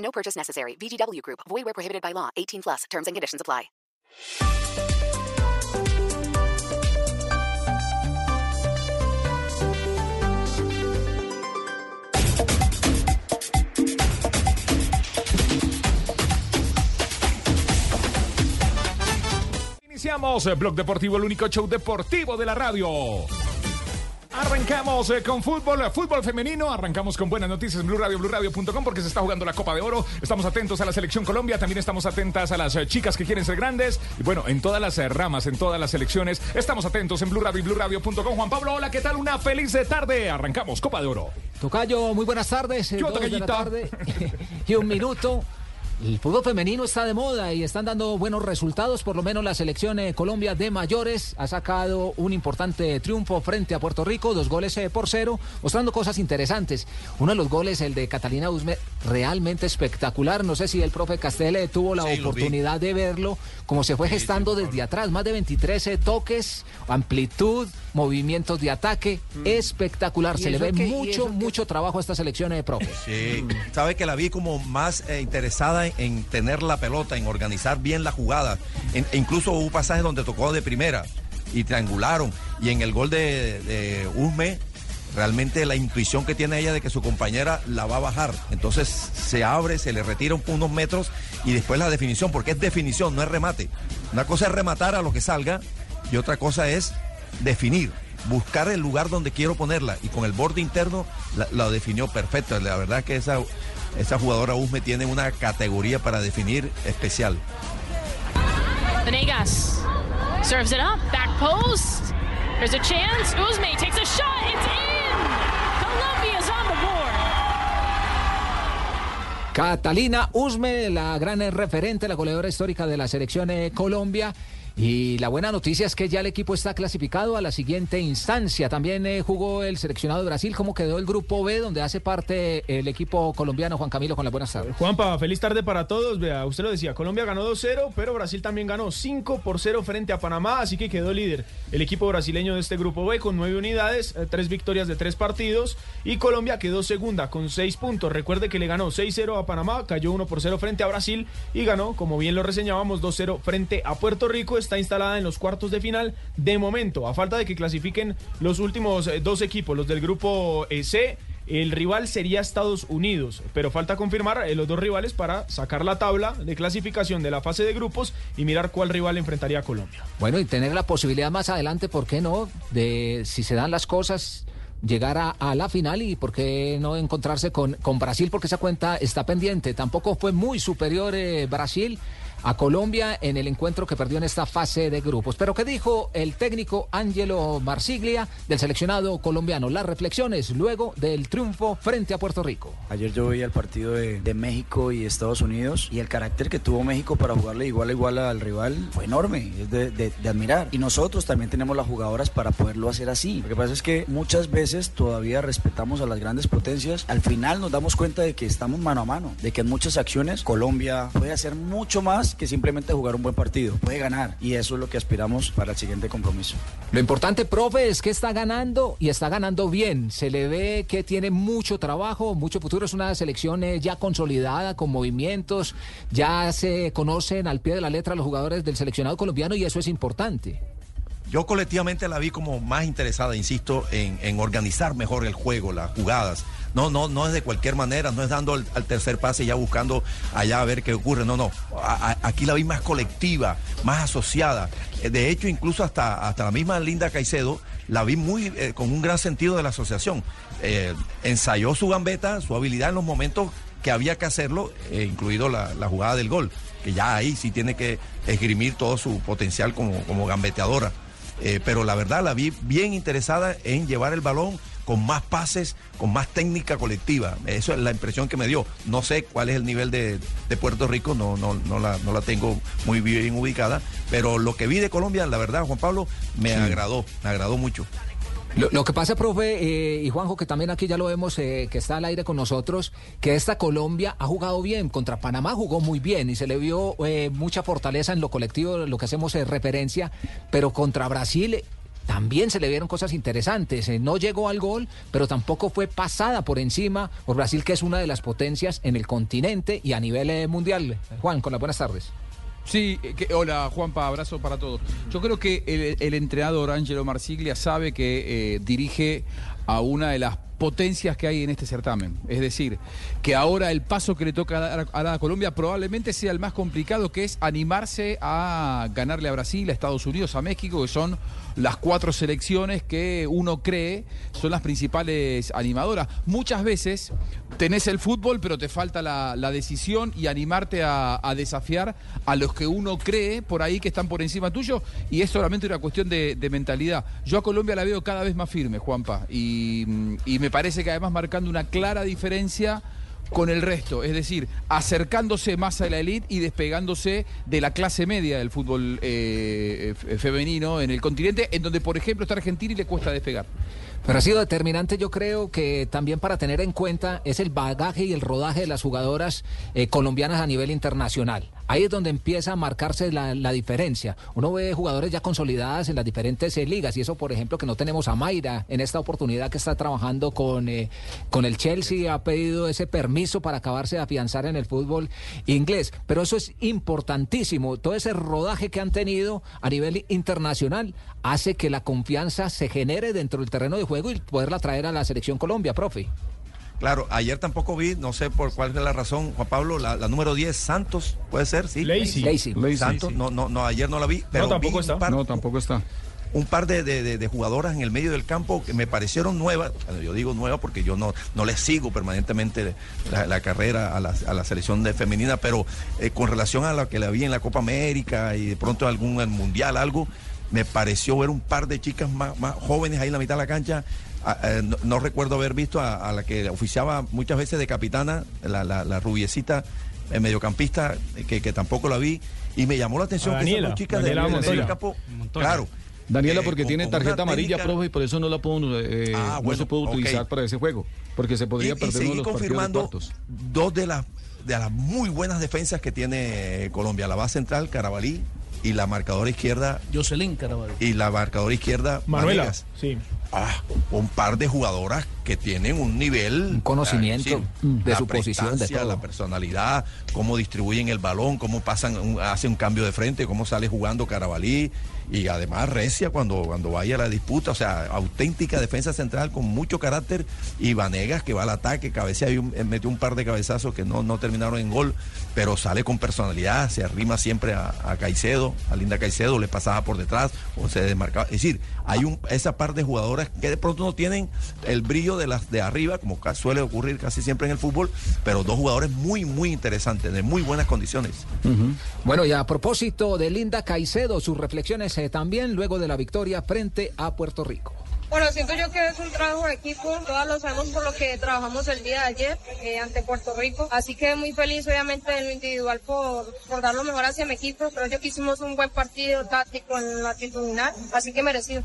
No purchase necessary. VGW Group. Void where prohibited by law. 18 plus. Terms and conditions apply. Iniciamos el Blog Deportivo, el único show deportivo de la radio. Arrancamos eh, con fútbol, fútbol femenino. Arrancamos con buenas noticias en Blue Radio, BlueRadio.com porque se está jugando la Copa de Oro. Estamos atentos a la selección Colombia, también estamos atentas a las eh, chicas que quieren ser grandes. Y bueno, en todas las eh, ramas, en todas las selecciones, estamos atentos en Blue Radio y BlueRadio.com. Juan Pablo, hola, ¿qué tal? Una feliz tarde. Arrancamos Copa de Oro. Tocayo, muy buenas tardes. Yo, de la tarde y un minuto. El fútbol femenino está de moda y están dando buenos resultados. Por lo menos la selección eh, Colombia de mayores ha sacado un importante triunfo frente a Puerto Rico, dos goles eh, por cero, mostrando cosas interesantes. Uno de los goles, el de Catalina Usme, realmente espectacular. No sé si el profe Castelle tuvo la Sí, oportunidad de verlo, como se fue gestando desde atrás. Más de 23 eh, toques, amplitud, movimientos de ataque. Espectacular. ¿Y Se le ve mucho, mucho trabajo a esta selección de profe. Sí, sabe que la vi como más eh, interesada en, en tener la pelota, en organizar bien la jugada. E incluso hubo pasajes donde tocó de primera y triangularon. Y en el gol de, de Usme, realmente la intuición que tiene ella de que su compañera la va a bajar. Entonces se abre, se le retira un- unos metros y después la definición, porque es definición, no es remate. Una cosa es rematar a lo que salga y otra cosa es definir. Buscar el lugar donde quiero ponerla y con el borde interno la, la definió perfecto. La verdad que esa, esa jugadora Usme tiene una categoría para definir especial. Venegas serves it up, back post. There's a chance. Uzme takes a shot. It's in. Colombia's on the board. Catalina Usme, la gran referente, la goleadora histórica de la selección eh, Colombia. Y la buena noticia es que ya el equipo está clasificado a la siguiente instancia. También eh, jugó el seleccionado de Brasil. ¿Cómo quedó el grupo B, donde hace parte el equipo colombiano? Juan Camilo, con las buenas tardes. Juanpa, feliz tarde para todos. Vea, usted lo decía, Colombia ganó 2-0, pero Brasil también ganó 5 por 0 frente a Panamá, así que quedó líder el equipo brasileño de este grupo B con 9 unidades, 3 victorias de 3 partidos y Colombia quedó segunda con 6 puntos. Recuerde que le ganó 6-0 a Panamá, cayó 1 por 0 frente a Brasil y ganó, como bien lo reseñábamos, 2-0 frente a Puerto Rico. Está instalada en los cuartos de final de momento, a falta de que clasifiquen los últimos eh, dos equipos, los del grupo eh, C. El rival sería Estados Unidos, pero falta confirmar eh, los dos rivales para sacar la tabla de clasificación de la fase de grupos y mirar cuál rival enfrentaría a Colombia. Bueno, y tener la posibilidad más adelante, ¿por qué no? De si se dan las cosas, llegar a, la final y por qué no encontrarse con, con Brasil, porque esa cuenta está pendiente. Tampoco fue muy superior Brasil a Colombia en el encuentro que perdió en esta fase de grupos. Pero ¿qué dijo el técnico Angelo Marsiglia del seleccionado colombiano? Las reflexiones luego del triunfo frente a Puerto Rico. Ayer yo vi el partido de, México y Estados Unidos y el carácter que tuvo México para jugarle igual a igual al rival fue enorme, es de admirar. Y nosotros también tenemos las jugadoras para poderlo hacer así. Lo que pasa es que muchas veces todavía respetamos a las grandes potencias. Al final nos damos cuenta de que estamos mano a mano, de que en muchas acciones Colombia puede hacer mucho más que simplemente jugar un buen partido, puede ganar. Y eso es lo que aspiramos para el siguiente compromiso. Lo importante, profe, es que está ganando y está ganando bien. Se le ve que tiene mucho trabajo, mucho futuro. Es una selección eh, ya consolidada, con movimientos. Ya se conocen al pie de la letra los jugadores del seleccionado colombiano y eso es importante. Yo colectivamente la vi como más interesada, insisto, en, organizar mejor el juego, las jugadas. No, no, no es de cualquier manera, no es dando al, tercer pase y ya buscando allá a ver qué ocurre. No, no. Aquí la vi más colectiva, más asociada. Eh, De hecho, incluso hasta, hasta la misma Linda Caicedo la vi muy eh, con un gran sentido de la asociación. Eh, ensayó su gambeta, su habilidad en los momentos que había que hacerlo, incluido la, jugada del gol, que ya ahí sí tiene que esgrimir todo su potencial como gambeteadora. Eh, pero la verdad la vi bien interesada en llevar el balón con más pases, con más técnica colectiva. Eso es la impresión que me dio. No sé cuál es el nivel de, de Puerto Rico, no, no, no, la, no la tengo muy bien ubicada, pero lo que vi de Colombia, la verdad, Juan Pablo, me agradó, me agradó mucho. Lo, que pasa, profe, eh, y Juanjo, que también aquí ya lo vemos, eh, que está al aire con nosotros, que esta Colombia ha jugado bien. Contra Panamá jugó muy bien y se le vio eh, mucha fortaleza en lo colectivo, lo que hacemos es referencia, pero contra Brasil eh, también se le vieron cosas interesantes. Eh, no llegó al gol, pero tampoco fue pasada por encima por Brasil, que es una de las potencias en el continente y a nivel eh, mundial. Juan, con las buenas tardes. Sí, eh, que- hola Juanpa, abrazo para todos. Yo creo que el, el entrenador Angelo Marsiglia sabe que eh, dirige a una de las potencias que hay en este certamen. Es decir, que ahora el paso que le toca a Colombia probablemente sea el más complicado, que es animarse a ganarle a Brasil, a Estados Unidos, a México, que son las cuatro selecciones que uno cree son las principales animadoras. Muchas veces tenés el fútbol, pero te falta la, la decisión y animarte a, a desafiar a los que uno cree por ahí que están por encima tuyo, y es solamente una cuestión de, de mentalidad. Yo a Colombia la veo cada vez más firme, Juanpa, y, y me parece que además marcando una clara diferencia con el resto, es decir, acercándose más a la elite y despegándose de la clase media del fútbol eh, fe- femenino en el continente, en donde, por ejemplo, está Argentina y le cuesta despegar. Pero ha sido determinante, yo creo que también para tener en cuenta es el bagaje y el rodaje de las jugadoras eh, colombianas a nivel internacional. Ahí es donde empieza a marcarse la, diferencia. Uno ve jugadores ya consolidadas en las diferentes eh, ligas y eso, por ejemplo, que no tenemos a Mayra en esta oportunidad que está trabajando con, eh, con el Chelsea, ha pedido ese permiso para acabarse de afianzar en el fútbol inglés. Pero eso es importantísimo. Todo ese rodaje que han tenido a nivel internacional hace que la confianza se genere dentro del terreno de juego y poderla traer a la selección Colombia, profe. Claro, ayer tampoco vi, no sé por cuál es la razón, Juan Pablo, la, la número 10, Santos, puede ser, sí. Lazy. Lazy. Santos, no, no, no, ayer no la vi, pero tampoco vi está. Un par, No, tampoco está. un par de, de- de- de jugadoras en el medio del campo que me parecieron nuevas. Bueno, yo digo nuevas porque yo no, no les sigo permanentemente la, la carrera a la, a la selección de femenina, pero eh, con relación a lo que la vi en la Copa América y de pronto algún mundial, algo, me pareció ver un par de chicas más, más jóvenes ahí en la mitad de la cancha. Ah, eh, no, no recuerdo haber visto a, a la que oficiaba muchas veces de capitana, la, la, la rubiecita eh, mediocampista, eh, que, que tampoco la vi, y me llamó la atención A que Daniela, dos chicas Daniela del Montoya. campo, claro. Daniela, eh, porque con- tiene tarjeta amarilla, técnica- profe, y por eso no la puedo, eh, Ah, no bueno, se puede utilizar para ese juego, porque se podría y, y perder uno seguí de los partidos de confirmando dos de las de las muy buenas defensas que tiene Colombia, la base central Carabalí y la marcadora izquierda Jocelyn Caraballo. y la marcadora izquierda Manuela. Sí. Ah, un par de jugadoras que tienen un nivel Un conocimiento de su posición, de todo. la personalidad, cómo distribuyen el balón, cómo pasan, un- hacen un cambio de frente, cómo sale jugando Carabalí y además recia cuando, cuando vaya a la disputa, o sea, auténtica defensa central con mucho carácter y Vanegas que va al ataque, cabecea y un- eh, metió un par de cabezazos que no, no terminaron en gol, pero sale con personalidad, se arrima siempre a, Caicedo, a Linda Caicedo, le pasaba por detrás o se desmarcaba. Es decir, hay un, esa par de jugadoras que de pronto no tienen el brillo de las de arriba, como suele ocurrir casi siempre en el fútbol, pero dos jugadores muy, muy interesantes, de muy buenas condiciones. Bueno, y a propósito de Linda Caicedo, sus reflexiones también luego de la victoria frente a Puerto Rico. Bueno, siento yo que es un trabajo de equipo, todas lo sabemos por lo que trabajamos el día de ayer eh, ante Puerto Rico, así que muy feliz obviamente en lo individual por, por dar lo mejor hacia mi equipo, creo yo que hicimos un buen partido táctico en la titular, así que merecido.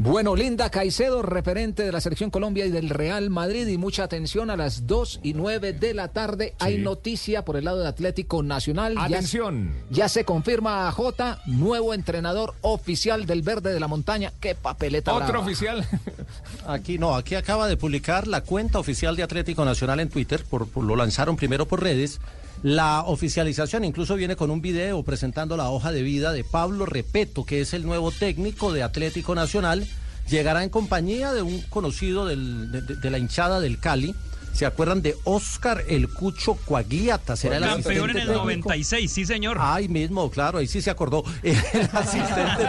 Bueno, Linda Caicedo, referente de la Selección Colombia y del Real Madrid, y mucha atención a las 2 y 9 de la tarde. Hay noticia por el lado del Atlético Nacional. Ya- Atención. Ya, se confirma a Jota, nuevo entrenador oficial del Verde de la Montaña. ¡Qué papeleta! Otro brava. oficial. Aquí no, aquí acaba de publicar la cuenta oficial de Atlético Nacional en Twitter, por, por- lo lanzaron primero por redes. La oficialización incluso viene con un video presentando la hoja de vida de Pablo Repeto, que es el nuevo técnico de Atlético Nacional. Llegará en compañía de un conocido de la hinchada del Cali, ¿Se acuerdan de Oscar el Cucho Coagliata? ¿Será el Campeón en asistente el técnico? 96, sí señor. Ay, mismo, claro, ahí sí se acordó. El asistente,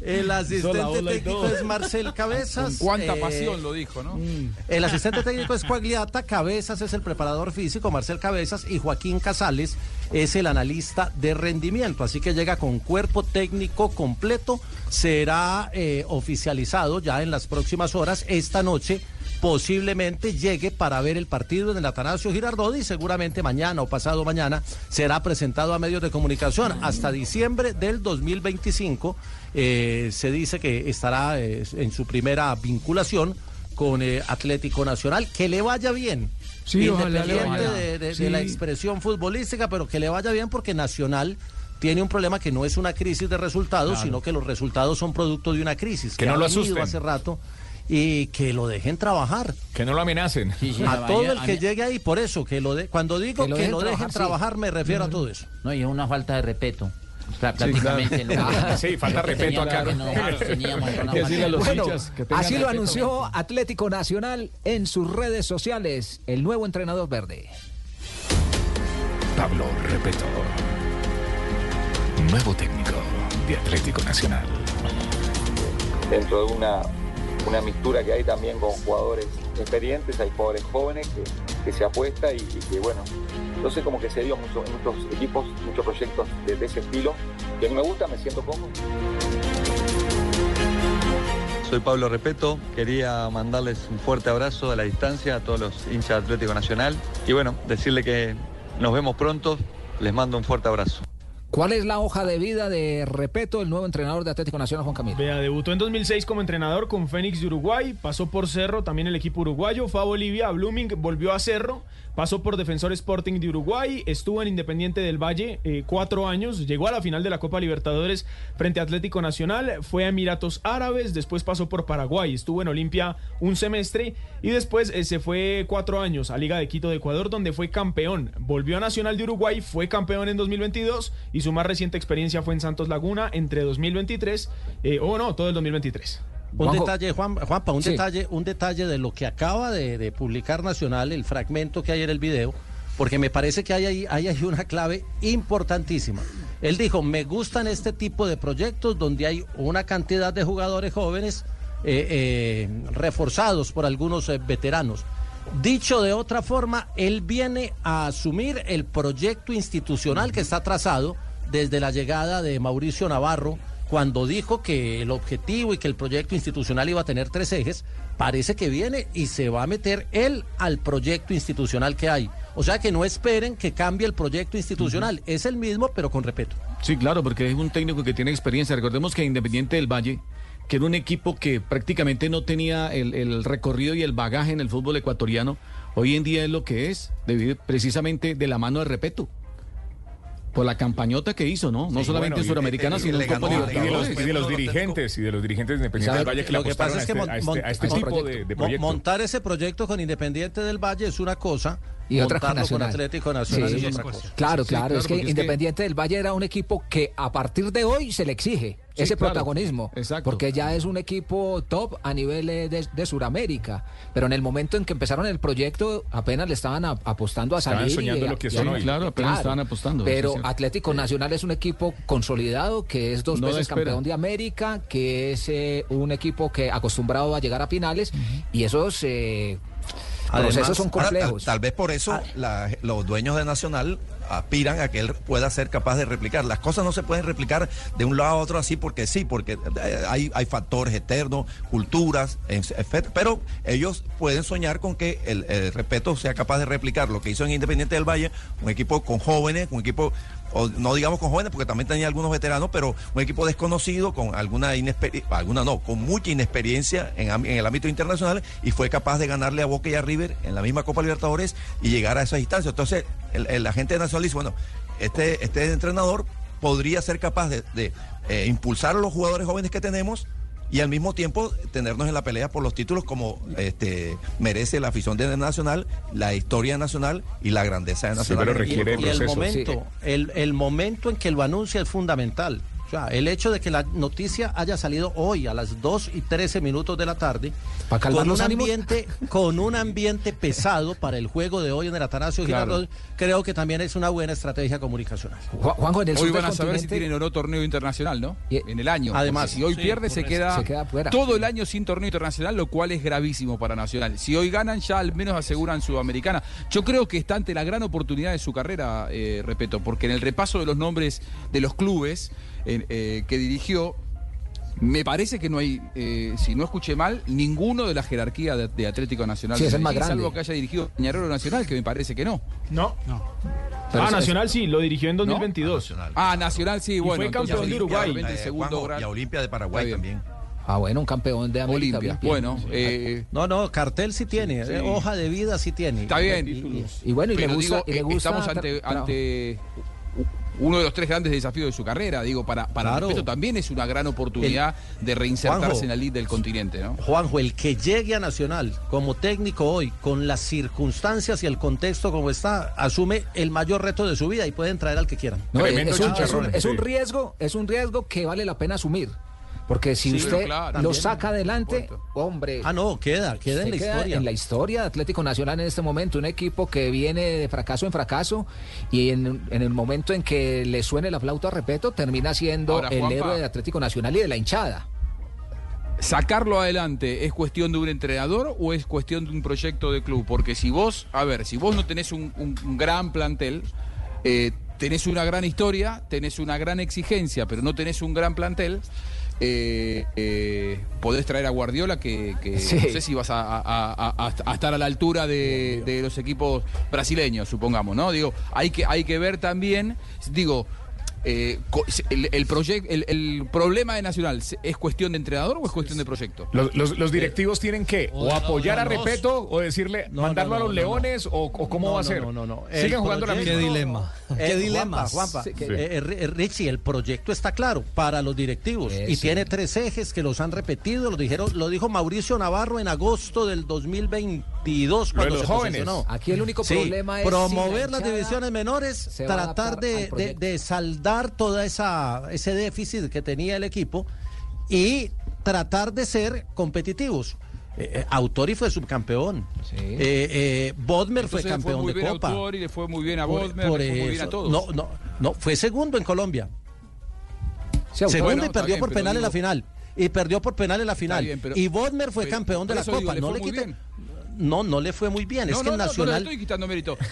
el asistente ola y técnico es Marcel Cabezas. Con cuánta eh, pasión lo dijo, ¿no? El asistente técnico es Coagliata, Cabezas es el preparador físico, Marcel Cabezas, y Joaquín Casales es el analista de rendimiento. Así que llega con cuerpo técnico completo. Será eh, oficializado ya en las próximas horas. Esta noche posiblemente llegue para ver el partido en el Atanasio Girardot y seguramente mañana o pasado mañana será presentado a medios de comunicación. Hasta diciembre del 2025 eh, se dice que estará eh, en su primera vinculación con eh, Atlético Nacional. Que le vaya bien. Sí, ojalá Independiente vaya. de, de- Sí. de la expresión futbolística, pero que le vaya bien porque Nacional tiene un problema que no es una crisis de resultados, Claro. sino que los resultados son producto de una crisis Que que, no ha lo asusten. hace rato y que lo dejen trabajar. Que no lo amenacen. a todo el que llegue ahí, por eso, que lo de, cuando digo Que que lo lo, dejen trabajar, me refiero a todo eso. No, y es una falta de respeto. Pra- Sí, prácticamente. claro. Ah, sí, falta respeto acá. tengan así lo anunció Atlético Nacional en sus redes sociales, el nuevo entrenador verde. Pablo Repeto. Nuevo técnico de Atlético Nacional. dentro de una, una mixtura que hay también con jugadores experientes, hay jugadores jóvenes que, que se apuesta y, que bueno, entonces como que se dio mucho, muchos equipos, muchos proyectos de, de ese estilo, que a mí me gusta, me siento cómodo. Soy Pablo Repeto, quería mandarles un fuerte abrazo a la distancia a todos los hinchas de Atlético Nacional y bueno, decirle que nos vemos pronto, les mando un fuerte abrazo. ¿Cuál es la hoja de vida de Repeto, el nuevo entrenador de Atlético Nacional, Juan Camilo? Vea, debutó en 2006 como entrenador con Fénix de Uruguay, pasó por Cerro, también el equipo uruguayo, fue a Bolivia, a Blooming, volvió a Cerro, pasó por Defensor Sporting de Uruguay, estuvo en Independiente del Valle eh, cuatro años, llegó a la final de la Copa Libertadores frente a Atlético Nacional, fue a Emiratos Árabes, después pasó por Paraguay, estuvo en Olimpia un semestre y después eh, se fue cuatro años a Liga de Quito de Ecuador donde fue campeón, volvió a Nacional de Uruguay, fue campeón en 2022 y su más reciente experiencia fue en Santos Laguna entre 2023, eh, o no, todo el 2023. Un detalle, Juan, Juanpa, un Sí. detalle, un detalle de lo que acaba de, de publicar Nacional, el fragmento que hay en el video, porque me parece que hay ahí, hay ahí una clave importantísima. Él dijo, me gustan este tipo de proyectos donde hay una cantidad de jugadores jóvenes eh, eh, reforzados por algunos eh, veteranos. Dicho de otra forma, él viene a asumir el proyecto institucional que está trazado desde la llegada de Mauricio Navarro, cuando dijo que el objetivo y que el proyecto institucional iba a tener tres ejes, parece que viene y se va a meter él al proyecto institucional que hay. O sea que no esperen que cambie el proyecto institucional, es el mismo pero con respeto. Sí, claro, porque es un técnico que tiene experiencia. Recordemos que Independiente del Valle, que era un equipo que prácticamente no tenía el, el recorrido y el bagaje en el fútbol ecuatoriano, hoy en día es lo que es, debido precisamente de la mano de Repeto. Por la campañota que hizo, ¿no? No Sí, solamente bueno, Suramericana, sino en Copa de los, Libertadores. y de los dirigentes y de los dirigentes de Independiente del Valle que le lo que apostaron pasa es que a este, a este- este tipo de, de mon- proyecto. montar ese proyecto con Independiente del Valle es una cosa Y otra con montarlo con Nacional. Atlético Nacional Sí, es otra cosa. Claro, Sí, claro, es que porque es que- Independiente del Valle era un equipo que a partir de hoy se le exige Sí, ese claro. protagonismo, porque ya es un equipo top a nivel eh, de, de Sudamérica, pero en el momento en que empezaron el proyecto apenas le estaban a- apostando a Estaban salir. soñando y lo que son hoy. Claro, apenas estaban apostando, Pero. Atlético Nacional es un equipo consolidado, que es dos No veces campeón de América, que es eh, un equipo que acostumbrado a llegar a finales, y esos eh, procesos son ahora, tal- complejos. tal, vez por eso la- los dueños de Nacional aspiran a que él pueda ser capaz de replicar. Las cosas no se pueden replicar de un lado a otro así porque sí, porque eh, hay, hay factores eternos, culturas, pero ellos pueden soñar con que el, el respeto sea capaz de replicar lo que hizo en Independiente del Valle, un equipo con jóvenes, un equipo o no digamos con jóvenes porque también tenía algunos veteranos, pero un equipo desconocido con alguna inexperiencia, alguna no, con mucha inexperiencia en, el ámbito internacional y fue capaz de ganarle a Boca y a River en la misma Copa Libertadores y llegar a esa distancia. Entonces, el, el agente Nacional dice, bueno, este, este entrenador podría ser capaz de, de, eh, impulsar a los jugadores jóvenes que tenemos y al mismo tiempo tenernos en la pelea por los títulos como este merece la afición de Nacional, la historia nacional y la grandeza de Nacional. y, y el momento, el, el momento en que lo anuncia es fundamental. O sea, el hecho de que la noticia haya salido hoy a las 2 y 13 minutos de la tarde, ¿Para calmar con los un, ambiente, con un ambiente pesado para el juego de hoy en el Atanasio Claro. Girardot, creo que también es una buena estrategia comunicacional. Ju- Juanjo, en el Hoy van a saber si tienen o no torneo internacional, ¿no? En el año. Además. Si hoy Sí, pierde, se queda, Se queda fuera. todo el año sin torneo internacional, lo cual es gravísimo para Nacional. Si hoy ganan, ya al menos aseguran Sudamericana. Yo creo que está ante la gran oportunidad de su carrera, eh, repito, porque en el repaso de los nombres de los clubes eh, eh, que dirigió, me parece que no hay, eh, si no escuché mal, ninguno de la jerarquía de, de Atlético Nacional. Sí, es el más grande. Salvo que haya dirigido Peñarol Nacional, que me parece que no. No. Pero ah, es- Nacional sí, lo dirigió en 2022. Ah, Nacional sí, Y bueno. fue entonces campeón de Uruguay. Eh, segundo Juanjo, gran- y a Olimpia de Paraguay también. Ah, bueno, un campeón de América. Olimpia. bien, bien. Bueno, eh, No, no, cartel sí tiene, Sí. hoja de vida sí tiene. Está bien. Y- y- Y bueno, y le gusta, digo, y le gusta estamos ante uno de los tres grandes desafíos de su carrera. Digo, para, para Claro. También es una gran oportunidad de reinsertarse Juanjo. en la lid del continente, ¿no? Juanjo, el que llegue a Nacional como técnico hoy, con las circunstancias y el contexto como está, asume el mayor reto de su vida y pueden traer al que quieran. No, es, un, es un- chicharrón, es un sí. riesgo, es un riesgo que vale la pena asumir. Porque si Sí, usted claro, lo saca adelante, hombre. Ah, no, queda, queda en la queda historia. En la historia de Atlético Nacional en este momento, un equipo que viene de fracaso en fracaso y en, en el momento en que le suene la flauta, repito, termina siendo Ahora, el Juanpa. héroe de Atlético Nacional y de la hinchada. ¿Sacarlo adelante es cuestión de un entrenador o es cuestión de un proyecto de club? Porque si vos, a ver, si vos no tenés un, un- un gran plantel, eh, tenés una gran historia, tenés una gran exigencia, pero no tenés un gran plantel, eh, eh, podés traer a Guardiola que, que Sí. no sé si vas a, a- a- a- a estar a la altura de, de los equipos brasileños, supongamos, ¿no? Digo, hay que, hay que ver también, digo, eh, el, el, el, el, problema de Nacional es cuestión de entrenador o es cuestión de proyecto? Los, los, los directivos tienen que o, apoyar a Repeto o decirle mandarlo a los Leones o, cómo va a ser. No. Sigan jugando la misma. Qué dilema. Qué dilema. Richie, el proyecto está claro para los directivos y tiene tres ejes que los han repetido. Lo dijeron, lo dijo Mauricio Navarro en agosto del 2020. 22 cuando los se jóvenes. Aquí el único sí, problema es promover la las divisiones menores, tratar de, de, de, saldar todo ese déficit que tenía el equipo y tratar de ser competitivos. Eh, eh Autori fue subcampeón. Sí. Eh, eh, Bodmer Entonces fue campeón fue de bien Copa. Autori, le fue muy bien a Bodmer, por, por le fue muy bien a todos. No, no, no, fue segundo en Colombia. Sí, segundo bueno, y perdió bien, por penal digo... en la final. Y perdió por penal en la final. Bien, pero... y Bodmer fue pero, campeón de la Copa. Digo, no le, le quiten. No, no le fue muy bien. No, es que no, el no, no Nacional. le estoy quitando mérito.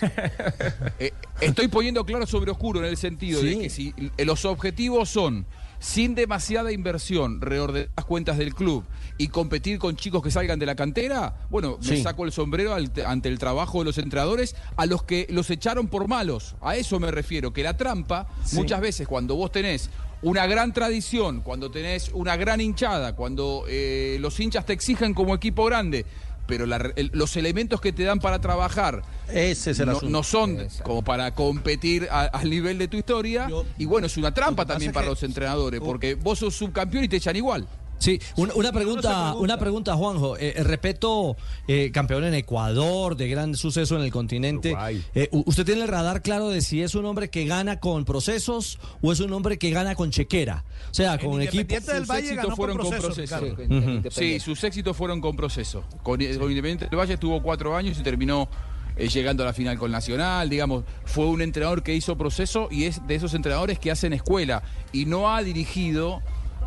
Eh, estoy poniendo claro sobre oscuro en el sentido de que si los objetivos son sin demasiada inversión, reordenar las cuentas del club y competir con chicos que salgan de la cantera, bueno, me saco el sombrero al- ante el trabajo de los entrenadores a los que los echaron por malos. A eso me refiero, que la trampa, muchas veces cuando vos tenés una gran tradición, cuando tenés una gran hinchada, cuando eh, los hinchas te exigen como equipo grande, pero la re- el- los elementos que te dan para trabajar Ese es el no, asunto. no son como para competir a- al nivel de tu historia. y bueno, es una trampa también para los entrenadores, porque vos sos subcampeón y te echan igual. Sí, una, una pregunta, una pregunta, Juanjo. Eh, eh, respeto, eh, campeón en Ecuador, de gran suceso en el continente. Eh, ¿Usted tiene el radar claro de si es un hombre que gana con procesos o es un hombre que gana con chequera? O sea, con equipo. Del Sus Valle éxitos ganó fueron con con proceso, proceso. Ricardo. Sí, sus éxitos fueron con proceso. Con, con Independiente del Valle estuvo cuatro años y terminó eh, llegando a la final con Nacional. Digamos, fue un entrenador que hizo proceso y es de esos entrenadores que hacen escuela y no ha dirigido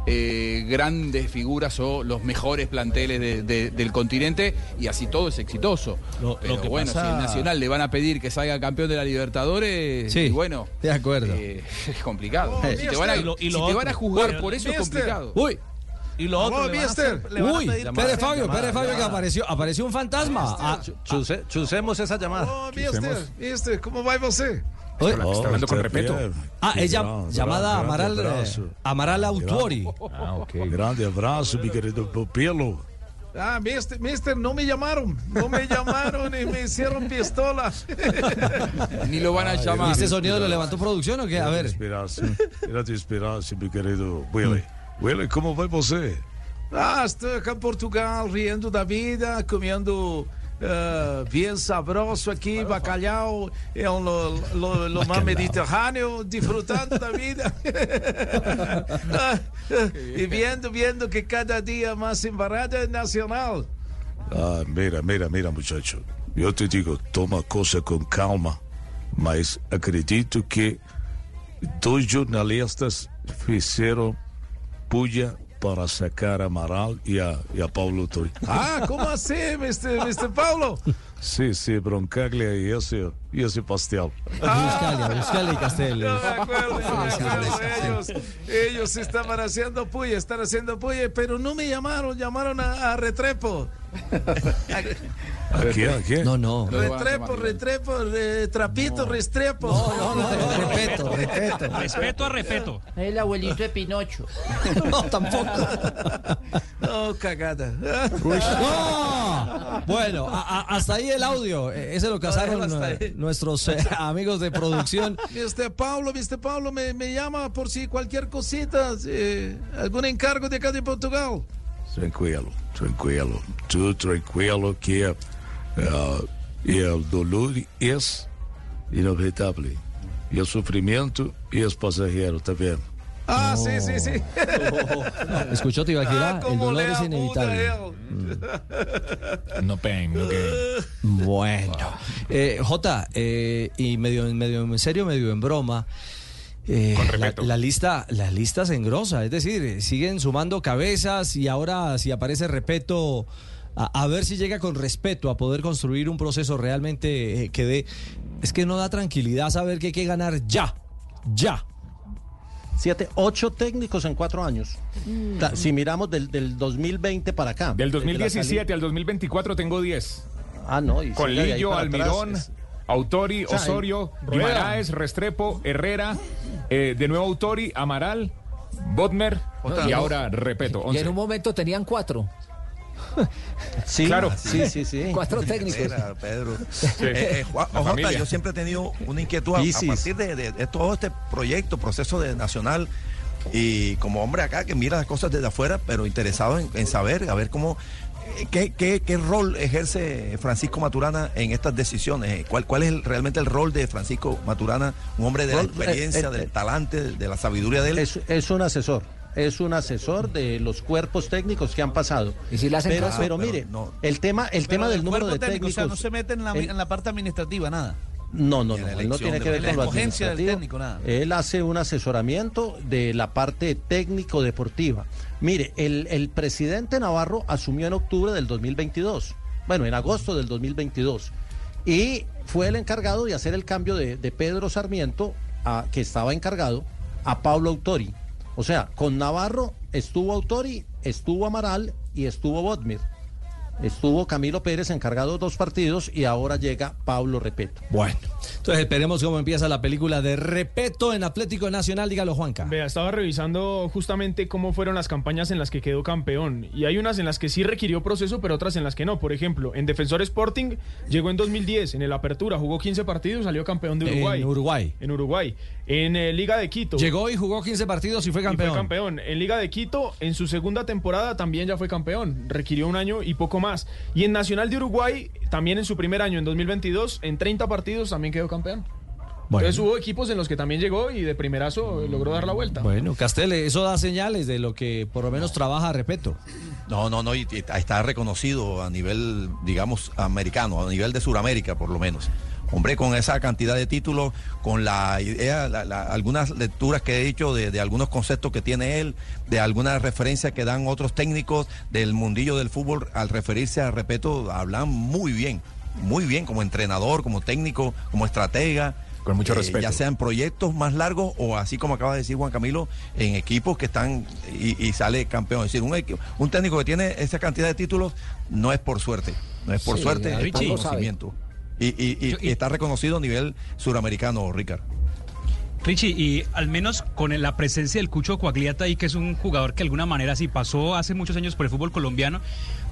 eh, grandes figuras o los mejores planteles de- de- del continente y así todo es exitoso. Lo- Pero lo que bueno, pasa- si el Nacional le van a pedir que salga campeón de la Libertadores, Sí, y bueno, de acuerdo. eh, es complicado. Oh, si te van a, y lo- si te van a juzgar por eso es complicado. Uy, Y lo otro, le van a mister. hacer- le van uy, Pérez. Fabio, llamada, Pérez Fabio que apareció, apareció un fantasma. Ah, Chuse- chusemos esa llamada. Oh, mister, mister, como vai você? Uy. Está hablando con Repeto. Ah, es llam- llamada Amaral, eh, Amaral Autuori. Ah, ok. Grande abraço, mi querido Pupilo. Ah, mister, mister, no me llamaron, no me llamaron y me hicieron pistola. Ni lo van a llamar. ¿Y este sonido lo levantó producción o qué? A ver. De esperasse, mi querido Willy. Willy, como vai você? Ah, estou aqui em Portugal, riendo da vida, comendo ah, bien sabroso aquí, bacalhau, é um lo, lo, lo más mediterráneo, disfrutando da vida. Y viendo, viendo que cada día más embarrada es nacional. Ah, mira, mira, mira, muchacho. Yo te digo, toma cosa con calma, mas acredito que dois jornalistas fizeram puya para sacar Amaral e a, e a Paulo Tori. Ah, ¿cómo así, Mr. Paulo? Sim, sim, Broncaglia e esse, e esse pastel. Buscalia, Buscalia y Castelli. No me acuerdo, no me acuerdo. Ellos, ellos estaban haciendo puya, están haciendo puya, pero no me llamaron, llamaron a, a Retrepo. ¿A qué? ¿A qué? No, no. Retrepo, retrepo, re- trapito, restrepo. No, no, no, Respeto, respeto. Respeto a respeto. El abuelito de Pinocho. No, tampoco. No, cagada. ¡No! Bueno, a- a- hasta ahí el audio. Eh, Ese lo cazaron hasta eh, ahí. Nuestros eh, amigos de producción. Mr. Pablo, Mr. Pablo me, me llama por si cualquier cosita, si algún encargo de acá de Portugal. Tranquilo, tranquilo. Tú tranquilo que ah, el dolor es inevitable. Y el sufrimiento es pasajero, ¿está Ah, sí, sí, sí. ¿Escuchó Tibaquira? Ah, el cómo dolor es inevitable. él. No pain, no gain. Bueno, eh, Jota, eh, y medio, medio en serio, medio en broma. eh, Con la, la lista, la lista se engrosa, es decir, siguen sumando cabezas y ahora si aparece respeto, a, a ver si llega con respeto a poder construir un proceso realmente eh, que dé, es que no da tranquilidad saber que hay que ganar ya, ya. Siete, ocho técnicos en cuatro años. Ta- Si miramos del, del 2020 para acá. Del desde la 2017 al 2024 tengo 10. salida- Ah, no. y Con Lillo, Almirón, atrás. Autori, O sea, Osorio. Guimaraes, Restrepo, Herrera, eh, de nuevo Autori, Amaral, Bodmer y ahora Repeto. Y en 11. un momento tenían cuatro. Sí, Claro. sí, sí, sí. Cuatro técnicos. Era, Pedro. Eh, eh, Juan- familia. yo siempre he tenido una inquietud a, partir de, de- de todo este proyecto, proceso de nacional, y como hombre acá que mira las cosas desde afuera, pero interesado en, en saber, a ver cómo, eh, qué, qué- qué rol ejerce Francisco Maturana en estas decisiones, Eh, cuál, cuál es el- realmente el rol de Francisco Maturana, un hombre de la experiencia, eh, eh, del eh, talante, de, de la sabiduría de él. Es, es un asesor. Es un asesor de los cuerpos técnicos que han pasado. ¿Y si le hacen pero, caso? pero Pero mire, no. el tema, el tema del número de técnicos. O sea, no se mete en la, el- en la parte administrativa, nada. No, no, En no, la él no tiene que ver con lo la escogencia del técnico, nada. Él hace un asesoramiento de la parte técnico-deportiva. Mire, el, el presidente Navarro asumió en octubre del 2022, bueno, en agosto del 2022, y fue el encargado de hacer el cambio de, de Pedro Sarmiento, a- que estaba encargado, a Pablo Autori. O sea, con Navarro estuvo Autori, estuvo Amaral y estuvo Bodmir. Estuvo Camilo Pérez encargado dos partidos y ahora llega Pablo Repeto. Bueno, entonces esperemos cómo empieza la película de Repeto en Atlético Nacional, dígalo Juanca. Vea, estaba revisando justamente cómo fueron las campañas en las que quedó campeón. Y hay unas en las que sí requirió proceso, pero otras en las que no. Por ejemplo, en Defensor Sporting llegó en 2010, en el Apertura, jugó 15 partidos, salió campeón de Uruguay. En Uruguay. En Uruguay. En eh, Liga de Quito. Llegó y jugó 15 partidos y fue y campeón. fue campeón. En Liga de Quito, en su segunda temporada también ya fue campeón. Requirió un año y poco más. Y en Nacional de Uruguay, también en su primer año, en 2022, en 30 partidos también quedó campeón. Bueno. Entonces hubo equipos en los que también llegó y de primerazo logró dar la vuelta. Bueno, Castele, eso da señales de lo que por lo menos trabaja Repeto. No, no, no, y, y está reconocido a nivel, digamos, americano, a nivel de Sudamérica, por lo menos. Hombre, con esa cantidad de títulos, con la idea, la- la- algunas lecturas que he hecho de, de algunos conceptos que tiene él, de algunas referencias que dan otros técnicos del mundillo del fútbol, al referirse a Repeto, hablan muy bien, muy bien como entrenador, como técnico, como estratega. Con mucho Eh, respeto. Ya sea en proyectos más largos o así como acaba de decir Juan Camilo, en equipos que están y, y sale campeón. Es decir, un, técnico que tiene esa cantidad de títulos no es por suerte, no es por Sí, suerte, es por conocimiento. Y, y- y- y está reconocido a nivel suramericano, Ricardo. Richie, y al menos con la presencia del Cucho Coagliata ahí, que es un jugador que de alguna manera sí pasó hace muchos años por el fútbol colombiano,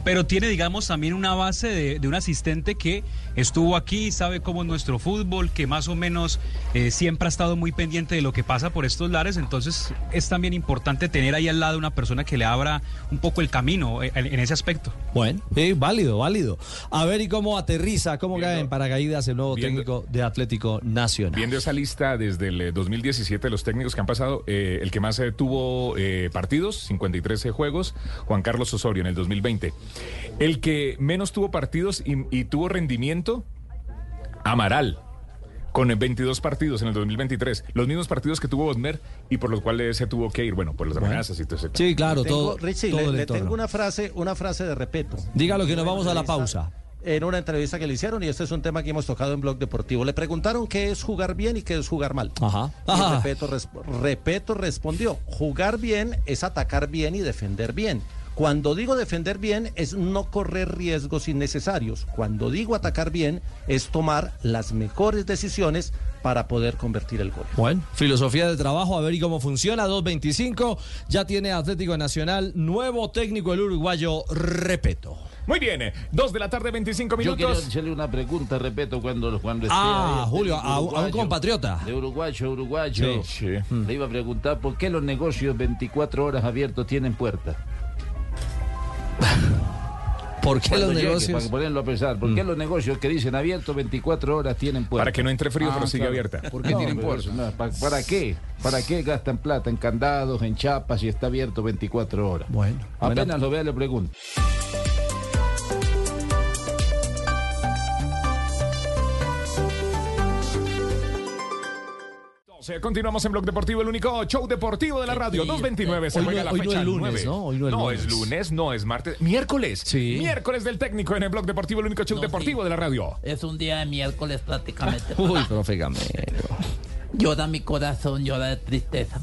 pero tiene, digamos, también una base de, de un asistente que estuvo aquí, sabe cómo es nuestro fútbol, que más o menos eh, siempre ha estado muy pendiente de lo que pasa por estos lares, entonces es también importante tener ahí al lado una persona que le abra un poco el camino eh, en, en ese aspecto. Bueno, sí, válido, válido. A ver, ¿y cómo aterriza, cómo cae en paracaídas el nuevo técnico de Atlético Nacional? Viendo esa lista desde el eh, 2017 de los técnicos que han pasado, eh, el que más eh, tuvo eh, partidos, 53 juegos, Juan Carlos Osorio en el 2020. El que menos tuvo partidos y, y tuvo rendimiento, Amaral. Con 22 partidos en el 2023, los mismos partidos que tuvo Osmer y por los cuales se tuvo que ir, bueno, por las amenazas y todo ese Sí, claro, Tengo- todo. Richie, todo le, el le entorno. tengo una frase, una frase de respeto. Dígalo que nos vamos a la pausa. En una entrevista que le hicieron, y este es un tema que hemos tocado en Blog Deportivo, le preguntaron qué es jugar bien y qué es jugar mal. Ajá. Y Repeto respondió, jugar bien es atacar bien y defender bien. Cuando digo defender bien es no correr riesgos innecesarios. Cuando digo atacar bien es tomar las mejores decisiones para poder convertir el gol. Bueno, filosofía de trabajo, a ver y cómo funciona. 2.25, ya tiene Atlético Nacional, nuevo técnico el uruguayo, Repeto. Muy bien, eh, dos de la tarde, 25 Yo quería minutos. hacerle una pregunta, respeto, cuando, cuando esté Ah, ahí, este Julio, a un- a un uruguayo, compatriota. De uruguayo, uruguayo. Sí, Le iba a preguntar por qué los negocios 24 horas abiertos tienen puerta. ¿Por qué Cuando los llegue, negocios? Para ponerlo a pensar, ¿por qué los negocios que dicen abiertos 24 horas tienen puerta? Para que no entre frío, pero sigue claro. abierta. ¿Por qué tienen puerta? No, ¿pa- ¿Para qué? ¿Para qué gastan plata en candados, en chapas y está abierto 24 horas? Bueno, Apenas lo vea le pregunto. Continuamos en Blog Deportivo, el único show deportivo de la radio. 229 se Hoy juega no- la hoy no fecha es lunes, 9. ¿no? Hoy no es lunes. es lunes, no es martes. Miércoles. Sí. Miércoles del técnico en el Blog Deportivo, el único show deportivo de la radio. Es un día de miércoles prácticamente. Uy, profe Gamero. Llora mi corazón, llora de tristeza.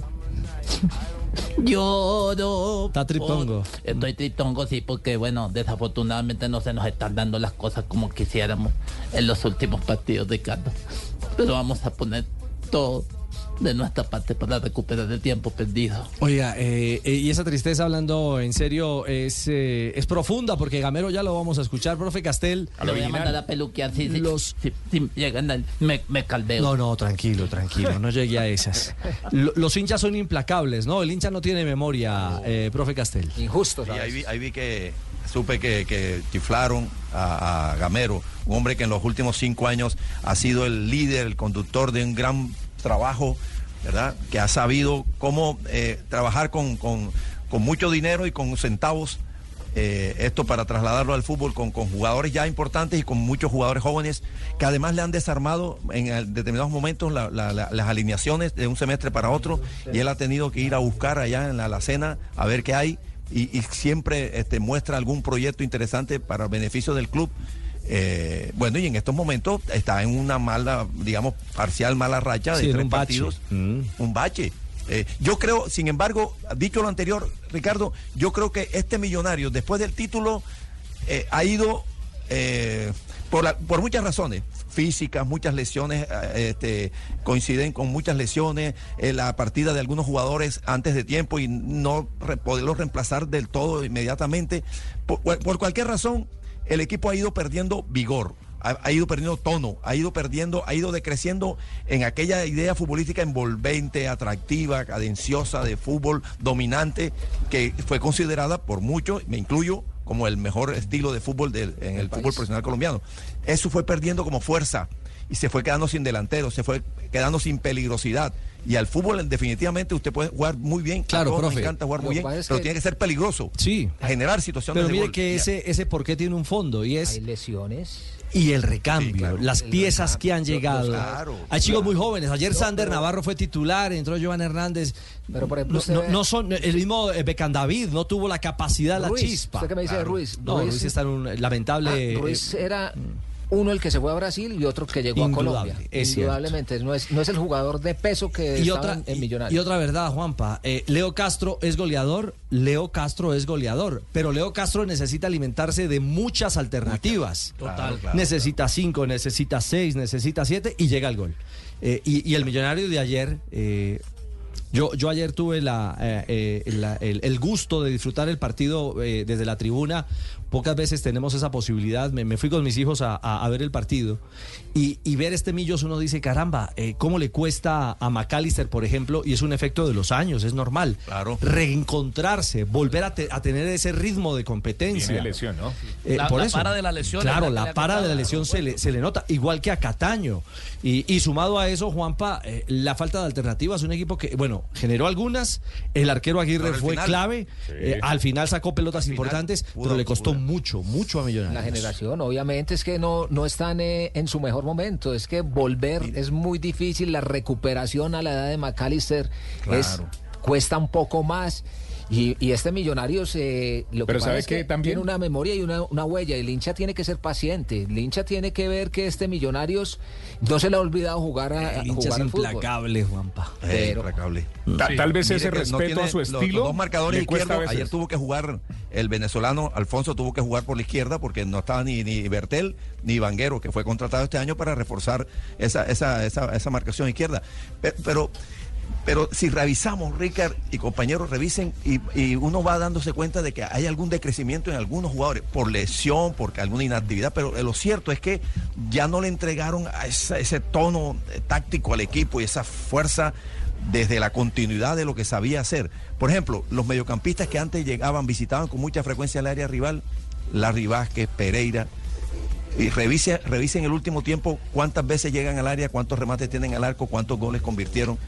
Lloro. Está tritongo. por- Estoy tritongo, sí, porque, bueno, desafortunadamente no se nos están dando las cosas como quisiéramos en los últimos partidos, Ricardo. Pero vamos a poner todo de nuestra parte para recuperar el tiempo perdido. Oiga, eh, eh, y esa tristeza, hablando en serio, es, eh, es profunda, porque Gamero ya lo vamos a escuchar, profe Castel. Le voy a mandar a peluquear, sí. Los- sí, llegan al- me, me caldeo. No, no, tranquilo, tranquilo, no llegue a esas. Lo- los hinchas son implacables, ¿no? El hincha no tiene memoria, eh, profe Castel. Injusto, Y ahí vi, ahí vi que supe que, que chiflaron a, a Gamero, un hombre que en los últimos cinco años ha sido el líder, el conductor de un gran trabajo, ¿verdad? Que ha sabido cómo eh, trabajar con, con- mucho dinero y con centavos. eh, esto para trasladarlo al fútbol con, con jugadores ya importantes y con muchos jugadores jóvenes que además le han desarmado en determinados momentos la- la- la- las alineaciones de un semestre para otro y él ha tenido que ir a buscar allá en la alacena a ver qué hay y, y siempre este, muestra algún proyecto interesante para beneficio del club. Eh, bueno, y en estos momentos está en una mala, digamos, parcial mala racha de Sí, tres un bache. partidos. Mm. Un bache. Eh, yo creo, sin embargo, dicho lo anterior, Ricardo, yo creo que este millonario, después del título, eh, ha ido eh, por, la- por muchas razones físicas, muchas lesiones, este, coinciden con muchas lesiones, eh, la partida de algunos jugadores antes de tiempo y no re- poderlos reemplazar del todo inmediatamente. Por cualquier razón, el equipo ha ido perdiendo vigor. Ha, ha ido perdiendo tono, ha ido perdiendo, ha ido decreciendo en aquella idea futbolística envolvente, atractiva, cadenciosa de fútbol dominante, que fue considerada por muchos, me incluyo, como el mejor estilo de fútbol en el, fútbol profesional colombiano. Eso fue perdiendo como fuerza y se fue quedando sin delantero, se fue quedando sin peligrosidad. Y al fútbol definitivamente usted puede jugar muy bien, Claro, a todos nos profe. encanta jugar muy bien, pero que- tiene que ser peligroso. Sí. Generar situaciones Pero de mire gol. que ese, ese por qué tiene un fondo y es... Hay lesiones. Y el recambio, las El piezas que han llegado. claro, Hay chicos claro. muy jóvenes. Ayer No, Sander pero- Navarro fue titular, entró Joan Hernández. Pero, por ejemplo, no, son el mismo eh, Becan David, no tuvo la capacidad, la chispa. ¿usted qué me dice de Ruiz? No, Ruiz- Ruiz está en un lamentable. Ah, Ruiz eh, era uno el que se fue a Brasil y otro que llegó Indudable, a Colombia. es. Indudablemente, no es, no es el jugador de peso que y otra, en, y- otra verdad, Juanpa. eh, Leo Castro es goleador, Leo Castro es goleador, pero Leo Castro necesita alimentarse de muchas alternativas. Total. Claro, claro, necesita cinco, necesita seis, necesita siete y llega al gol. Eh, y, y el millonario de ayer, eh, yo, yo ayer tuve la, eh, eh, la- el, el gusto de disfrutar el partido eh, desde la tribuna. Pocas veces tenemos esa posibilidad. Me, me fui con mis hijos a, a- a ver el partido y, y ver este Millos uno dice, caramba, eh, ¿cómo le cuesta a McAllister, por ejemplo? Y es un efecto de los años, es normal. Claro. Reencontrarse, volver a, te- a tener ese ritmo de competencia. Tiene lesión, ¿no? Eh, La- por la eso. para de la lesión, Claro, la la para de la lesión se le, se le nota, igual que a Cataño. Y, y sumado a eso, Juanpa, eh, la falta de alternativas, un equipo que, bueno, generó algunas, el arquero Aguirre fue final- clave, Sí. eh, al final sacó pelotas final importantes, pudo, pero le costó mucho, mucho a Millonarios. La generación, obviamente, es que no, no están eh, en su mejor momento. Es que volver es muy difícil. La recuperación a la edad de McAllister es, cuesta un poco más. Y, y este Millonarios, eh, lo Pero que ¿sabe pasa es que también? tiene una memoria y una, una huella. El hincha tiene que ser paciente. El hincha tiene que ver que este Millonarios no se le ha olvidado jugar a, El hincha es jugar fútbol. implacable, Juanpa. Eh, Pero- implacable. Ta- Tal vez Mire ese no respeto tiene- a su los- estilo. Los, dos marcadores izquierdos. Ayer tuvo que jugar el venezolano Alfonso tuvo que jugar por la izquierda porque no estaba ni, ni Bertel ni Vanguero, que fue contratado este año para reforzar esa, esa, esa, esa marcación izquierda. Pe- Pero, pero si revisamos, Ricard y compañeros, revisen y, uno va dándose cuenta de que hay algún decrecimiento en algunos jugadores por lesión, por alguna inactividad, pero lo cierto es que ya no le entregaron ese tono eh, táctico al equipo y esa fuerza desde la continuidad de lo que sabía hacer. Por ejemplo, los mediocampistas que antes llegaban, visitaban con mucha frecuencia el área rival, Larry Vázquez, Pereira, y revise, revisen el último tiempo cuántas veces llegan al área, cuántos remates tienen al arco, cuántos goles convirtieron.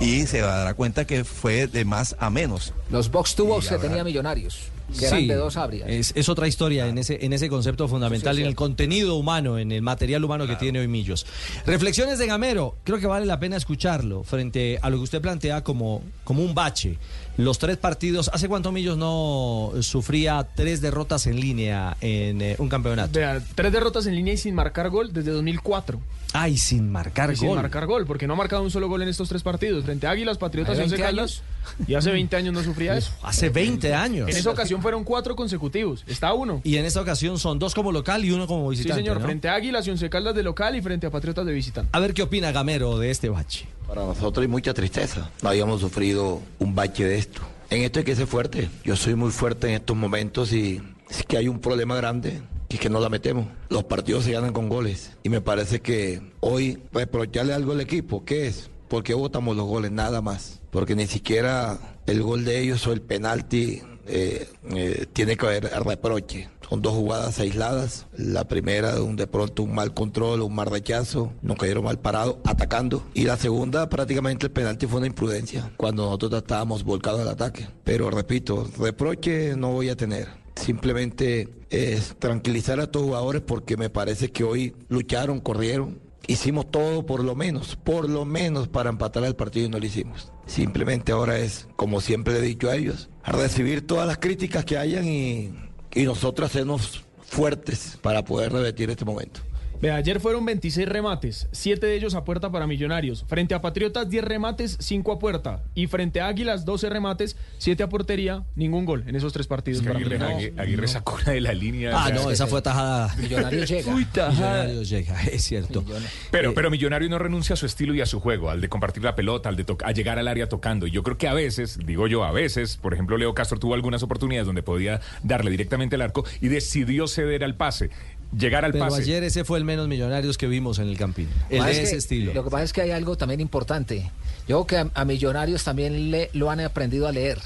Y se dará cuenta que fue de más a menos. Los box to box que tenía Millonarios, que eran de dos áreas. Es, es otra historia en ese, en ese concepto fundamental, en el contenido humano, en el material humano que tiene hoy Millos. Reflexiones de Gamero, creo que vale la pena escucharlo frente a lo que usted plantea como, como un bache. Los tres partidos, ¿hace cuánto Millos no sufría tres derrotas en línea en eh, un campeonato? Vea, tres derrotas en línea y sin marcar gol desde 2004. Ay, sin marcar Y sin gol. marcar gol, porque no ha marcado un solo gol en estos tres partidos. Frente a Águilas, Patriotas y ¿Hace Once 20 Caldas. Y hace 20 años no sufría eso. Hace 20 años. En esa ocasión fueron cuatro consecutivos. Está uno. Y en esta ocasión son dos como local y uno como Sí, visitante. señor. ¿no? Frente a Águilas y Once Caldas de local y frente a Patriotas de visitante. A ver qué opina Gamero de este bache. Para nosotros hay mucha tristeza. No habíamos sufrido un bache de esto. En esto hay que ser fuerte. Yo soy muy fuerte en estos momentos y es que hay un problema grande y que no la metemos. Los partidos se ganan con goles. Y me parece que hoy reprocharle algo al equipo, ¿qué es? Porque votamos los goles, nada más. Porque ni siquiera el gol de ellos o el penalti eh, eh, tiene que haber reproche. Son dos jugadas aisladas. La primera, de pronto un mal control, un mal rechazo, nos cayeron mal parados, atacando. Y la segunda, prácticamente el penalti fue una imprudencia, cuando nosotros estábamos volcados al ataque. Pero repito, reproche no voy a tener. Simplemente es tranquilizar a estos jugadores porque me parece que hoy lucharon, corrieron, Hicimos todo por lo menos, por lo menos para empatar el partido y no lo hicimos. Simplemente ahora es, como siempre he dicho a ellos, recibir todas las críticas que hayan y, y nosotros hacernos fuertes para poder revertir este momento. Vea, ayer fueron 26 remates, 7 de ellos a puerta para Millonarios. Frente a Patriotas, 10 remates, 5 a puerta. Y frente a Águilas, 12 remates, 7 a portería, ningún gol en esos tres partidos. Es que para Aguirre. Aguirre- Aguirre sacó una de la línea. Ah, no, esa fue tajada. Millonarios llega. Uy, tajada. Millonarios llega, es cierto. Pero, pero Millonario no renuncia a su estilo y a su juego, al de compartir la pelota, al de a llegar al área tocando. Y yo creo que a veces, digo yo, a veces, por ejemplo, Leo Castro tuvo algunas oportunidades donde podía darle directamente al arco y decidió ceder al pase, llegar al Pero pase. ayer ese fue el menos millonarios que vimos en el Campín. El Lo que pasa de es ese que- estilo. Lo que pasa es que hay algo también importante. Yo creo que a, a Millonarios también le, lo han aprendido a leer.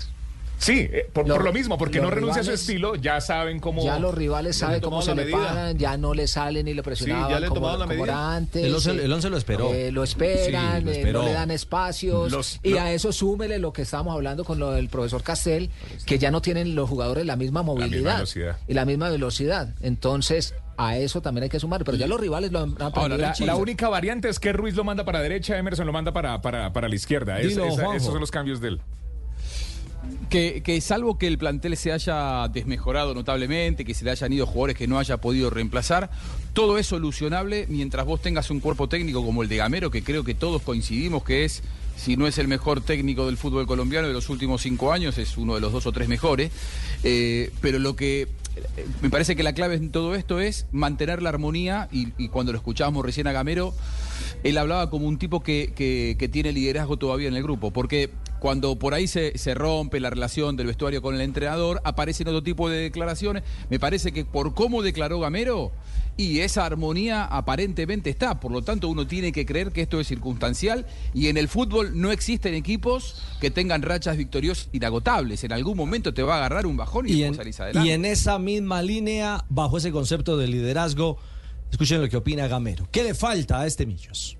Sí, eh, por, Lo- por lo mismo, porque no renuncia a su estilo, ya saben cómo. Ya los rivales saben cómo se le la paran, ya no le salen ni le presionaban ya le como, la como era antes. El once- eh, el once lo esperó. eh, lo esperan, Sí, lo eh, no le dan espacios. Los- y lo- a eso súmele lo que estábamos hablando con lo del profesor Castel, que ya no tienen los jugadores la misma movilidad velocidad. y la misma velocidad. Entonces, a eso también hay que sumar. Pero ya los rivales lo han. Ahora, la, la única variante es que Ruiz lo manda para derecha, Emerson lo manda para, para, para la izquierda. Es- Dilo, esa- Juanjo. esos son los cambios de él. Que, que salvo que el plantel se haya desmejorado notablemente, que se le hayan ido jugadores que no haya podido reemplazar, todo es solucionable mientras vos tengas un cuerpo técnico como el de Gamero, que creo que todos coincidimos que es, si no es el mejor técnico del fútbol colombiano de los últimos cinco años, es uno de los dos o tres mejores. Eh, pero lo que me parece que la clave en todo esto es mantener la armonía y, cuando lo escuchábamos recién a Gamero, él hablaba como un tipo que, que- que tiene liderazgo todavía en el grupo, porque cuando por ahí se, se rompe la relación del vestuario con el entrenador, aparecen otro tipo de declaraciones. Me parece que por cómo declaró Gamero, y esa armonía aparentemente está, por lo tanto uno tiene que creer que esto es circunstancial y en el fútbol no existen equipos que tengan rachas victoriosas inagotables. En algún momento te va a agarrar un bajón y, Y después en, salís adelante. y en esa misma línea, bajo ese concepto de liderazgo, escuchen lo que opina Gamero. ¿Qué le falta a este Millos?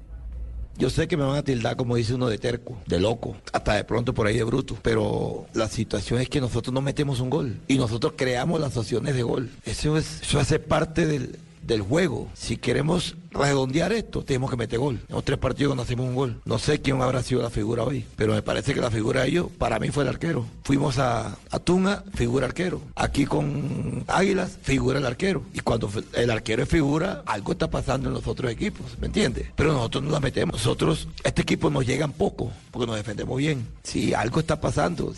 Yo sé que me van a tildar, como dice uno, de terco, de loco, hasta de pronto por ahí de bruto. Pero la situación es que nosotros no metemos un gol y nosotros creamos las opciones de gol. Eso, es, eso hace parte del, del juego. Si queremos redondear esto, tenemos que meter gol. En los tres partidos que no hacemos un gol. No sé quién habrá sido la figura hoy, pero me parece que la figura de ellos, para mí fue el arquero. Fuimos a, a Tunga, figura arquero. Aquí con Águilas, figura el arquero. Y cuando el arquero es figura, algo está pasando en los otros equipos, ¿me entiendes? Pero nosotros no la metemos. Nosotros, este equipo nos llegan poco, porque nos defendemos bien. Sí, algo está pasando.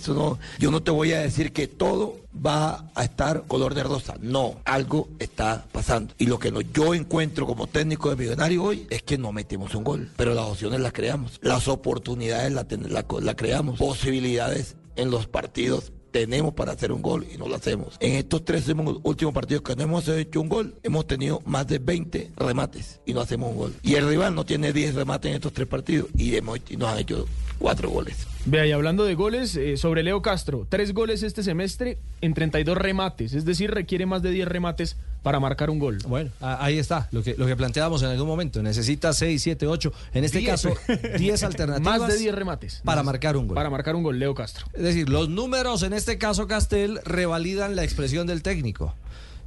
Yo no te voy a decir que todo va a estar color de rosa. No, algo está pasando. Y lo que no- yo encuentro como técnico de Millonario hoy es que no metemos un gol, pero las opciones las creamos, las oportunidades las creamos, posibilidades en los partidos tenemos para hacer un gol y no lo hacemos. En estos tres últimos partidos que no hemos hecho un gol, hemos tenido más de 20 remates y no hacemos un gol. Y el rival no tiene 10 remates en estos tres partidos y, hemos, y nos han hecho cuatro goles. Vea, y hablando de goles, eh, sobre Leo Castro, tres goles este semestre en 32 remates, es decir, requiere más de 10 remates para marcar un gol. Bueno, ahí está, lo que, lo que planteábamos en algún momento. Necesita 6, 7, 8, en este Diez. caso 10 alternativas. Más de 10 remates. Para Más. marcar un gol. Para marcar un gol, Leo Castro. Es decir, los números en este caso, Castel, revalidan la expresión del técnico.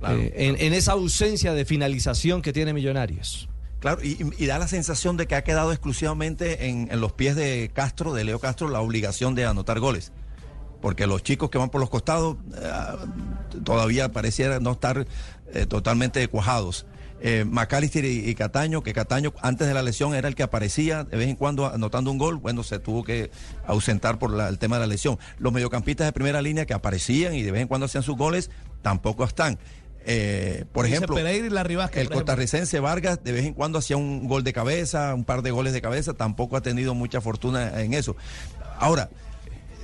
Eh, en, en esa ausencia de finalización que tiene Millonarios. Claro, y, da la sensación de que ha quedado exclusivamente en, los pies de Castro, de Leo Castro, la obligación de anotar goles. Porque los chicos que van por los costados eh, todavía pareciera no estar eh, totalmente cuajados. Eh, McAllister y, y Cataño, que Cataño antes de la lesión era el que aparecía de vez en cuando anotando un gol, bueno, se tuvo que ausentar por la- el tema de la lesión. Los mediocampistas de primera línea que aparecían y de vez en cuando hacían sus goles, tampoco están. Eh, por Dice ejemplo, Pereira y el costarricense Vargas de vez en cuando hacía un gol de cabeza, un par de goles de cabeza, tampoco ha tenido mucha fortuna en eso. Ahora,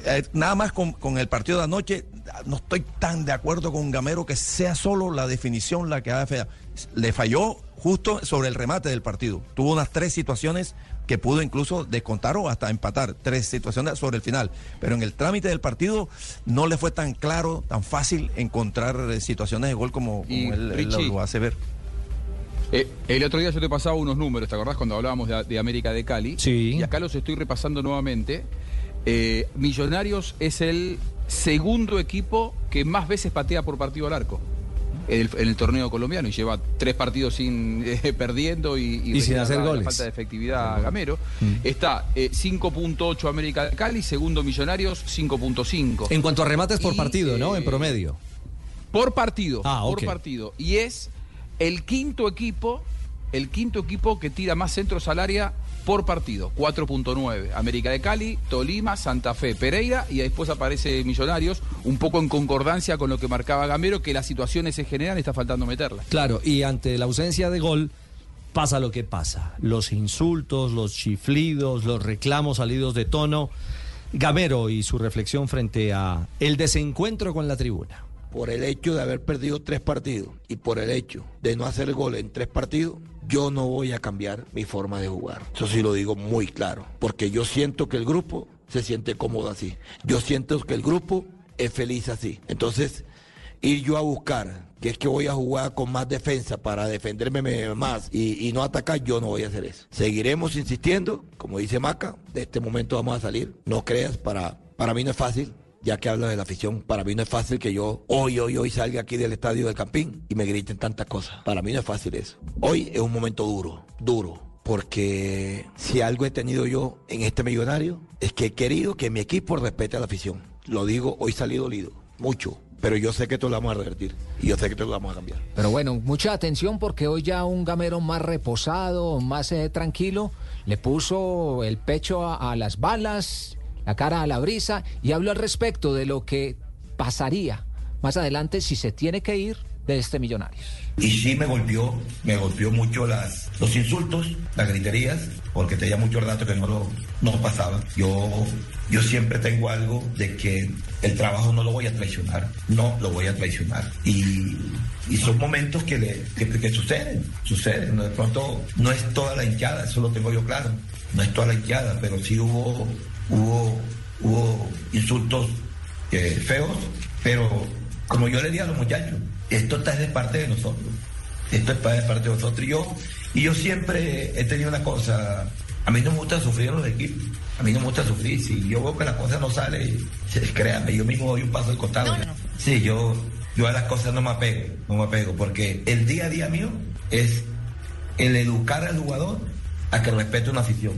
eh, nada más con, con el partido de anoche, no estoy tan de acuerdo con Gamero que sea solo la definición la que ha fea. Le falló justo sobre el remate del partido. Tuvo unas tres situaciones que pudo incluso descontar o hasta empatar. Tres situaciones sobre el final. Pero en el trámite del partido no le fue tan claro, tan fácil encontrar eh, situaciones de gol como, como Y, él, lo hace ver. Eh, el otro día yo te pasaba unos números, ¿te acordás cuando hablábamos de, de América de Cali? Sí. Y acá los estoy repasando nuevamente. Eh, Millonarios es el segundo equipo que más veces patea por partido al arco. En el, en el torneo colombiano y lleva tres partidos sin eh, perdiendo y, Y sin hacer la- la goles. falta de efectividad a Gamero. Está eh, 5.8 América de Cali, segundo Millonarios 5.5. En cuanto a remates por Y, partido, ¿no? eh, En promedio. Por partido. Ah, por ok. partido. Y es el quinto equipo, el quinto equipo que tira más centros al área por partido. 4.9. América de Cali, Tolima, Santa Fe, Pereira y después aparece Millonarios, un poco en concordancia con lo que marcaba Gamero, que las situaciones se generan, está faltando meterlas. Claro, y ante la ausencia de gol pasa lo que pasa. Los insultos, los chiflidos, los reclamos salidos de tono. Gamero y su reflexión frente a el desencuentro con la tribuna. por el hecho de haber perdido tres partidos y por el hecho de no hacer gol en tres partidos, yo no voy a cambiar mi forma de jugar. Eso sí lo digo muy claro, porque yo siento que el grupo se siente cómodo así. Yo siento que el grupo es feliz así. Entonces, ir yo a buscar, que es que voy a jugar con más defensa para defenderme me- más y, y no atacar, yo no voy a hacer eso. Seguiremos insistiendo, como dice Maca, de este momento vamos a salir. No creas, para, para mí no es fácil ya que habla de la afición, para mí no es fácil que yo hoy, hoy, hoy salga aquí del estadio del Campín y me griten tantas cosas. Para mí no es fácil eso. Hoy es un momento duro, duro, porque si algo he tenido yo en este millonario es que he querido que mi equipo respete a la afición. Lo digo, hoy salí dolido, mucho, pero yo sé que esto lo vamos a revertir y yo sé que esto lo vamos a cambiar. Pero bueno, mucha atención porque hoy ya un gamero más reposado, más eh, tranquilo, le puso el pecho a las balas, la cara a la brisa y habló al respecto de lo que pasaría más adelante si se tiene que ir de este Millonarios. Y sí me golpeó, me golpeó mucho las, los insultos, las griterías, porque tenía mucho rato que no lo no pasaba. Yo, yo siempre tengo algo de que el trabajo no lo voy a traicionar, no lo voy a traicionar. Y, y son momentos que, le, que, que suceden, suceden. De pronto no es toda la hinchada, eso lo tengo yo claro, no es toda la hinchada, pero sí hubo, hubo, hubo insultos eh, feos, pero como yo le dije a los muchachos, esto está de parte de nosotros. Esto es de parte de nosotros. Y yo, y yo siempre he tenido una cosa, a mí no me gusta sufrir en los equipos. A mí no me gusta sufrir. Si yo veo que la cosa no sale, se- créame, yo mismo doy un paso al costado. Sí, yo, yo a las cosas no me apego, no me apego, porque el día a día mío es el educar al jugador a que respete una afición.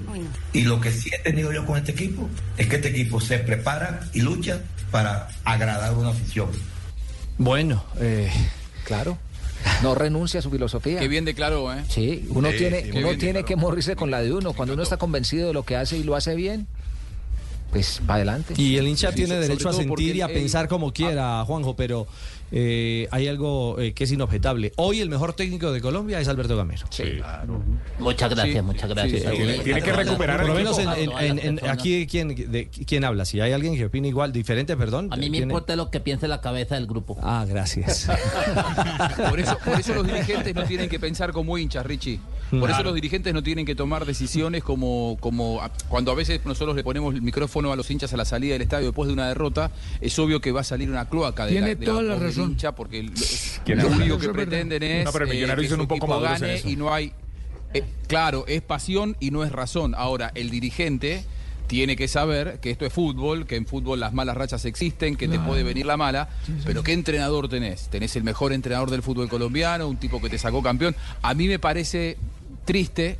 Y lo que sí he tenido yo con este equipo es que este equipo se prepara y lucha para agradar a una afición. Bueno, eh, claro. No renuncia a su filosofía. Qué bien declaró, ¿eh? Sí, uno Sí, tiene, sí, uno tiene declaró. que morirse con la de uno. Cuando uno está convencido de lo que hace y lo hace bien, pues va adelante. Y el hincha Sí, tiene derecho a sentir y a él- pensar como quiera, Juanjo, pero eh, hay algo eh, que es inobjetable. Hoy el mejor técnico de Colombia es Alberto Gamero. Sí, Muchas gracias, Sí, muchas gracias. sí, tiene- que recuperar Por lo menos en, aquí quién, de, quién habla. Si hay alguien que opina igual, diferente, perdón. A mí me tiene- importa lo que piense la cabeza del grupo. Ah, gracias. Por eso, por eso los dirigentes no tienen que pensar como hinchas, Richie. Por eso los dirigentes no tienen que tomar decisiones como, como a- cuando a veces nosotros le ponemos el micrófono a los hinchas a la salida del estadio después de una derrota, es obvio que va a salir una cloaca de Tiene la, de toda la razón. hincha porque lo, único que pretenden es No, pero el eh, que su un poco equipo gane eso. y no hay... eh, claro, es pasión y no es razón. Ahora, el dirigente tiene que saber que esto es fútbol, que en fútbol las malas rachas existen, que te puede venir la mala, pero ¿qué entrenador tenés? ¿Tenés el mejor entrenador del fútbol colombiano, un tipo que te sacó campeón? A mí me parece triste,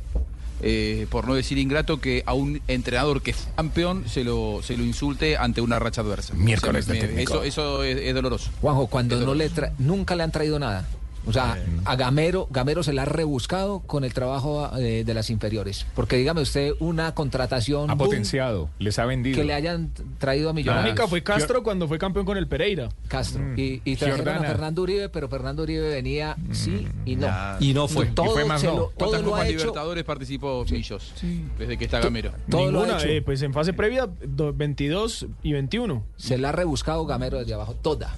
eh, por no decir ingrato, que a un entrenador que es campeón se lo, se lo insulte ante una racha adversa. Miércoles O sea, de me- técnico. Eso, eso es, es doloroso. Juanjo, cuando no le tra- nunca le han traído nada. O sea, a Gamero, Gamero se la ha rebuscado con el trabajo eh, de las inferiores. Porque dígame usted, una contratación Ha boom, potenciado, les ha vendido. que le hayan traído a La Millonarios. única fue Castro cuando fue campeón con el Pereira. Castro. Y, y trajeron a. Fernando Uribe, pero Fernando Uribe venía sí y no. Y no fue. Todo, se lo, todo ¿Cuántas lo ha hecho. Libertadores participó Millos desde que está Gamero? Todo lo ha Ninguna, hecho. eh, pues en fase previa, do- 22 y 21. Se la ha rebuscado Gamero desde abajo, toda.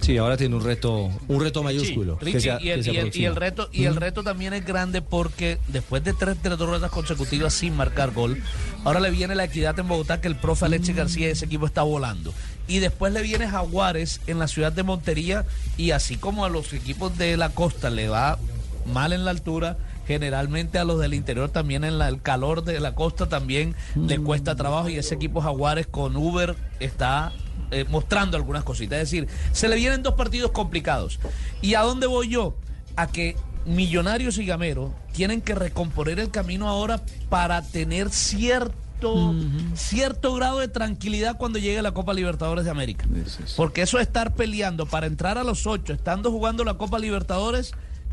Sí, ahora tiene un reto, un reto mayúsculo. que y, que el, se y el- y aproxima. el reto y el reto también es grande porque después de tres derrotas consecutivas sin marcar gol, ahora le viene la equidad en Bogotá que el profe Alexis García ese equipo está volando. Y después le viene Jaguares en la ciudad de Montería y así como a los equipos de la costa le va mal en la altura, generalmente a los del interior también en la- el calor de la costa también le cuesta trabajo y ese equipo Jaguares con Uber está eh, mostrando algunas cositas. Es decir, se le vienen dos partidos complicados. ¿Y a dónde voy yo? A que Millonarios y Gamero tienen que recomponer el camino ahora para tener cierto, cierto grado de tranquilidad cuando llegue la Copa Libertadores de América. Porque eso de estar peleando para entrar a los ocho, estando jugando la Copa Libertadores,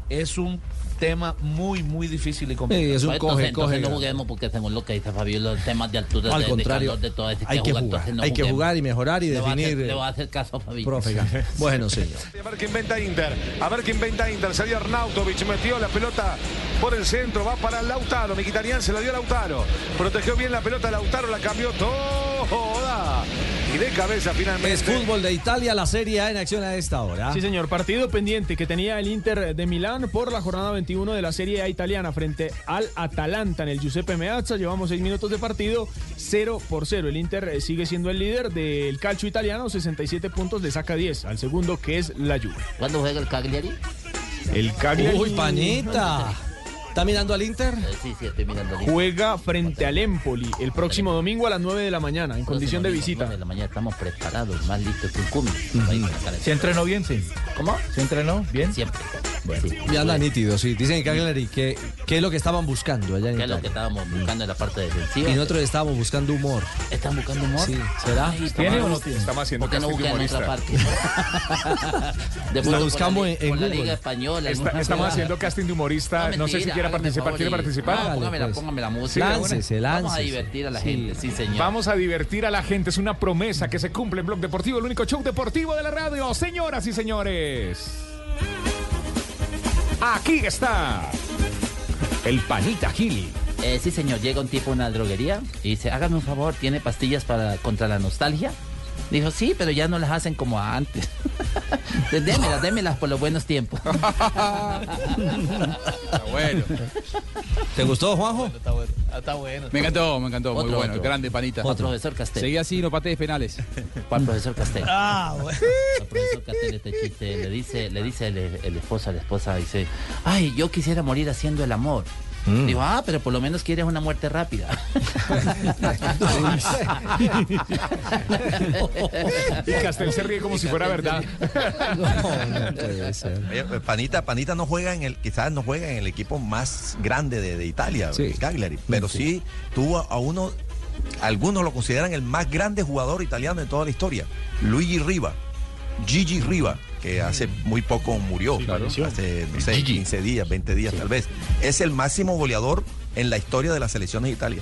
es un tema muy, muy difícil y complicado. Pues entonces, entonces no juguemos porque según lo que dice Fabio, los temas de altura, Al de, de contrario, calor, de todo eso, hay que jugar, entonces no hay que jugar y mejorar y Le voy a hacer- definir, Le eh, voy a hacer caso a Fabio. Profe. Bueno, señor. A ver quién inventa Inter. A ver quién inventa Inter. Salió Arnautovic, metió la pelota por el centro. Va para Lautaro. Miquitarian se la dio a Lautaro. Protegió bien la pelota Lautaro. La cambió toda. Y de cabeza finalmente. Es fútbol de Italia, la Serie A en acción a esta hora. Sí, señor. Partido pendiente que tenía el Inter de Milán por la jornada 21 de la Serie A italiana frente al Atalanta en el Giuseppe Meazza. Llevamos seis minutos de partido, 0 por 0. El Inter eh, sigue siendo el líder del calcio italiano, 67 puntos, le saca 10 al segundo que es la Juve. ¿Cuándo juega el Cagliari? El Cagliari. Uy, panita. ¿Está mirando al Inter? Eh, Sí, sí, estoy mirando. el- Juega frente al Empoli el próximo domingo a las 9 de la mañana en condición de visita. De la mañana estamos preparados, más listos que un cumi. ¿Se entrenó bien, sí? ¿Cómo? ¿Se entrenó bien? Siempre. Y anda nítido, sí. Dicen en Cagliari que qué es lo que estaban buscando allá en ¿Qué es lo que estábamos buscando en la parte defensiva? Y nosotros estábamos buscando humor. ¿Están buscando humor? Sí, ¿será? Ay, ¿Tiene estamos- o no tiene? Estamos haciendo ¿Por qué no? De Lo buscamos la, en- la. Liga Española. Estamos ciudad. haciendo casting de humorista. No, sé si quiere participar. ¿Quiere participar? No, póngame, la, póngame la música. Láncese, Vamos a divertir a la Sí. gente, sí, señor. Vamos a divertir a la gente. Es una promesa que se cumple en Blog Deportivo, el único show deportivo de la radio. Señoras y señores. Aquí está el panita Gil. Eh, sí, señor, llega un tipo a una droguería y dice, hágame un favor, ¿tiene pastillas para contra la nostalgia? Dijo, sí, pero ya no las hacen como antes. démelas, démelas por los buenos tiempos. bueno. ¿Te gustó, Juanjo? Está bueno. Ah, Está bueno. Me encantó, me encantó. Muy bueno. otro. Grande panita. Otro. Profesor Castel. Seguí así, no patees penales. ¿Cuál profesor Castel? Ah, bueno. El profesor Castel este chiste le dice, le dice el, el esposo a la esposa, dice, ay, yo quisiera morir haciendo el amor. Digo, ah, pero por lo menos quieres una muerte rápida. Y Castel se ríe como si fuera verdad. Oye, eh, Panita, Panita no juega en el, quizás no juega en el equipo más grande de, de Italia, el Cagliari, pero sí. tuvo a uno, algunos lo consideran el más grande jugador italiano de toda la historia, Luigi Riva, Gigi Riva, que hace muy poco murió, hace no sé, 15 días, 20 días tal vez. Es el máximo goleador en la historia de las selecciones de Italia.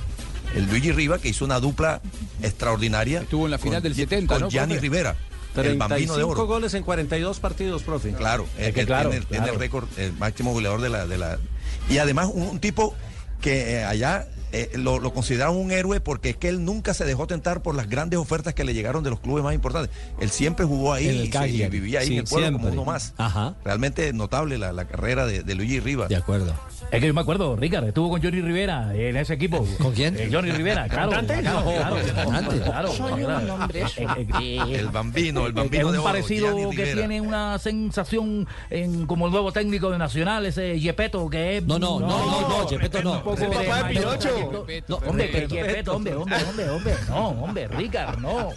El Luigi Riva, que hizo una dupla extraordinaria. Estuvo en la final del 70, Con ¿no, Gianni profe? Rivera, el bambino de 35 oro. goles en 42 partidos, profe. Claro, Es él, que claro, tiene, el récord, el máximo goleador de la, de la. Y además un, un tipo que eh, allá eh, lo, lo consideraron un héroe porque es que él nunca se dejó tentar por las grandes ofertas que le llegaron de los clubes más importantes. Él siempre jugó ahí En el y, se- y Cagliari. vivía ahí Sí, en el pueblo como uno más. Ajá. Realmente notable la, la carrera de, de Luigi Rivas. De acuerdo. Es que yo me acuerdo, Ricardo, estuvo con Johnny Rivera en ese equipo. ¿Con quién? Eh, Johnny Rivera, claro. ¿Cantante? Claro, claro, Cantante. claro, Soy un hombre El bambino, el Es bambino de un oro, parecido Gianni que Rivera. tiene una sensación en, como el nuevo técnico de Nacional, ese Yepeto, que es... No, no, no, no, no, no. un poco El de papá de. Pinocho. No, hombre, Yepeto, hombre, hombre, hombre, hombre, no, hombre, Ricardo, no.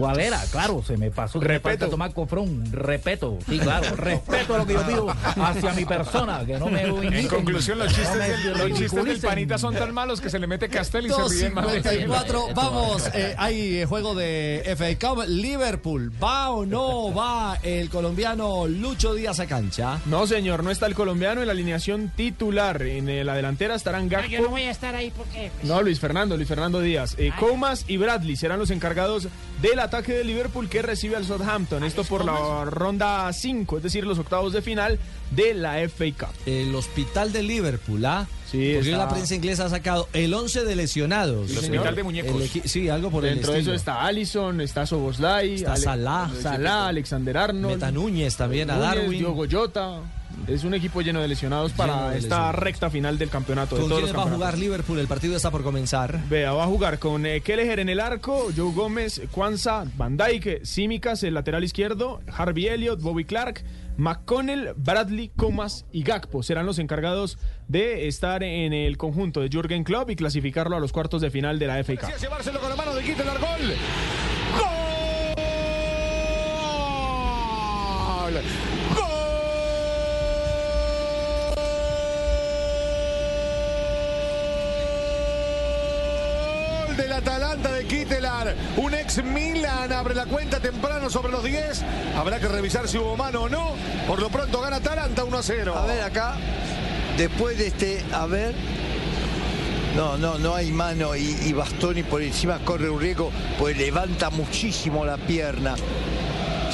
¿Cuál era? Claro, se me pasó que me falta tomar cofrón. Respeto, sí, claro. Respeto a lo que yo pido hacia mi persona, que no me En conclusión, los chistes, del, los chistes del panita son tan malos que se le mete Castel y se ríen más de 2.54, vamos, eh, hay eh, juego de FA Cup, Liverpool, ¿va o no va el colombiano Lucho Díaz a cancha? No, señor, no está el colombiano en la alineación titular. En eh, la delantera estarán No, Gakpo. yo no voy a estar ahí porque... No, Luis Fernando, Luis Fernando Díaz. Eh, Comas y Bradley serán los encargados del ataque de Liverpool que recibe al Southampton. Esto por la ronda 5, es decir, los octavos de final de la FA Cup. El hospital de Liverpool, ¿ah? Sí, Porque está- la prensa inglesa ha sacado el 11 de lesionados. El hospital de muñecos. El equi- sí, algo por Dentro el de eso estilo. está Allison, está Soboslai, Está Ale- Salah. Salah, Alexander Arnold. Meta Núñez también, a Núñez, Darwin. Diogo Jota. Es un equipo lleno de lesionados para de esta lesionados. recta final del campeonato. De ¿Con todos quiénes los va a jugar Liverpool? El partido está por comenzar. Vea, va a jugar con eh, Kelleher en el arco, Joe Gómez, Kwanzaa, Van Dijk, Simicas, el lateral izquierdo, Harvey Elliott, Bobby Clark, McConnell, Bradley, Comas y Gakpo serán los encargados de estar en el conjunto de Jürgen Klopp y clasificarlo a los cuartos de final de la FA Cup. Parecía llevárselo con la mano de Kitteler, gol. ¡Gol! ¡Gol! Del Atalanta de Kittelar. Un ex Milan abre la cuenta temprano sobre los 10. Habrá que revisar si hubo mano o no. Por lo pronto gana Atalanta 1 a 0. A ver acá, después de este, a ver. No, no, no hay mano y, y Bastoni por encima corre un riesgo, pues levanta muchísimo la pierna.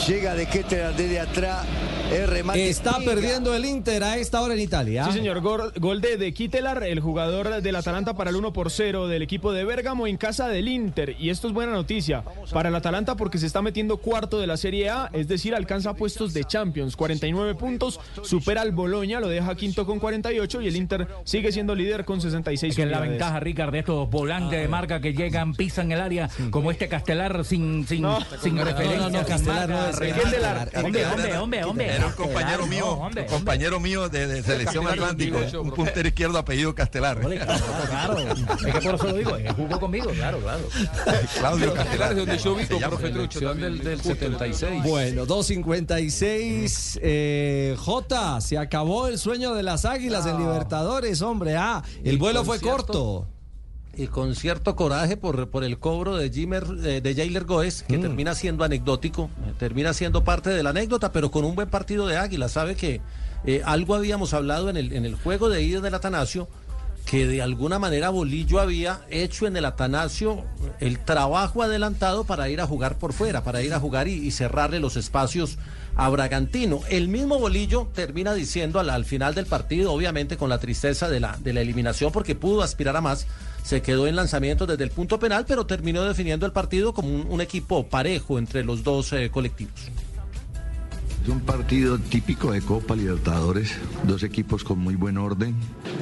Llega de Keter desde atrás, el. Está pega. perdiendo el Inter a esta hora en Italia. Sí, señor. Gol, gol de, de Kittelar, el jugador del Atalanta para el 1 por 0 del equipo de Bérgamo en casa del Inter. Y esto es buena noticia para el Atalanta porque se está metiendo cuarto de la Serie A, es decir, alcanza puestos de Champions. 49 puntos, supera al Boloña, lo deja quinto con 48 y el Inter sigue siendo líder con 66 Es que es la ventaja, Ricardo, de estos volantes de marca que llegan, pisan el área, como este Castelar sin, sin, No. sin No, referencia. no, no, sin Castelar no marca. es- Castelar. Castelar. Hombre, hombre, hombre, hombre. Era un compañero Castelar, mío, no, hombre, un compañero mío de, de selección Atlántico, contigo, un puntero izquierdo apellido Castelar. hombre. Claro, es que por eso lo digo, jugó conmigo, claro, claro. Claudio Castelar. es donde yo vi con profe Trucho del, del justo el otro. 76. Bueno, 2.56. Eh, J, se acabó el sueño de las águilas en Libertadores, hombre. Ah, el Y vuelo fue corto. Y con cierto coraje por, por el cobro de Jimmer, eh, de Jailer Goes, que termina siendo anecdótico, eh, termina siendo parte de la anécdota, pero con un buen partido de Águila. Sabe que eh, algo habíamos hablado en el, en el juego de ida del Atanasio, que de alguna manera Bolillo había hecho en el Atanasio el trabajo adelantado para ir a jugar por fuera, para ir a jugar y, y cerrarle los espacios a Bragantino. El mismo Bolillo termina diciendo al, al final del partido, obviamente con la tristeza de la, de la eliminación, porque pudo aspirar a más, se quedó en lanzamientos desde el punto penal, pero terminó definiendo el partido como un, un equipo parejo entre los dos eh, colectivos. Es un partido típico de Copa Libertadores, dos equipos con muy buen orden,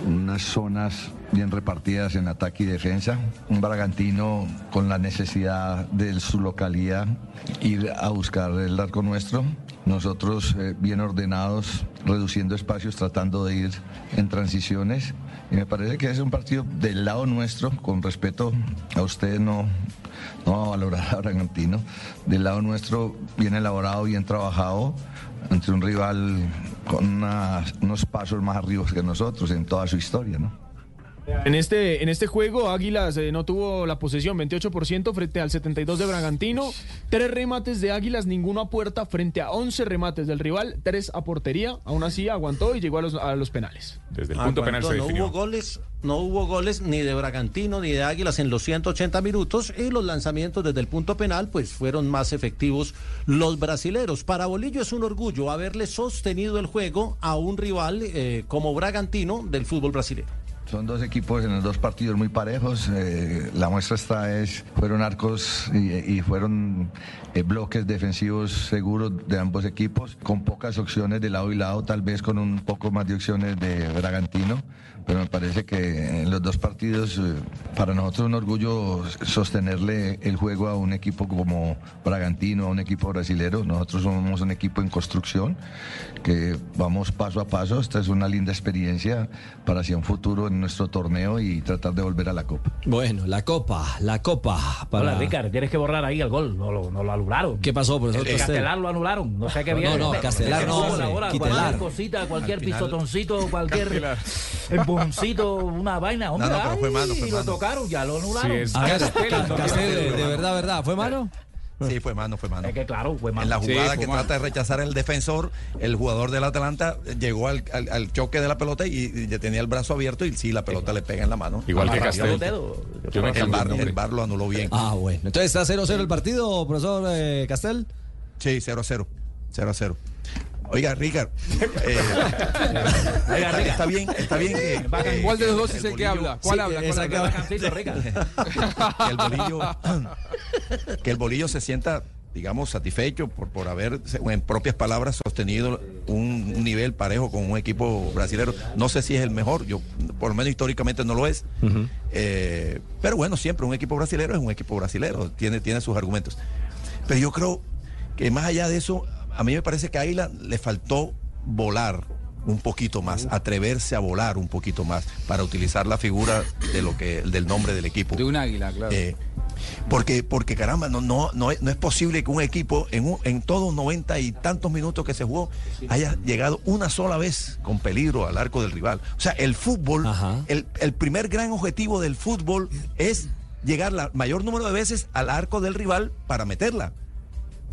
unas zonas bien repartidas en ataque y defensa, un Bragantino con la necesidad de su localidad ir a buscar el arco nuestro, nosotros eh, bien ordenados, reduciendo espacios, tratando de ir en transiciones y me parece que es un partido del lado nuestro, con respeto a usted no, no va a valorar a Bragantino. Del lado nuestro, bien elaborado, bien trabajado, entre un rival con unos pasos más arriba que nosotros en toda su historia, ¿no? En este, en este juego, Águilas eh, no tuvo la posesión, 28% frente al 72% de Bragantino. Tres remates de Águilas, ninguno a puerta frente a 11 remates del rival, tres a portería. Aún así aguantó y llegó a los, a los penales. Desde Aguantó, no hubo goles, no hubo goles ni de Bragantino ni de Águilas en los 180 minutos y los lanzamientos desde el punto penal pues fueron más efectivos los brasileros. Para Bolillo es un orgullo haberle sostenido el juego a un rival eh, como Bragantino del fútbol brasileño. Son dos equipos en los dos partidos muy parejos. eh, la muestra está es fueron arcos y, y fueron eh, bloques defensivos seguros de ambos equipos, con pocas opciones de lado y lado, tal vez con un poco más de opciones de Bragantino. Pero me parece que en los dos partidos, eh, para nosotros es un orgullo sostenerle el juego a un equipo como Bragantino, a un equipo brasilero. Nosotros somos un equipo en construcción, que vamos paso a paso. Esta es una linda experiencia para hacia un futuro en nuestro torneo y tratar de volver a la Copa. Bueno, la copa, la copa. Para... Hola, Ricardo, tienes que borrar ahí el gol. No lo, no lo anularon. ¿Qué pasó, profesor El Castel? Castelar lo anularon. No sé qué No, viene. no, Castelar no. Cualquier cosita, cualquier pisotoncito, cualquier empujoncito, una vaina. Hombre, No, no, pero fue mano, fue lo mano. tocaron, ya lo anularon. A ver, Ca- Castel, de, verdad, verdad, ¿fue mano? Sí, fue mano, fue mano. Es que claro, fue mano. En la Sí, jugada fue que mano. trata de rechazar el defensor, el jugador del Atalanta llegó al, al- al choque de la pelota y, y ya tenía el brazo abierto y sí, la pelota le pega en la mano. Igual que Castel. el, bar, el bar lo anuló bien. Ah, bueno. Entonces está 0-0 el partido, profesor eh, Castel. Sí, 0 a 0. 0 a 0. Oiga, Ricard. eh, Oiga, está, está bien, está bien que. eh, ¿Cuál de los dos el es el que habla? ¿Cuál Sí, habla? ¿Cuál habla? que que el bolillo que el bolillo se sienta digamos satisfecho por, por haber en propias palabras sostenido un, un nivel parejo con un equipo brasilero no sé si es el mejor yo por lo menos históricamente no lo es Eh, pero bueno siempre un equipo brasilero es un equipo brasilero tiene tiene sus argumentos pero yo creo que más allá de eso a mí me parece que a Águila le faltó volar un poquito más, atreverse a volar un poquito más para utilizar la figura de lo que del nombre del equipo. De un águila, claro. Eh, porque, porque caramba, no, no, no, es, no es posible que un equipo en, un- en todos noventa y tantos minutos que se jugó haya llegado una sola vez con peligro al arco del rival. O sea, el fútbol, el, el primer gran objetivo del fútbol es llegar la mayor número de veces al arco del rival para meterla.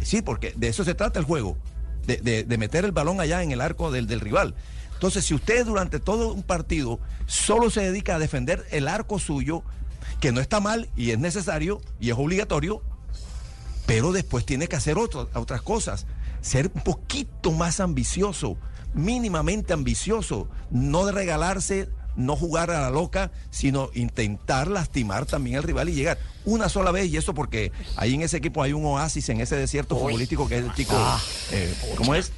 Sí, porque de eso se trata el juego, de, de- meter el balón allá en el arco del, del rival. Entonces, si usted durante todo un partido solo se dedica a defender el arco suyo, que no está mal y es necesario y es obligatorio, pero después tiene que hacer otras cosas. Ser un poquito más ambicioso, mínimamente ambicioso, no de regalarse, no jugar a la loca, sino intentar lastimar también al rival y llegar una sola vez. Y eso porque ahí en ese equipo hay un oasis en ese desierto futbolístico que es el chico, eh, ¿cómo es?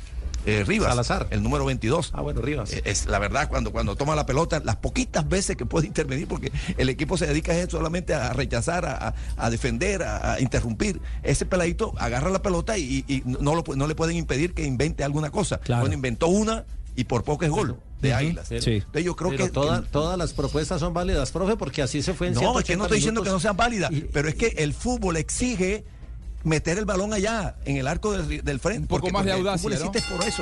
Eh, Rivas, Salazar. el número 22. Ah, bueno, Rivas. Eh, Es la verdad, cuando, cuando toma la pelota, las poquitas veces que puede intervenir, porque el equipo se dedica a solamente a rechazar, a, defender, a, a interrumpir. Ese peladito agarra la pelota y, y no, lo no le pueden impedir que invente alguna cosa. Bueno, inventó una y por poco es gol de Águilas. Entonces yo creo Pero que. toda- que- todas las propuestas son válidas, profe, porque así se fue en no, es que 180 no estoy diciendo que no sean válidas, pero es que el fútbol exige meter el balón allá, en el arco del, del frente. Un poco porque- más de porque el audacia, fútbol ¿no? por eso.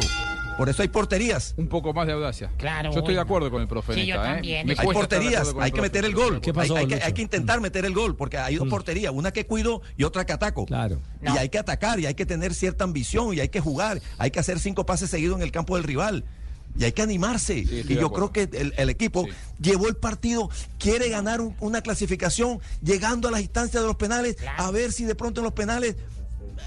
Por eso hay porterías. Un poco más de audacia. Claro, Yo estoy de acuerdo con el profe. Sí, yo ¿eh? también. Me hay porterías, hay que meter el gol. ¿Qué Hay- pasó, hay, que, hay que intentar meter el gol, porque hay dos porterías, una que cuido y otra que ataco. Claro. Y hay que atacar, y hay que tener cierta ambición, y hay que jugar, hay que hacer cinco pases seguidos en el campo del rival. Y hay que animarse. y yo creo que el, el equipo llevó el partido, quiere ganar un- una clasificación, llegando a las instancias de los penales, a ver si de pronto en los penales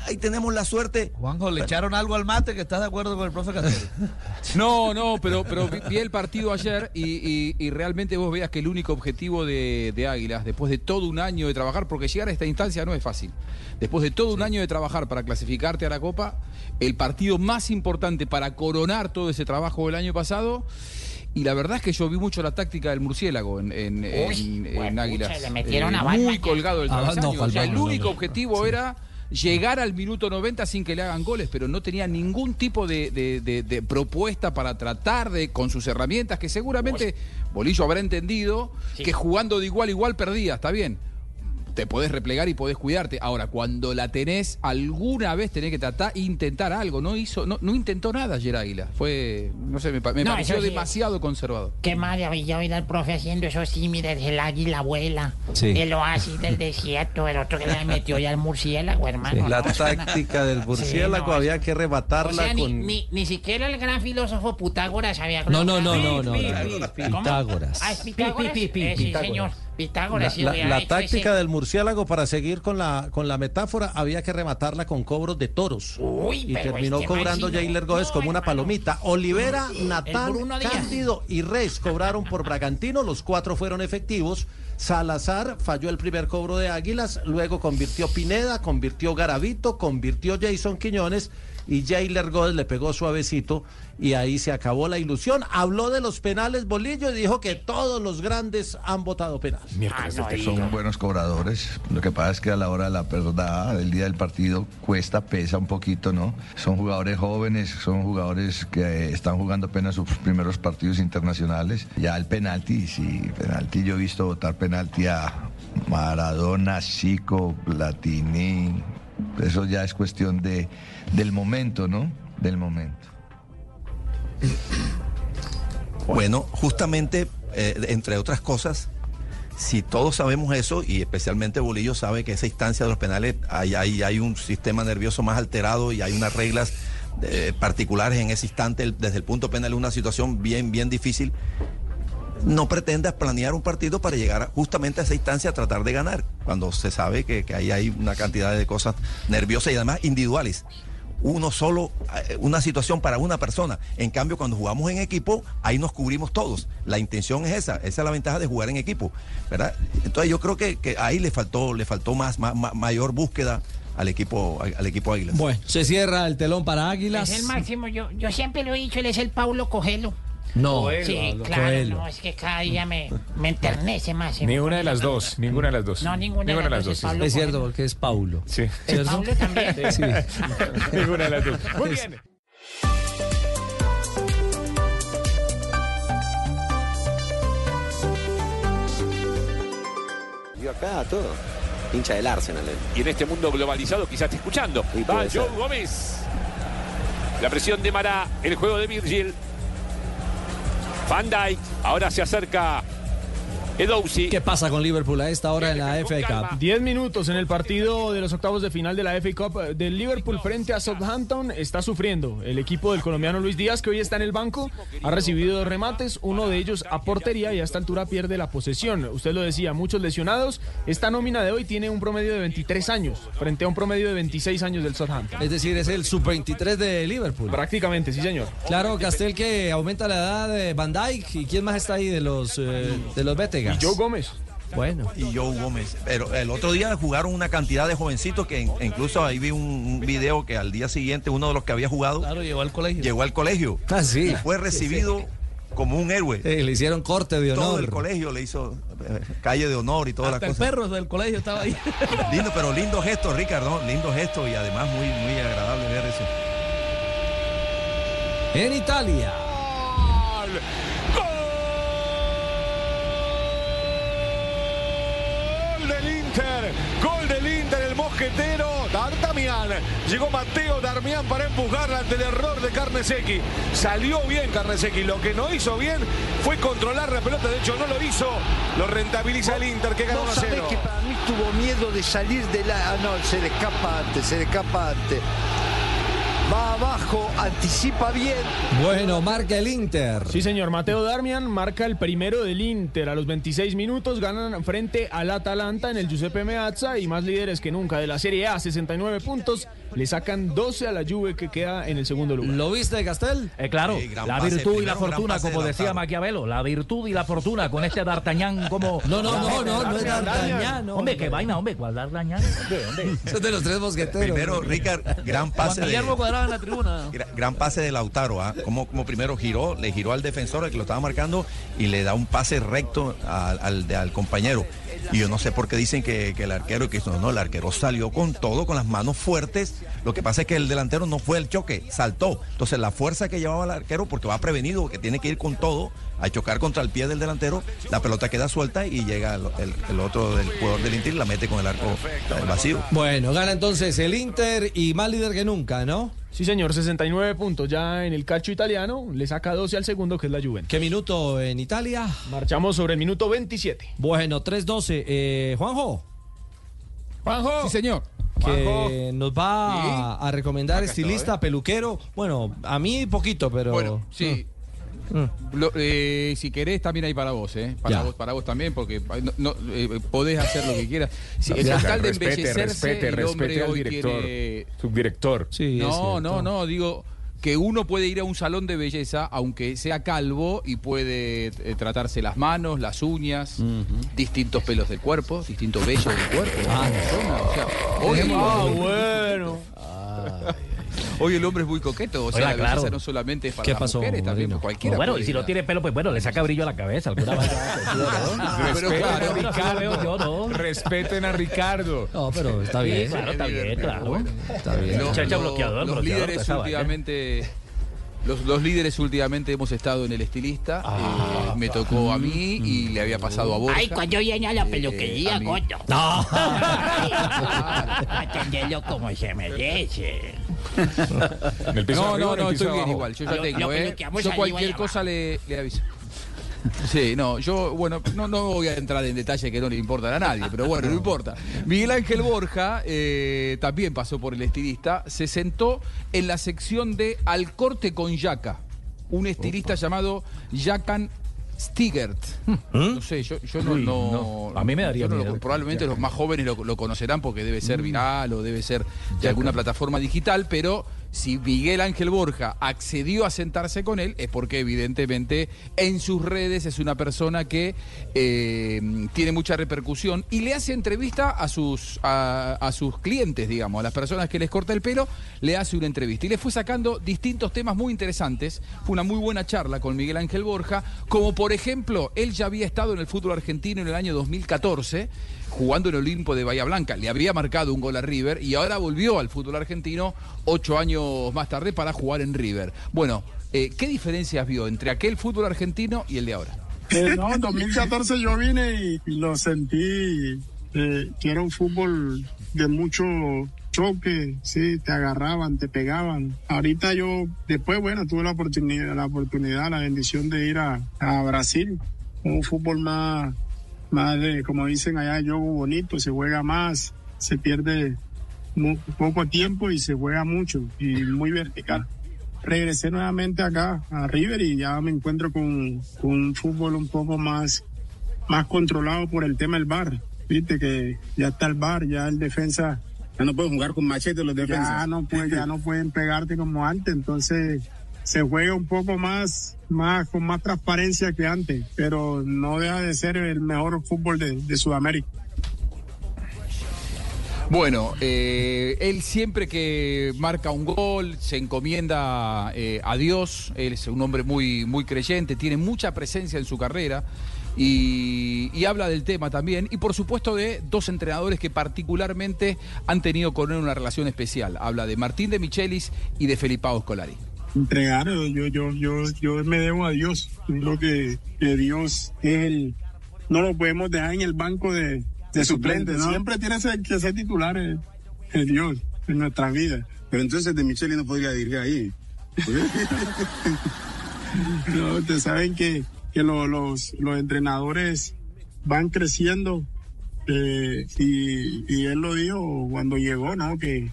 ahí tenemos la suerte. Juanjo, le echaron algo al mate que estás de acuerdo con el profe Castelo. No, no, pero, pero vi, vi el partido ayer y, y- y realmente vos veas que el único objetivo de, de Águilas, después de todo un año de trabajar, porque llegar a esta instancia no es fácil, después de todo un año de trabajar para clasificarte a la Copa, el partido más importante para coronar todo ese trabajo del año pasado. Y la verdad es que yo vi mucho la táctica del murciélago en, en, en- Uy, en huepucha, Águilas. le metieron Eh, a Batman muy colgado el travesaño. no, O sea, el único no. objetivo era llegar al minuto 90 sin que le hagan goles, pero no tenía ningún tipo de, de- de- de propuesta para tratar de, con sus herramientas, que seguramente Bolillo habrá entendido que jugando de igual a igual perdía, está bien. Te podés replegar y podés cuidarte. Ahora, cuando la tenés, alguna vez tenés que tratar, intentar algo. No hizo, no, no intentó nada ayer Águila. Fue, no sé, me, me No, pareció sí. demasiado conservador. Qué maravilla oír al profe haciendo eso sí, mira, el águila vuela, Sí. el oasis del desierto, el otro que le metió ya al murciélago, hermano. La no, táctica del murciélago Sí, no, había que O rematarla sea, ni, con... ni, ni siquiera el gran filósofo Pitágoras había... No, no, no, no, no, no. Pitágoras. Ah, Pitágoras. Pi, pi, pi, Eh, sí, Pitágoras. señor. Pitágoras, La, la hecho táctica ese- del murciélago, para seguir con la, con la metáfora, había que rematarla con cobros de toros. y pero terminó este cobrando no- Jailer Gómez como una palomita. Olivera, Díaz. Cándido y Reis cobraron por Bragantino. Los cuatro fueron efectivos. Salazar falló el primer cobro de Águilas, luego convirtió Pineda, convirtió Garavito, convirtió Jason Quiñones y Jailer Gómez le pegó suavecito y ahí se acabó la ilusión. Habló de los penales Bolillo y dijo que todos los grandes han votado penales. Son buenos cobradores. Lo que pasa es que a la hora de la verdad, el día del partido, cuesta, pesa un poquito, ¿no? Son jugadores jóvenes, son jugadores que eh, están jugando apenas sus primeros partidos internacionales. Ya el penalti, sí, penalti. Yo he visto votar penalti a Maradona, Chico, Platini. Eso ya es cuestión de, del momento, ¿no? Del momento. Bueno, justamente, eh, entre otras cosas, si todos sabemos eso, y especialmente Bolillo sabe que esa instancia de los penales hay, hay, un sistema nervioso más alterado y hay unas reglas eh, particulares en ese instante, desde el punto penal, una situación bien, bien difícil. No pretendas planear un partido para llegar justamente a esa instancia a tratar de ganar, cuando se sabe que, que ahí hay una cantidad de cosas nerviosas y además individuales uno solo, eh, una situación para una persona. En cambio, cuando jugamos en equipo, ahí nos cubrimos todos. La intención es esa, esa es la ventaja de jugar en equipo, ¿verdad? Entonces yo creo que, que ahí le faltó, le faltó más, ma- mayor búsqueda al equipo, al equipo Águilas. Bueno, se cierra el telón para Águilas. Es el máximo, yo, yo siempre lo he dicho, él es el Paulo Cogelo. No, sí, Coelho, claro, Coelho. no, es que cada día me, me enternece más. Ni una de las dos, ninguna de las dos. No, ninguna de las dos, es Pablo Es cierto, porque es Paulo. Sí. ¿Es. Paulo también? Sí. Ninguna de las dos. Muy bien. Yo acá todo. Hincha del Arsenal. él. Y en este mundo globalizado quizás esté escuchando. Va Joe. Gómez. La presión de Mará, el juego de Virgil. Van ahora se acerca. ¿Qué pasa con Liverpool a esta hora en la FA Cup? 10 minutos en el partido de los octavos de final de la FA Cup eh, del Liverpool frente a Southampton está sufriendo. El equipo del colombiano Luis Díaz, que hoy está en el banco, ha recibido dos remates, uno de ellos a portería y a esta altura pierde la posesión. Usted lo decía, muchos lesionados. Esta nómina de hoy tiene un promedio de 23 años frente a un promedio de 26 años del Southampton. Es decir, es el sub-23 de Liverpool. Prácticamente, sí, señor. Claro, Castel que aumenta la edad de Van Dijk. ¿Y quién más está ahí de los, eh, de los Y Joe Gómez. Bueno. Y Joe Gómez. Pero el otro día jugaron una cantidad de jovencitos que in- incluso ahí vi un, un video que al día siguiente uno de los que había jugado llegó al colegio. Llegó al colegio. Ah, sí. Y fue recibido como un héroe. Le hicieron corte de honor. Todo el colegio le hizo eh, calle de honor y todas las el cosas. perro del colegio estaba ahí. Lindo, pero lindo gesto, Ricardo. Lindo gesto y además muy, muy agradable ver eso. En Italia. Gol del Inter, gol del Inter, el mosquetero D'Artagnan. Llegó Mateo Darmian para empujarla ante el error de Carnesecchi. Salió bien Carnesecchi. Lo que no hizo bien fue controlar la pelota. De hecho, no lo hizo. Lo rentabiliza el Inter que gana No 1 a sabés 0. que para mí tuvo miedo de salir de la. Ah, no, se le escapa antes, se le escapa antes. Va abajo, anticipa bien. Bueno, marca el Inter. Sí, señor. Mateo Darmian marca el primero del Inter. A los 26 minutos ganan frente al Atalanta en el Giuseppe Meazza y más líderes que nunca de la Serie A, 69 puntos. Le sacan 12 a la Juve que queda en el segundo lugar. ¿Lo viste, Castel? Eh, claro, la virtud y la fortuna, como decía Maquiavelo, la virtud y la fortuna con este D'Artagnan como... No, no, no, no, no es D'Artagnan. Hombre, qué vaina, hombre, ¿cuál D'Artagnan? Son de los tres mosqueteros. Primero, Ricard, gran pase Juan de, Guillermo Cuadrado en la tribuna. gra- gran pase de Lautaro, ¿ah? como, como primero giró, le giró al defensor al que lo estaba marcando y le da un pase recto al, al, de- al compañero. Y yo no sé por qué dicen que, que el arquero, que no, no, el arquero salió con todo, con las manos fuertes. Lo que pasa es que el delantero no fue el choque, saltó. Entonces la fuerza que llevaba el arquero, porque va prevenido, que tiene que ir con todo, a chocar contra el pie del delantero, la pelota queda suelta y llega el, el- el otro del jugador del Inter y la mete con el arco vacío. Bueno, gana entonces el Inter y más líder que nunca, ¿no? Sí, señor, 69 puntos ya en el calcio italiano. Le saca 12 al segundo, que es la Juventus. ¿Qué minuto en Italia? Marchamos sobre el minuto 27. Bueno, 3-12. Eh, Juanjo. Juanjo. Sí, señor. Que nos va Sí. a, recomendar Acá estilista, peluquero. Bueno, a mí poquito, pero. Bueno, sí. Mm. Lo- eh, si querés, también hay para vos, ¿eh? Para Ya. vos, para vos también, porque no, no, eh, podés hacer lo que quieras. Si, No, el ya, tal de respete, embellecerse, respete, el hombre respete al director, tiene- subdirector. Sí, No, no, no, digo que uno puede ir a un salón de belleza, aunque sea calvo, y puede eh, tratarse las manos, las uñas, distintos pelos del cuerpo, distintos vellos del cuerpo. de la persona, o sea, hoy, Ah, bueno. Hoy el hombre es muy coqueto, o sea, Oiga, la belleza claro. no solamente es para ¿Qué las pasó, mujeres, también Marino? para cualquiera. bueno, y si no tiene pelo, pues bueno, le saca brillo a la cabeza. Alguna vaina, Pero Pero claro, ¿no? Respeten a Ricardo. No, pero está Sí, bien. claro, está bien, claro. Está bien. Los, Chacha los- bloqueador, los bloqueador, líderes últimamente. Los, los líderes últimamente hemos estado en el estilista. Ah, eh, me tocó a mí y le había pasado a Borja. Ay, cuando viene a la Eh, peluquería, a mí. coño. No. Atenderlo como se merece. No, no, no, estoy bien igual. Yo ya Lo- tengo, lo ¿eh? Yo cualquier cosa le, le aviso. Sí, no, yo, bueno, no, no voy a entrar en detalle que no le importan a nadie, pero bueno, no importa. Miguel Ángel Borja eh, también pasó por el estilista, se sentó en la sección de Al corte con Yaca, un estilista llamado Jacan Stigert. No sé, yo, yo no, Uy, no- no. A mí me daría lo- probablemente los más jóvenes lo, lo conocerán porque debe Mm. ser viral o debe ser de alguna plataforma digital, pero si Miguel Ángel Borja accedió a sentarse con él es porque evidentemente en sus redes es una persona que eh, tiene mucha repercusión y le hace entrevista a sus, a, a sus clientes, digamos, a las personas que les corta el pelo, le hace una entrevista y le fue sacando distintos temas muy interesantes. Fue una muy buena charla con Miguel Ángel Borja, como por ejemplo, él ya había estado en el fútbol argentino en el año 2014 jugando en Olimpo de Bahía Blanca. Le había marcado un gol a River y ahora volvió al fútbol argentino ocho años más tarde para jugar en River. Bueno, eh, ¿qué diferencias vio entre aquel fútbol argentino y el de ahora? Eh, no, en 2014 yo vine y, lo sentí eh, que era un fútbol de mucho choque, sí, te agarraban, te pegaban. Ahorita yo, después, bueno, tuve la oportunidad, la oportunidad, la bendición de ir a Brasil, un fútbol más, más de, como dicen allá, juego bonito, se juega más, se pierde poco tiempo y se juega mucho y muy vertical regresé nuevamente acá a River y ya me encuentro con, con un fútbol un poco más, más controlado por el tema del bar. Viste que ya está el bar, ya el defensa. Ya no pueden jugar con machete los defensas. Ya no, puede, ya no pueden pegarte como antes, entonces se juega un poco más, más con más transparencia que antes, pero no deja de ser el mejor fútbol de, Sudamérica. Bueno, eh, él siempre que marca un gol se encomienda eh, a Dios. Él es un hombre muy, muy creyente, tiene mucha presencia en su carrera y, y habla del tema también. Y por supuesto de dos entrenadores que particularmente han tenido con él una relación especial. Habla de Martín de Michelis y de Felipao Scolari. Entregar. Yo, yo, yo, yo me debo a Dios. Yo creo que, que Dios es el. No lo podemos dejar en el banco de, de suplentes. ¿no? Siempre tiene que ser- que ser titular el, el Dios en nuestra vida. Pero entonces de Micheli no podría dirigir ahí. No, ustedes saben que, que lo- los, los entrenadores van creciendo eh, y, y él lo dijo cuando llegó, ¿no? Que,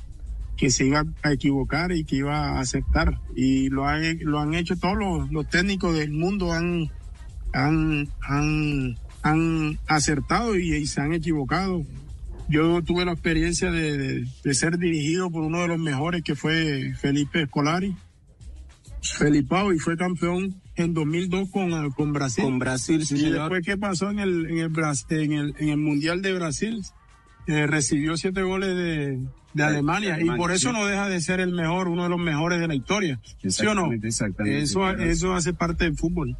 que se iba a equivocar y que iba a aceptar. Y lo, ha- lo han hecho todos los, los técnicos del mundo, han, han, han, han acertado y, y se han equivocado. Yo tuve la experiencia de, de- de ser dirigido por uno de los mejores que fue Felipe Escolari. Felipao y fue campeón en 2002 con, eh, con Brasil. Con Brasil, sí, Y señor. después, ¿qué pasó en el, en el, en el, en el Mundial de Brasil? Eh, recibió siete goles de, de Alemania, y por eso sí. no deja de ser el mejor, uno de los mejores de la historia. ¿Sí o no? Exactamente, exactamente, Eso, claro. eso hace parte del fútbol.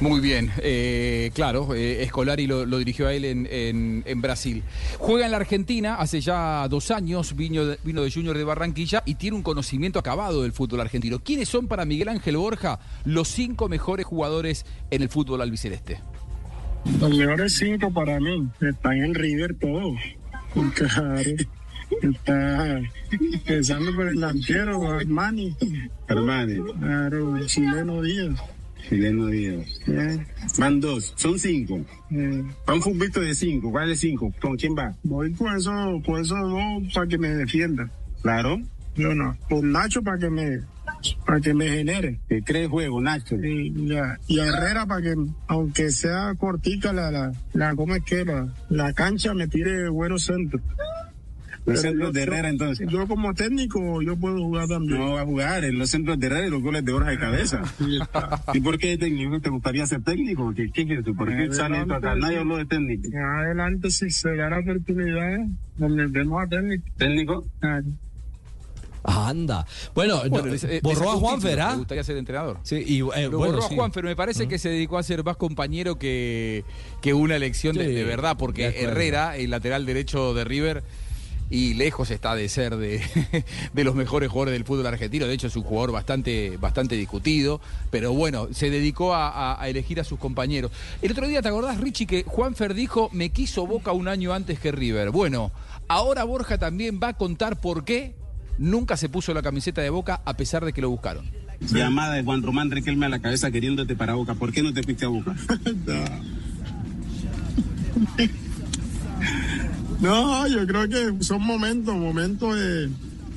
Muy bien, eh, claro, eh, Escolari lo, lo dirigió a él en, en- en Brasil. Juega en la Argentina hace ya dos años, vino de, vino de Junior de Barranquilla y tiene un conocimiento acabado del fútbol argentino. ¿Quiénes son para Miguel Ángel Borja los cinco mejores jugadores en el fútbol albiceleste? Los mejores cinco para mí están en River todos. Claro. Está empezando por el delantero, Armani. Armani. Claro, chileno Díaz. Chileno Díaz. Eh, Van dos, son cinco. eh, Va un futbolista de cinco. ¿Cuál es cinco? ¿Con quién va? voy con eso, con esos dos para que me defienda. Claro. Yo no. Con Nacho para que me, para que me genere. Que cree juego, Nacho. Y, Herrera para que, aunque sea cortica la, la, la ¿cómo es que? La, la cancha me tire buenos centros. Los Pero centros yo- de Herrera, entonces. Yo como técnico, yo puedo jugar también. No va a jugar en los centros de Herrera y los goles de Borja de cabeza. ¿Y por qué técnico? ¿Te gustaría ser técnico? ¿Qué, qué quieres tú? ¿Por qué sale esto acá? Nadie habló de técnico. Adelante, si se da la oportunidad, donde vemos a técnico. ¿Técnico? Anda. Bueno, no, le- le borró a Juanfer, ¿ah? Me gustaría ser entrenador. Sí, y eh, Lo bueno, borró sí. a Juanfer, me parece que se dedicó a ser más compañero que, que una elección de, Sí, de verdad, porque de. Herrera, el lateral derecho de River, y lejos está de ser de, de los mejores jugadores del fútbol argentino. De hecho, es un jugador bastante, bastante discutido, pero bueno, se dedicó a, a- a elegir a sus compañeros. El otro día, ¿te acordás, Richie, que Juanfer dijo, me quiso Boca un año antes que River? Bueno, ahora Borja también va a contar por qué nunca se puso la camiseta de Boca a pesar de que lo buscaron. Llamada de Juan Román Riquelme a la cabeza queriéndote para Boca. ¿Por qué no te fuiste a Boca? No, yo creo que son momentos, momentos de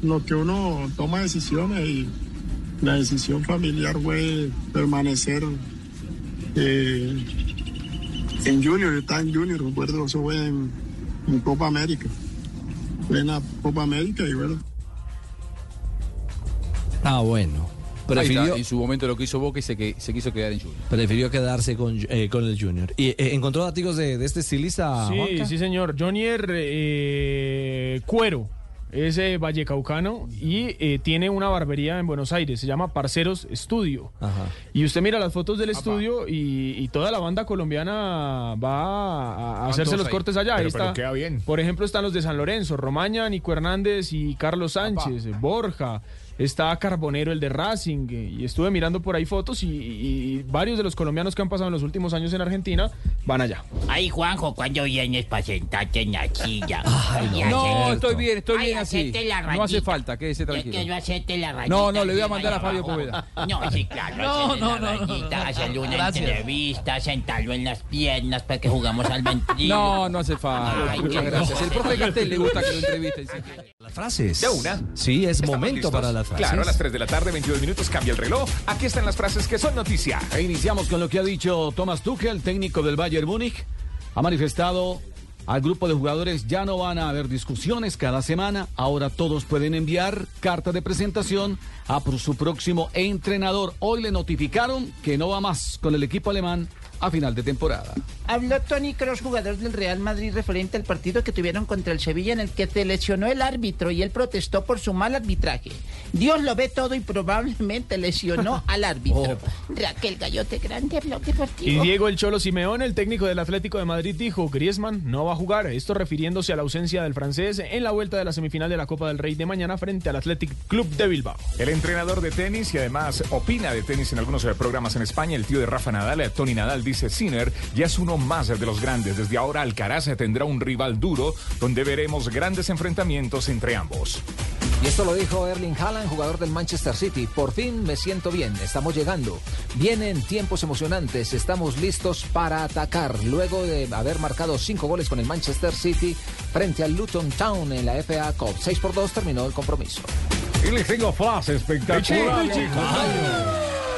los que uno toma decisiones y la decisión familiar fue permanecer eh, en Junior, está en Junior, recuerdo, eso fue en, en Copa América, plena Copa América y bueno. Ah, bueno. Prefirió, en su momento lo que hizo Boca y se, que, se quiso quedar en Junior. prefirió quedarse con, eh, con el Junior. ¿Y eh, encontró datos de, de este estilista, Sí, Juanca? sí, señor. Jonier eh, Cuero es eh, vallecaucano y eh, tiene una barbería en Buenos Aires. Se llama Parceros Estudio. Ajá. Y usted mira las fotos del estudio y, y toda la banda colombiana va a, hacerse los ahí. cortes allá. Pero- Ahí pero está, queda bien. Por ejemplo, están los de San Lorenzo, Romaña, Nico Hernández y Carlos Sánchez, Borja. Está Carbonero, el de Racing, eh, y estuve mirando por ahí fotos y, y- varios de los colombianos que han pasado en los últimos años en Argentina van allá. Ay, Juanjo, ¿cuándo vienes para sentarte en la silla? Y No, hacer- estoy bien, estoy Ay, bien así. la No hace falta, quédese Yo tranquilo. quiero hacerte la rayita. No, no, le voy a mandar a Fabio. Poveda. No, sí, claro. No, no, la no, no, rayita, no. hacerle una Gracias. entrevista, sentarlo en las piernas para que jugamos al ventríloco. No, no hace falta. Ay, Muchas gracias. El profe. Castel le gusta que lo entrevisten. Las frases. ¿De una? Sí, es ¿Estamos momento listos? para las frases. Claro, a las 3 de la tarde, 22 minutos, cambia el reloj. Aquí están las frases que son noticia. E iniciamos con lo que ha dicho Thomas Tuchel, técnico del Bayern Múnich. Ha manifestado al grupo de jugadores ya no van a haber discusiones cada semana. Ahora todos pueden enviar carta de presentación a su próximo entrenador. Hoy le notificaron que no va más con el equipo alemán a final de temporada. Habló Tony Kroos, jugador del Real Madrid, referente al partido que tuvieron contra el Sevilla en el que se lesionó el árbitro y él protestó por su mal arbitraje. Dios lo ve todo y probablemente lesionó al árbitro. Raquel Gallote Grande, blog Y deportivo. Diego El Cholo Simeón, el técnico del Atlético de Madrid, dijo, Griezmann no va a jugar. Esto refiriéndose a la ausencia del francés en la vuelta de la semifinal de la Copa del Rey de mañana frente al Athletic Club de Bilbao. El entrenador de tenis y además opina de tenis en algunos eh, programas en España, el tío de Rafa Nadal, eh, Tony Nadal, dice Sinner, ya es uno más de los grandes. Desde ahora Alcaraz tendrá un rival duro donde veremos grandes enfrentamientos entre ambos. Y esto lo dijo Erling Haaland, jugador del Manchester City. Por fin me siento bien, estamos llegando. Vienen tiempos emocionantes, estamos listos para atacar. Luego de haber marcado cinco goles con el Manchester City frente al Luton Town en la FA Cup. 6 por 2 terminó el compromiso. Y les tengo frase espectacular.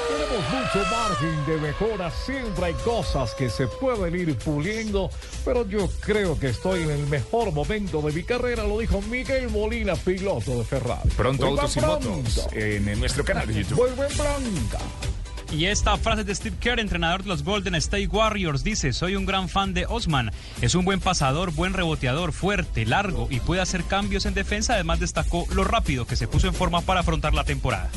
Tenemos mucho margen de mejora, siempre hay cosas que se pueden ir puliendo, pero yo creo que estoy en el mejor momento de mi carrera, lo dijo Miguel Molina, piloto de Ferrari. Pronto Autos y pronto. Motos en, nuestro canal de YouTube. Vuelve blanca. Y esta frase de Steve Kerr, entrenador de los Golden State Warriors, dice, soy un gran fan de Osman. Es un buen pasador, buen reboteador, fuerte, largo y puede hacer cambios en defensa. Además destacó lo rápido que se puso en forma para afrontar la temporada.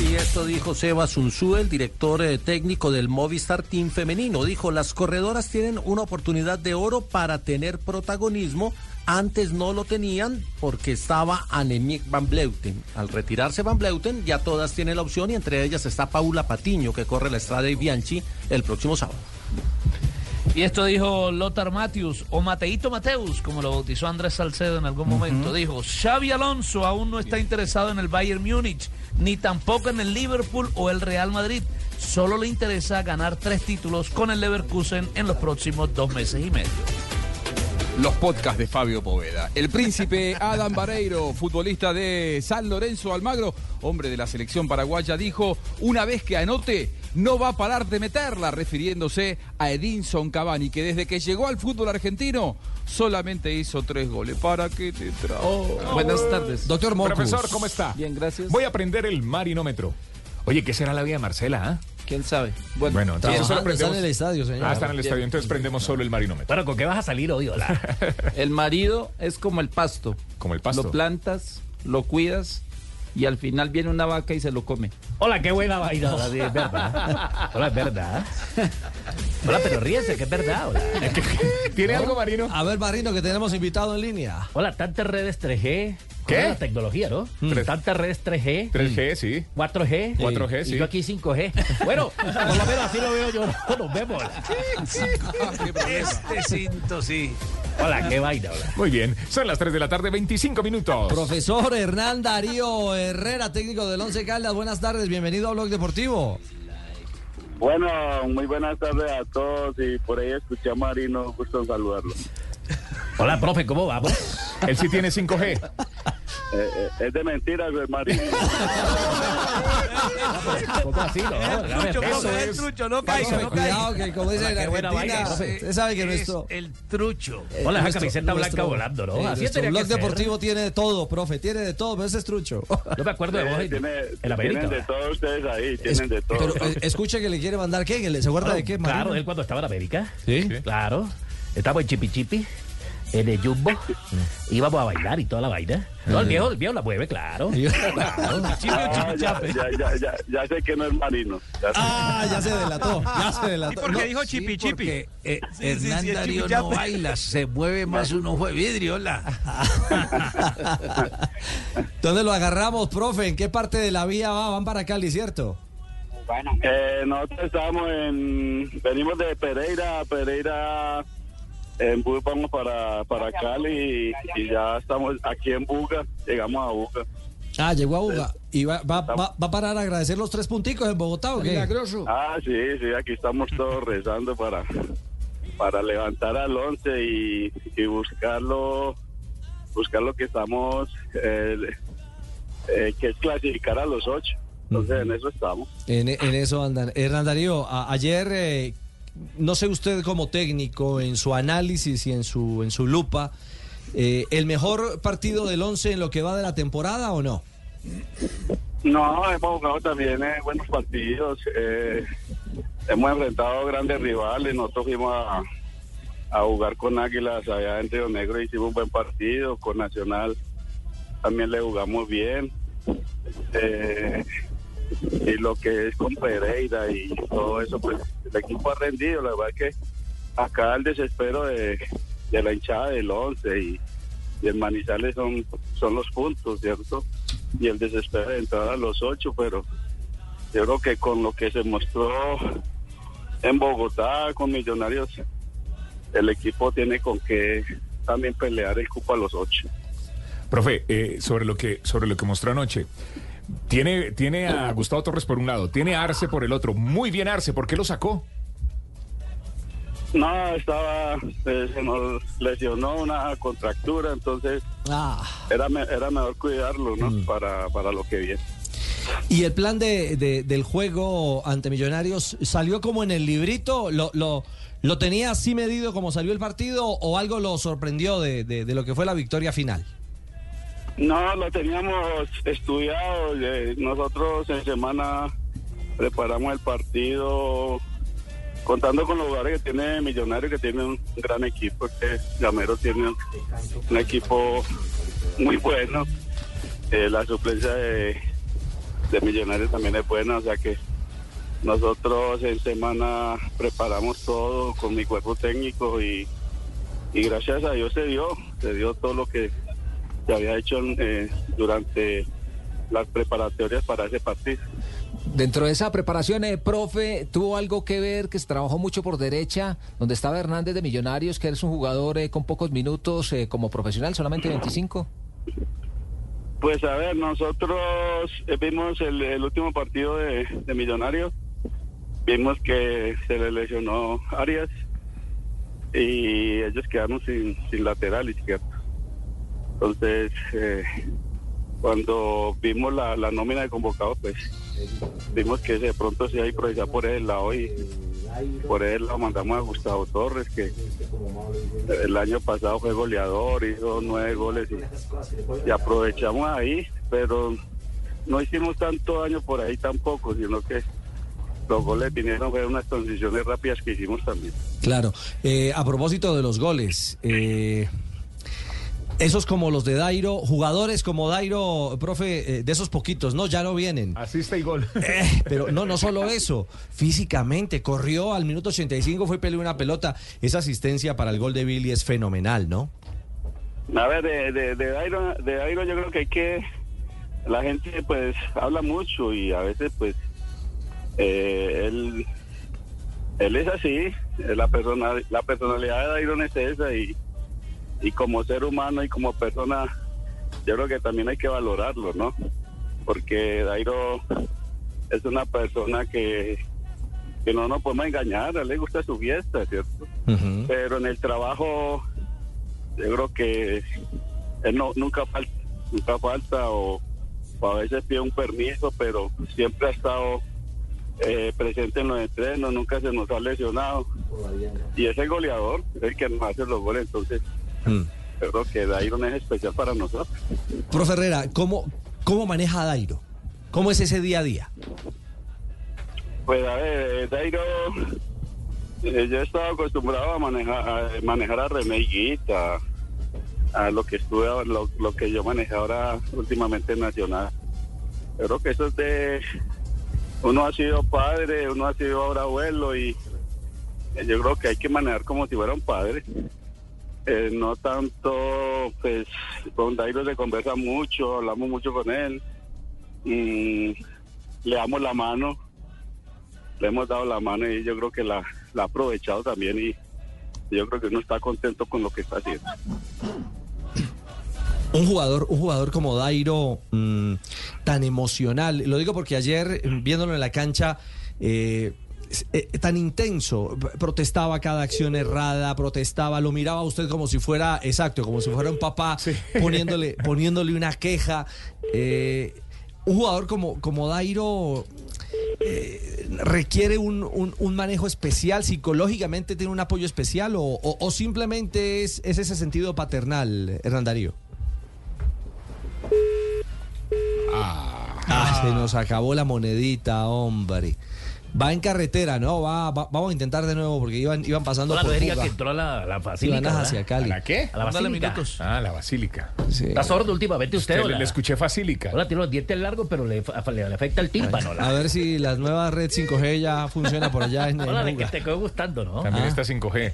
Y esto dijo Sebas Unzú, el director eh, técnico del Movistar Team Femenino. Dijo, las corredoras tienen una oportunidad de oro para tener protagonismo. Antes no lo tenían porque estaba Annemiek van Bleuten. Al retirarse van Bleuten, ya todas tienen la opción y entre ellas está Paula Patiño, que corre la Estrada de Bianchi el próximo sábado. Y esto dijo Lothar Matthews, o Mateito Mateus, como lo bautizó Andrés Salcedo en algún momento. Dijo, Xavi Alonso aún no está interesado en el Bayern Múnich, ni tampoco en el Liverpool o el Real Madrid. Solo le interesa ganar tres títulos con el Leverkusen en los próximos dos meses y medio. Los podcasts de Fabio Poveda. El príncipe Adam Vareiro, futbolista de San Lorenzo Almagro, hombre de la selección paraguaya, dijo, una vez que anote, no va a parar de meterla, refiriéndose a Edinson Cavani, que desde que llegó al fútbol argentino solamente hizo tres goles. ¿Para qué te trajo? Buenas tardes. Doctor Mocus. Profesor, ¿cómo está? Bien, gracias. Voy a aprender el marinómetro. Oye, ¿qué será la vida de Marcela? ah? ¿Quién sabe? Bueno, entonces solo Está prendemos... en el estadio, señor. Ah, está en el estadio, entonces prendemos solo el marinómetro. Bueno, ¿con qué vas a salir hoy, hola? El marido es como el pasto. Como el pasto. Lo plantas, lo cuidas y al final viene una vaca y se lo come. Hola, qué buena vaina, David, es verdad. Hola, es verdad. Hola, pero ríese, que es verdad. Hola. ¿Tiene algo, Marino? A ver, Marino, que tenemos invitado en línea. Hola, tantas redes 3G. ¿Qué? La tecnología, ¿no? Tres- Tantas redes 3G. 3G, sí. 4G. 4G, Y sí. yo aquí 5G. Bueno, por lo menos así lo veo yo. Nos vemos. Este cinto, sí. Hola, qué vaina, hola. Muy bien, son las 3 de la tarde, 25 minutos. Profesor Hernán Darío Herrera, técnico del Once Caldas, buenas tardes, bienvenido a Blog Deportivo. Bueno, muy buenas tardes a todos y por ahí escuché a Marino, gusto en saludarlo. Hola, profe, ¿cómo vamos? Él sí tiene 5G. Eh, eh, es de mentiras, güey, Marino. ¿Cómo así, no? Dame trucho, respeto. profe, el trucho, no caiga, no cuidado caiga. que como dicen en Argentina, usted sabe que Es nuestro... el trucho. eh, Hola, esa camiseta blanca volando, ¿no? eh, Así nuestro blog deportivo tiene de todo, profe, tiene de todo, pero ese es trucho. Yo me acuerdo de vos en, Tiene- en América. tienen de todos ustedes ahí, tienen de todo. Pero eh, escuche que le quiere mandar qué, que le- ¿se acuerda Claro, de qué, Claro, Marino? él cuando estaba en América. ¿Sí? Claro. Estamos en Chipi Chipi, en el Jumbo. Íbamos a bailar y toda la vaina. No, el viejo, el viejo la mueve, claro. claro. Ah, ya, ya, ya, ya, sé que no es Marino. Ya sé. Ah, ya se delató, ya se delató. ¿Y por qué No, dijo chipi chipi? Porque eh, Sí, Hernán sí, Darío no baila, se mueve más un ojo de vidrio, hola. ¿Dónde lo agarramos, profe? ¿En qué parte de la vía va? Van para Cali, ¿cierto? Eh, nosotros estamos en, venimos de Pereira, Pereira, en bus vamos para, para Cali y, y ya estamos aquí en Buga, llegamos a Buga. Ah, llegó a Buga. ¿Y va, va, va, va a parar a agradecer los tres punticos en Bogotá o qué? Ah, sí, sí, aquí estamos todos rezando para, para levantar al once y, y buscarlo, buscar lo que estamos, eh, eh, que es clasificar a los ocho. Entonces en eso estamos. En, en eso andan. Hernán Darío, a- ayer, eh, no sé usted como técnico, en su análisis y en su, en su lupa, eh, ¿el mejor partido del 11 en lo que va de la temporada o no? No, hemos jugado también eh, buenos partidos. eh, hemos enfrentado grandes rivales. Nosotros fuimos a, a jugar con Águilas allá en Río Negro. Hicimos un buen partido. Con Nacional también le jugamos bien. Y lo que es con Pereira y todo eso, pues el equipo ha rendido. La verdad es que acá el desespero de, la hinchada del 11 y, y el Manizales son, son los puntos, ¿cierto? Y el desespero de entrar a los ocho, pero yo creo que con lo que se mostró en Bogotá con Millonarios, el equipo tiene con qué también pelear el cupo a los ocho. Profe, eh, sobre lo que sobre lo que mostró anoche. Tiene, tiene a Gustavo Torres por un lado, tiene a Arce por el otro. Muy bien Arce, ¿por qué lo sacó? No, estaba, eh, se nos lesionó una contractura, entonces era, me- era mejor cuidarlo, ¿no? Para, para lo que viene. ¿Y el plan de, de- del juego ante Millonarios salió como en el librito? ¿Lo, lo, lo tenía así medido como salió el partido o algo lo sorprendió de, de- de lo que fue la victoria final? No, lo teníamos estudiado. eh, Nosotros en semana preparamos el partido contando con los jugadores que tiene Millonario, que tiene un gran equipo, que Gamero tiene un equipo muy bueno. Eh, la suplencia de, de Millonarios también es buena, o sea que nosotros en semana preparamos todo con mi cuerpo técnico y, y gracias a Dios se dio, se dio todo lo que se había hecho eh, durante las preparatorias para ese partido. Dentro de esa preparación, eh, profe, tuvo algo que ver que se trabajó mucho por derecha, donde estaba Hernández de Millonarios, que es un jugador eh, con pocos minutos eh, como profesional, solamente 25. Pues a ver, nosotros vimos el, el último partido de, de Millonarios, vimos que se le lesionó Arias y ellos quedaron sin, sin lateral izquierdo. Entonces, eh, cuando vimos la, la nómina de convocados, pues vimos que de pronto iba a improvisar por el lado y por él lo mandamos a Gustavo Torres, que el año pasado fue goleador, hizo nueve goles y, aprovechamos ahí, pero no hicimos tanto daño por ahí tampoco, sino que los goles vinieron fue unas transiciones rápidas que hicimos también. Claro. Eh, a propósito de los goles, eh, esos como los de Dairo, jugadores como Dairo, profe, eh, de esos poquitos, no, ya no vienen. Asiste y gol. Eh, pero no, no solo eso, físicamente, corrió al minuto 85, fue peleó una pelota. Esa asistencia para el gol de Billy es fenomenal, ¿no? A ver, de, de, de, Dairo, de Dairo yo creo que hay que... La gente pues habla mucho y a veces pues eh, él, él es así, eh, la, persona, la personalidad de Dairo es esa y, y como ser humano y como persona yo creo que también hay que valorarlo, ¿no? Porque Dairo es una persona que, que no nos podemos engañar, a él le gusta su fiesta, ¿cierto? Pero en el trabajo yo creo que él no, nunca falta, nunca falta o, o a veces pide un permiso, pero siempre ha estado eh, presente en los entrenos, nunca se nos ha lesionado. Y es el goleador, es el que nos hace los goles, entonces yo creo que Dairon es especial para nosotros. Profe Herrera, ¿cómo, ¿cómo maneja a Dairo? ¿Cómo es ese día a día? Pues a ver, eh, Dairo, eh, yo he estado acostumbrado a manejar a, manejar a Remeguita, a lo que estuve, lo, lo que yo manejé ahora últimamente en Nacional. Yo creo que eso es de, uno ha sido padre, uno ha sido ahora abuelo y yo creo que hay que manejar como si fuera un padre. Eh, no tanto, pues con Dairo se conversa mucho, hablamos mucho con él, y le damos la mano, le hemos dado la mano y yo creo que la, ha aprovechado también y yo creo que uno está contento con lo que está haciendo. Un jugador, un jugador como Dairo, mm, tan emocional. Lo digo porque ayer, mm, viéndolo en la cancha, eh, eh, tan intenso, protestaba cada acción errada, protestaba, lo miraba a usted como si fuera, exacto, como si fuera un papá, poniéndole, poniéndole una queja. Eh, un jugador como, como Dairo eh, requiere un, un- un manejo especial, psicológicamente tiene un apoyo especial o, o- o simplemente es, es ese sentido paternal, Hernán Darío. Ah, se nos acabó la monedita, hombre. Va en carretera, ¿no? Va, va- vamos a intentar de nuevo porque iban, iban pasando la por que entró a la, la basílica. Iban hacia Cali. ¿A la qué? A la basílica. Ah, la basílica. Está sordo últimamente usted. Usted ¿o le- le escuché facílica. Ahora tiene los dientes largos, pero le, le- le afecta el tímpano. A ver si la nueva red 5G ya funciona por allá en, en Hola, de que te quedó gustando, ¿no? También Ah. está 5G.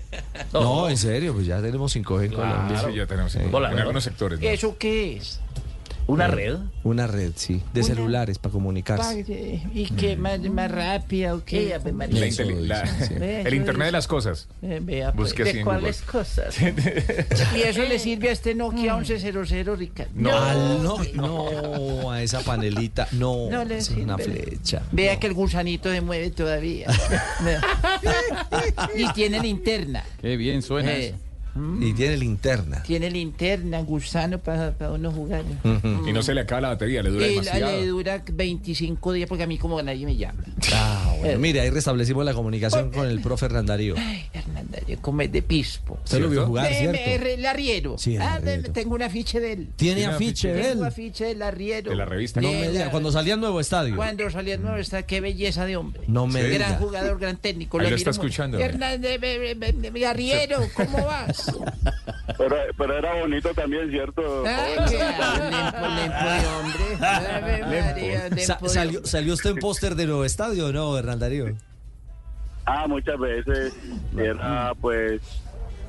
No, en serio, pues ya tenemos 5G en Claro, Colombia. sí, ya tenemos 5G. Hola, en ¿no? algunos sectores. ¿no? ¿Eso qué es? ¿Una Eh, red? Una red, sí, de Una- celulares para comunicarse. ¿Y qué más, más rápida o qué? El Internet de las cosas. Vea, pues, Busque así ¿de en cuáles cosas? y eso le sirve a este Nokia 1100, Ricardo. No, al no, no, a esa panelita, no, No le es una flecha. Vea que el gusanito se mueve todavía. Y tiene linterna. Qué bien suena Eh, eso. Y tiene linterna. Tiene linterna, gusano para uno jugar. Y no se le acaba la batería, le dura Y la- demasiado. le dura 25 días porque a mí como nadie me llama. Ah, bueno, mire, ahí restablecimos la comunicación con el profe Hernán Darío. Ay, Hernanda, yo como es de pispo. Usted lo vio jugar, De- ¿cierto? el arriero. Sí, el Ah, de- arriero. tengo un afiche de él. ¿Tiene ¿Tiene afiche de él? Tengo afiche del arriero. De la revista. No De me diga, la- cuando salía el nuevo estadio. Cuando salía el nuevo está qué belleza de hombre. No me Gran diga. jugador, gran técnico. Ahí lo está escuchando. Hernández, arriero, ¿cómo vas? Pero, pero era bonito también, ¿cierto? Ay, qué lempo, lempo de hombre. Ave María, lempo Sa- de salió, hombre. ¿Salió usted en póster de nuevo estadio o no, Hernán Darío? Ah, muchas veces. Era pues.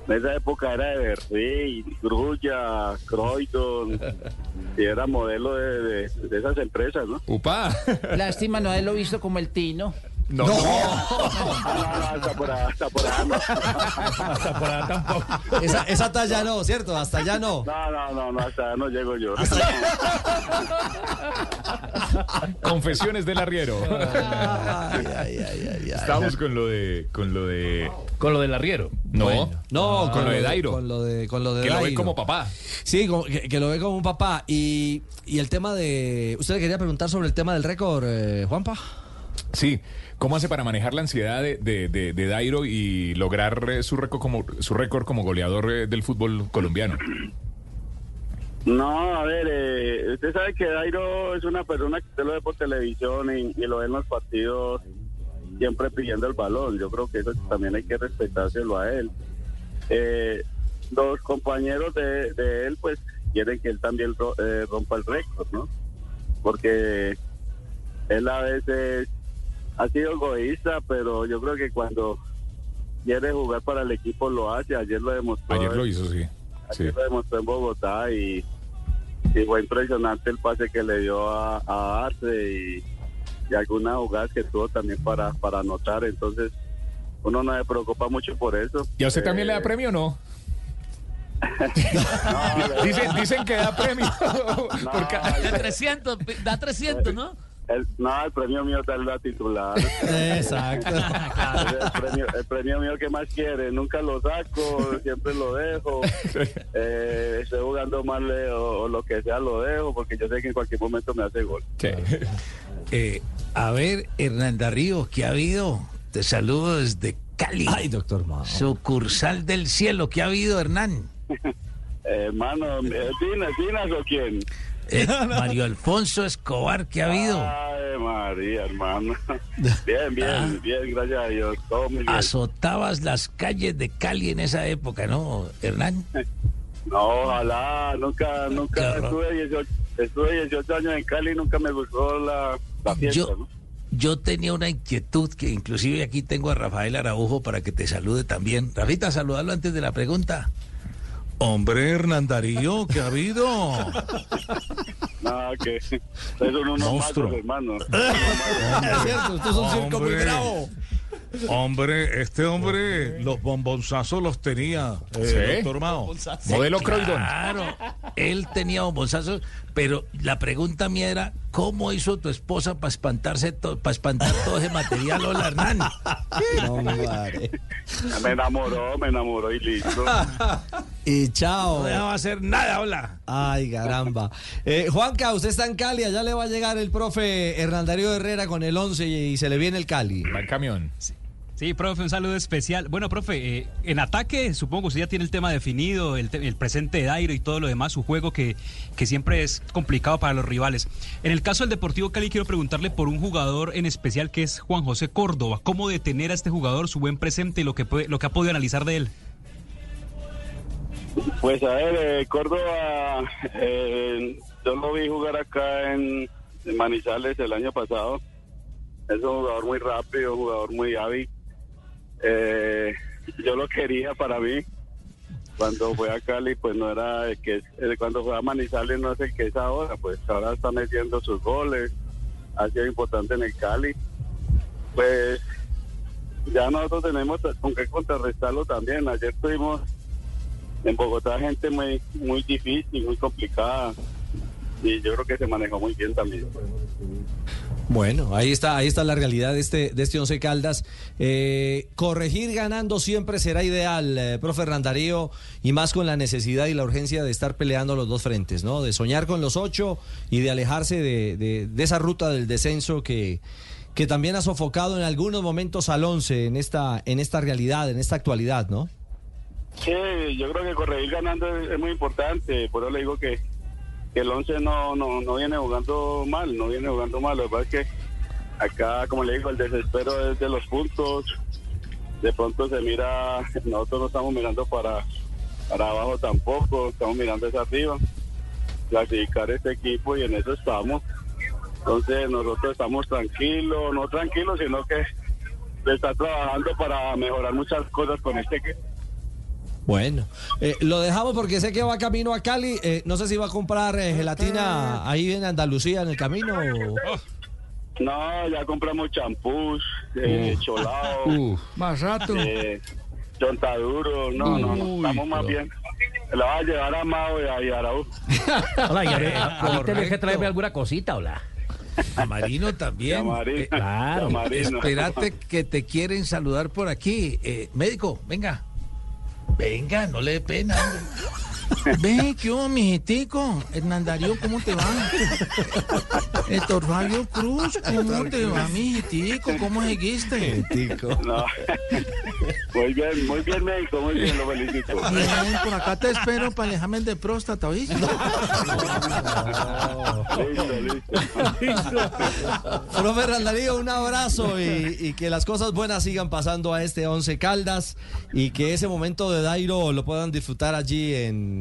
En esa época era de Berry, Grulla, Croydon. Y era modelo de, de- de esas empresas, ¿no? ¡Upa! Lástima no haberlo visto como el Tino. No. hasta por ahí, hasta por ahí. no. Hasta por allá tampoco. Esa, esa talla no, ¿cierto? Hasta allá no. No, no, no, no, hasta allá no llego yo. Confesiones del arriero. Estamos con lo de. Con lo de. Con lo del arriero. No. No, con, lo de Dairo. Con lo de, con lo de que lo ve como papá. Sí, como- que, que lo ve como un papá. Y, y el tema de... ¿Usted le quería preguntar sobre el tema del récord, eh, Juanpa? Sí. ¿Cómo hace para manejar la ansiedad de, de, de- Dairo y lograr eh, su récord como su récord como goleador eh, del fútbol colombiano? No, a ver, eh, usted sabe que Dairo es una persona que usted lo ve por televisión y, lo ve en los partidos siempre pidiendo el balón. Yo creo que eso también hay que respetárselo a él. Eh, los compañeros de, él, pues, quieren que él también eh, rompa el récord, ¿no? Porque él a veces ha sido egoísta, pero yo creo que cuando quiere jugar para el equipo lo hace. Ayer lo demostró. Ayer lo hizo, sí. Sí. Ayer lo demostró en Bogotá y, y fue impresionante el pase que le dio a, a Arce y, y algunas jugadas que tuvo también para, para anotar. Entonces, uno no se preocupa mucho por eso. ¿Y a usted también le da Eh, premio o no? dicen, dicen que da premio. por ca- Da 300, da 300, ¿no? El, no, el premio mío es la titular. Exacto. el, premio, el premio mío que más quiere, nunca lo saco, siempre lo dejo. Eh, estoy jugando mal eh, o, o lo que sea, lo dejo porque yo sé que en cualquier momento me hace gol. Eh, a ver, Hernán Darío, ¿qué ha habido? Te saludo desde Cali. Ay, doctor Mao. Sucursal del cielo, ¿qué ha habido, Hernán? Eh, hermano, ¿es Dinas, Dinas o quién? Eh, Mario Alfonso Escobar, ¿qué ha habido? Ay, María, hermano. Bien, bien, bien, gracias a Dios. Todo muy bien. Azotabas las calles de Cali en esa época, ¿no, Hernán? No, ojalá, nunca, nunca estuve 18, estuve 18 años en Cali y nunca me gustó la, la fiesta, Yo, ¿no? yo tenía una inquietud que inclusive aquí tengo a Rafael Araujo para que te salude también. Rafita, saludarlo antes de la pregunta. Hombre, Hernán Darío, ¿qué ha habido? Nada, que son unos Monstruo. hermano. Es cierto, esto es un circo muy bravo. Hombre, este hombre, los bombonzazos los tenía, eh, ¿Sí? doctor Mao. Modelo Croydon. Claro, él tenía bombonzazos, pero la pregunta mía era, ¿cómo hizo tu esposa para espantarse, para espantar todo ese material, hola Hernán? No, hombre. Me enamoró, me enamoró y listo. Y chao. No dejaba hacer nada, hola. Ay, caramba. Eh, Juanca, usted está en Cali, allá le va a llegar el profe Hernán Darío Herrera con el 11 y, y se le viene el Cali. Va el camión. Sí, profe, un saludo especial. Bueno, profe, eh, en ataque supongo usted ya tiene el tema definido, el, te- el presente de Dairo y todo lo demás, su juego que, que siempre es complicado para los rivales. En el caso del Deportivo Cali quiero preguntarle por un jugador en especial que es Juan José Córdoba. ¿Cómo detener a este jugador, su buen presente y lo que, puede, lo que ha podido analizar de él? Pues a ver, eh, Córdoba, eh, yo lo vi jugar acá en Manizales el año pasado. Es un jugador muy rápido, un jugador muy hábil. Eh, yo lo quería para mí. cuando fue a Cali, pues no era el que el- cuando fue a Manizales no es el que es ahora, pues ahora está metiendo sus goles, ha sido importante en el Cali. Pues ya nosotros tenemos con qué contrarrestarlo también. Ayer tuvimos en Bogotá gente muy muy difícil, muy complicada y yo creo que se manejó muy bien también. Bueno, ahí está, ahí está la realidad de este, de este Once Caldas. Eh, corregir ganando siempre será ideal, eh, profe Randarío, y más con la necesidad y la urgencia de estar peleando los dos frentes, ¿no? De soñar con los ocho y de alejarse de, de- esa ruta del descenso que, que también ha sofocado en algunos momentos al once en esta, en esta realidad, en esta actualidad, ¿no? Sí, yo creo que corregir ganando es muy importante, por eso le digo que, el 11 no, no, no viene jugando mal, no viene jugando mal, lo que pasa es que acá, como le digo, el desespero es de los puntos, de pronto se mira, nosotros no estamos mirando para, para abajo tampoco, estamos mirando hacia arriba, clasificar este equipo y en eso estamos. Entonces nosotros estamos tranquilos, no tranquilos, sino que se está trabajando para mejorar muchas cosas con este equipo. Bueno, eh, lo dejamos porque sé que va camino a Cali. eh, no sé si va a comprar eh, gelatina ahí en Andalucía en el camino. o- No, ya compramos champús, eh, cholao, Más rato. eh, chontaduro, no, no, no, estamos más bien. La va a llevar a Mao y a, y a Araújo. Hola, y ahorita ahorita tienes que traerme alguna cosita, hola. A Marino también. Yamarino, Eh, claro. Yamarino. Espérate que te quieren saludar por aquí. Eh, médico, venga. Venga, no le dé pena. Ve, ¿qué hubo, mijitico? Hernandario, ¿cómo te va? Héctor Fabio Cruz, ¿cómo te va, mijitico? ¿Cómo seguiste? No. Muy bien, muy bien, médico, muy bien, lo felicito. Bien, por acá te espero para el examen de próstata, ¿oíste? Listo, listo. Profe Randarío, un abrazo y, y que las cosas buenas sigan pasando a este Once Caldas y que ese momento de Dairo lo puedan disfrutar allí en,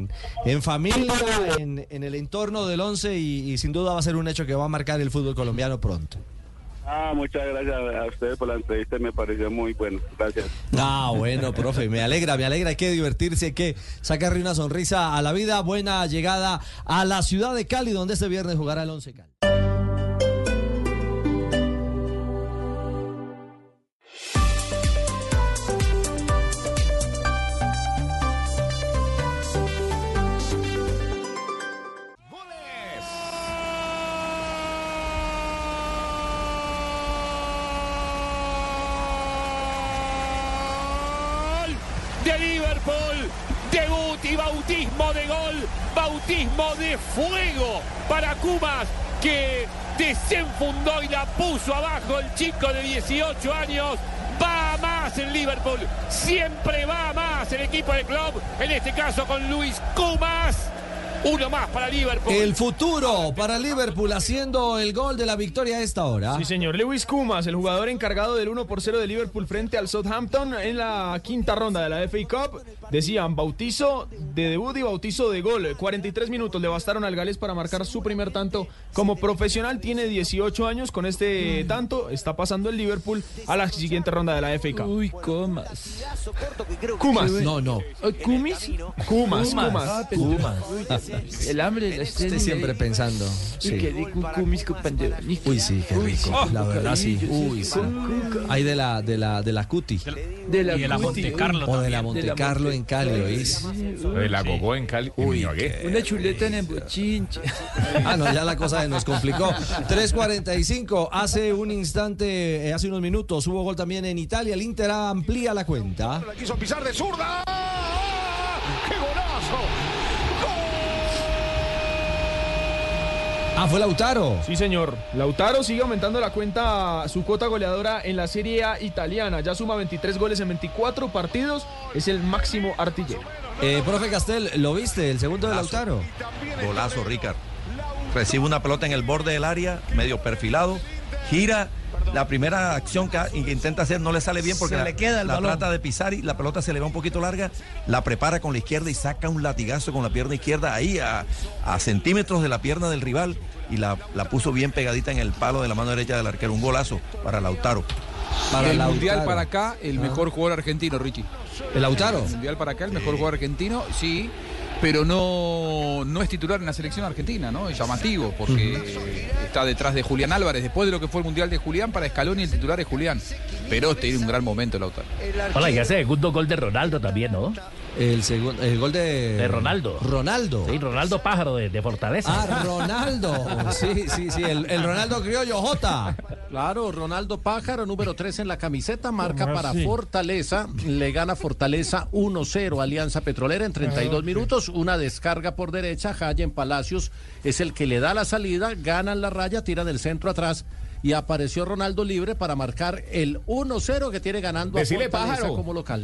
en familia, en, en el entorno del Once y, y sin duda va a ser un hecho que va a marcar el fútbol colombiano pronto. Ah, muchas gracias a ustedes por la entrevista, me pareció muy bueno. Gracias. Ah, bueno, profe, me alegra, me alegra, hay que divertirse, hay que sacarle una sonrisa a la vida. Buena llegada a la ciudad de Cali, donde este viernes jugará el Once Caldas. De fuego para Kumas que desenfundó y la puso abajo el chico de 18 años. Va a más en Liverpool, siempre va a más el equipo del club, en este caso con Luis Kumas. Uno más para Liverpool. El futuro para Liverpool haciendo el gol de la victoria a esta hora. Sí, señor. Lewis Kumas, el jugador encargado del 1 por 0 de Liverpool frente al Southampton en la quinta ronda de la FA Cup. Decían bautizo de debut y bautizo de gol. 43 minutos le bastaron al Gales para marcar su primer tanto. Como profesional tiene 18 años. Con este tanto está pasando el Liverpool a la siguiente ronda de la FA Cup. Uy, Kumas. Kumas. No, no. ¿Kumis? Kumas, Kumas. Ah, Kumas. El hambre la Usted siempre pensando. Sí. Uy, sí, qué rico. La verdad, sí. Uy, sí. Hay de la, de la, de la Cuti. De la Y de la. Monte Carlo O de la. Monte Carlo en Cali, ¿oís? De la Gogó en Cali. Ibagué. Una chuleta en el bochinche. Ah, no, ya la cosa se nos complicó. 3.45, hace un instante, eh, hace unos minutos, hubo gol también en Italia. El Inter amplía la cuenta. La quiso pisar de zurda. ¡Qué golazo! Ah, fue Lautaro. Sí, señor. Lautaro sigue aumentando la cuenta, su cuota goleadora en la Serie A italiana. Ya suma 23 goles en 24 partidos. Es el máximo artillero. Eh, profe Castel, ¿lo viste? El segundo de Lautaro. Golazo, Ricard. Recibe una pelota en el borde del área, medio perfilado, gira. La primera acción que intenta hacer no le sale bien porque Se le queda el la balón. trata de pisar y la pelota se le va un poquito larga. La prepara con la izquierda y saca un latigazo con la pierna izquierda ahí a, a centímetros de la pierna del rival y la, la puso bien pegadita en el palo de la mano derecha del arquero. Un golazo para Lautaro. Para el Lautaro. Mundial para acá, el Ah. mejor jugador argentino, Richie. ¿El Lautaro? Mundial para acá, el mejor jugador argentino, sí, pero no, no es titular en la selección argentina, ¿no? Es llamativo, porque está detrás de Julián Álvarez. Después de lo que fue el Mundial de Julián, para Scaloni el titular es Julián. Pero tiene un gran momento el Lautaro. Hola, y hace segundo gol de Ronaldo también, ¿no? El segundo, el gol de... De Ronaldo. Ronaldo. Sí, Ronaldo Pájaro de, de Fortaleza. Ah, Ronaldo. Sí, sí, sí, el, el Ronaldo criollo, Jota. Claro, Ronaldo Pájaro, número 3 en la camiseta, marca ¿Cómo para? Fortaleza, le gana Fortaleza 1-0 Alianza Petrolera en 32 minutos, una descarga por derecha, Jayen Palacios es el que le da la salida, ganan la raya, tira del centro atrás y apareció Ronaldo libre para marcar el 1-0 que tiene ganando Decile, a Fortaleza pájaro. como local.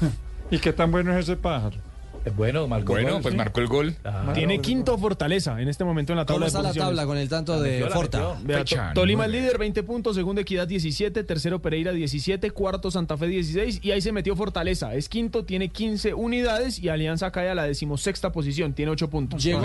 ¿Y qué tan bueno es ese pájaro? Es bueno, marcó Bueno, gol, pues sí. marcó el gol. Tiene quinto Fortaleza en este momento en la tabla ¿Cómo de está la tabla con el tanto de Forta? Vea, To- Fecha Tolima el líder, 20 puntos. Segundo Equidad, 17. Tercero Pereira, 17. Cuarto Santa Fe, 16. Y ahí se metió Fortaleza. Es quinto, tiene 15 unidades. Y Alianza cae a la decimosexta posición, tiene 8 puntos. Llegó-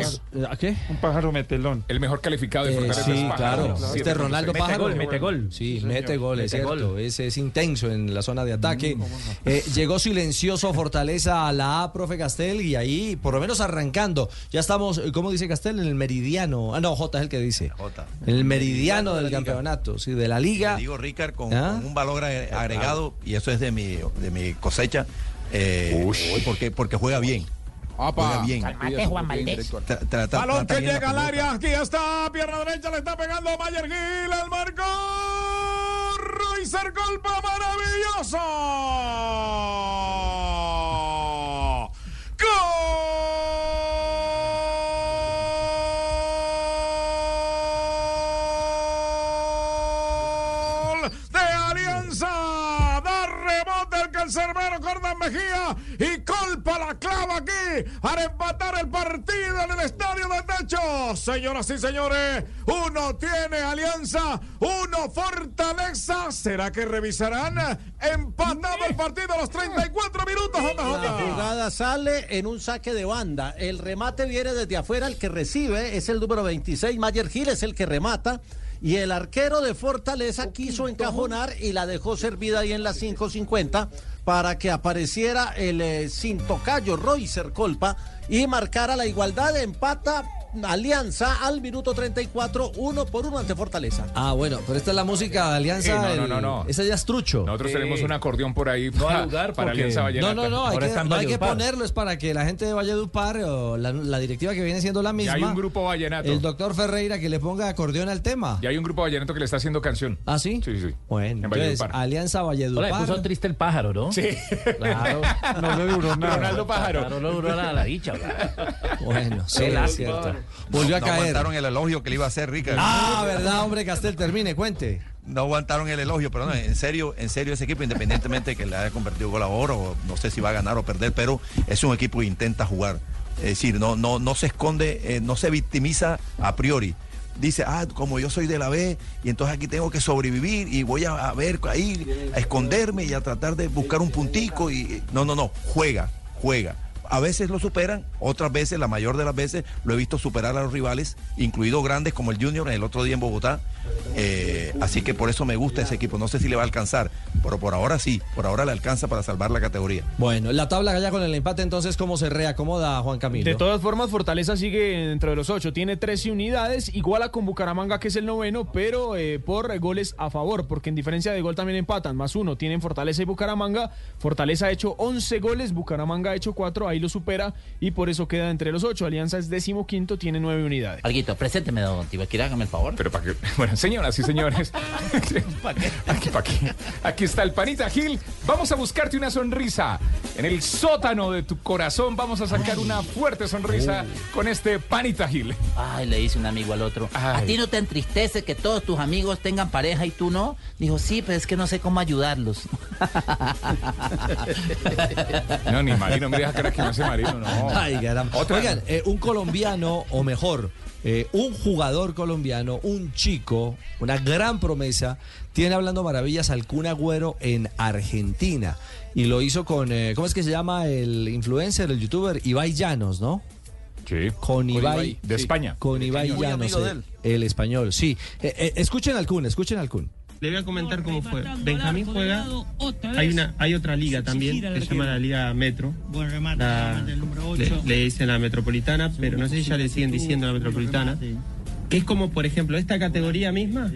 ¿A qué? Un pájaro metelón. El mejor calificado de Eh, Fortaleza sí, es Pájaro. claro. Este. Ronaldo Mete Pájaro. gol, mete gol. Sí, mete gol, es Mete cierto. gol. Ese es intenso en la zona de ataque. Eh, llegó silencioso Fortaleza a la A, profe Castel, y ahí, por lo menos arrancando. Ya estamos, eh, ¿cómo dice Castel? En el meridiano. Ah, no, J es el que dice. Jota. En el meridiano del liga. campeonato, sí, de la liga. Le digo Ricard con, ¿Ah? con un valor agre- agregado y eso es de mi, de mi cosecha eh, porque, porque juega bien. Juega bien. Calmate, Juan Balón que llega al área. Aquí está. Pierna derecha le está pegando Mayer Gil. El marco. Ruizer golpa maravilloso. Gol de Alianza. Da rebote el cancerbero Cordan Mejía y colpa la aquí para empatar el partido en el estadio de Techo. Señoras y señores, uno tiene Alianza, uno Fortaleza. ¿Será que revisarán? Empatado el partido a los 34 minutos. La JJ. jugada sale en un saque de banda. El remate viene desde afuera. El que recibe es el número 26. Mayer Gil es el que remata. Y el arquero de Fortaleza quiso encajonar y la dejó servida ahí en la 550 para que apareciera el eh, sin tocayo Colpa y marcara la igualdad. Empata Alianza al minuto 34, uno por uno ante Fortaleza. Ah, bueno, pero esta es la música de Alianza. Eh, no, no, no, no. Esa ya es trucho. Nosotros Sí. tenemos un acordeón por ahí No para, lugar para porque- Alianza Vallenata. No, no, no, hay que, no hay que ponerlo, es para que la gente de Valledupar o la, la directiva que viene siendo la Ya misma. hay un grupo vallenato. El doctor Ferreira que le ponga acordeón al tema. Ya hay un grupo vallenato que le está haciendo canción. ¿Ah, sí? Sí, sí. Bueno, En entonces, Valledupar. Alianza Valledupar. Hola, puso triste el pájaro, ¿no? Sí. Claro. No le duró nada. Ronaldo Pájaro. Claro, no duró nada la dicha. Bueno, sí, Qué es lástima. cierto. Volvió a no caer. aguantaron el elogio que le iba a hacer Ricard. Ah, verdad, hombre, Castel, termine, cuente. No aguantaron el elogio, pero no, en serio, en serio ese equipo, independientemente de que le haya convertido gol a oro, no sé si va a ganar o perder, pero es un equipo que intenta jugar. Es decir, no, no, no se esconde, eh, no se victimiza a priori. Dice, ah, como yo soy de la B, y entonces aquí tengo que sobrevivir y voy a, a ver, a ir, a esconderme y a tratar de buscar un puntico. y No, no, no, juega, juega. A veces lo superan, otras veces, la mayor de las veces, lo he visto superar a los rivales, incluidos grandes como el Junior el otro día en Bogotá. Eh, así que por eso me gusta ese equipo. No sé si le va a alcanzar, pero por ahora sí, por ahora le alcanza para salvar la categoría. Bueno, la tabla ya con el empate, entonces, ¿cómo se reacomoda Juan Camilo? De todas formas, Fortaleza sigue dentro de los ocho. Tiene 13 unidades, iguala con Bucaramanga, que es el noveno, pero eh, por goles a favor, porque en diferencia de gol también empatan. Más uno, tienen Fortaleza y Bucaramanga. Fortaleza ha hecho 11 goles, Bucaramanga ha hecho 4, ahí lo supera y por eso queda entre los ocho. Alianza es décimo quinto, tiene 9 unidades. Alguito, presénteme, don Tibaquira, hágame el favor. Pero para que, bueno, señoras y señores, aquí, pa' aquí, aquí está el panita Gil. Vamos a buscarte una sonrisa. En el sótano de tu corazón vamos a sacar una fuerte sonrisa con este panita Gil. Ay, le dice un amigo al otro. ¿A ti no te entristece que todos tus amigos tengan pareja y tú no? Dijo, sí, pero es que no sé cómo ayudarlos. No, ni Marino, mira esa cara que me hace Marino, no. Ay. Oigan, eh, un colombiano, o mejor, eh, un jugador colombiano, un chico, una gran promesa, tiene hablando maravillas al Kun Agüero en Argentina. Y lo hizo con, eh, ¿cómo es que se llama el influencer, el youtuber? Ibai Llanos, ¿no? Sí. Con Ibai. Ibai, de España. Con Ibai Llanos, de el, español, sí. Eh, eh, escuchen al Kun, escuchen al Kun. Le voy a comentar cómo fue. Benjamín juega. Hay una, hay otra liga también, que se llama la Liga Metro. La- le, le dicen la Metropolitana, pero no sé si ya le siguen diciendo la Metropolitana. Que es como, por ejemplo, esta categoría misma.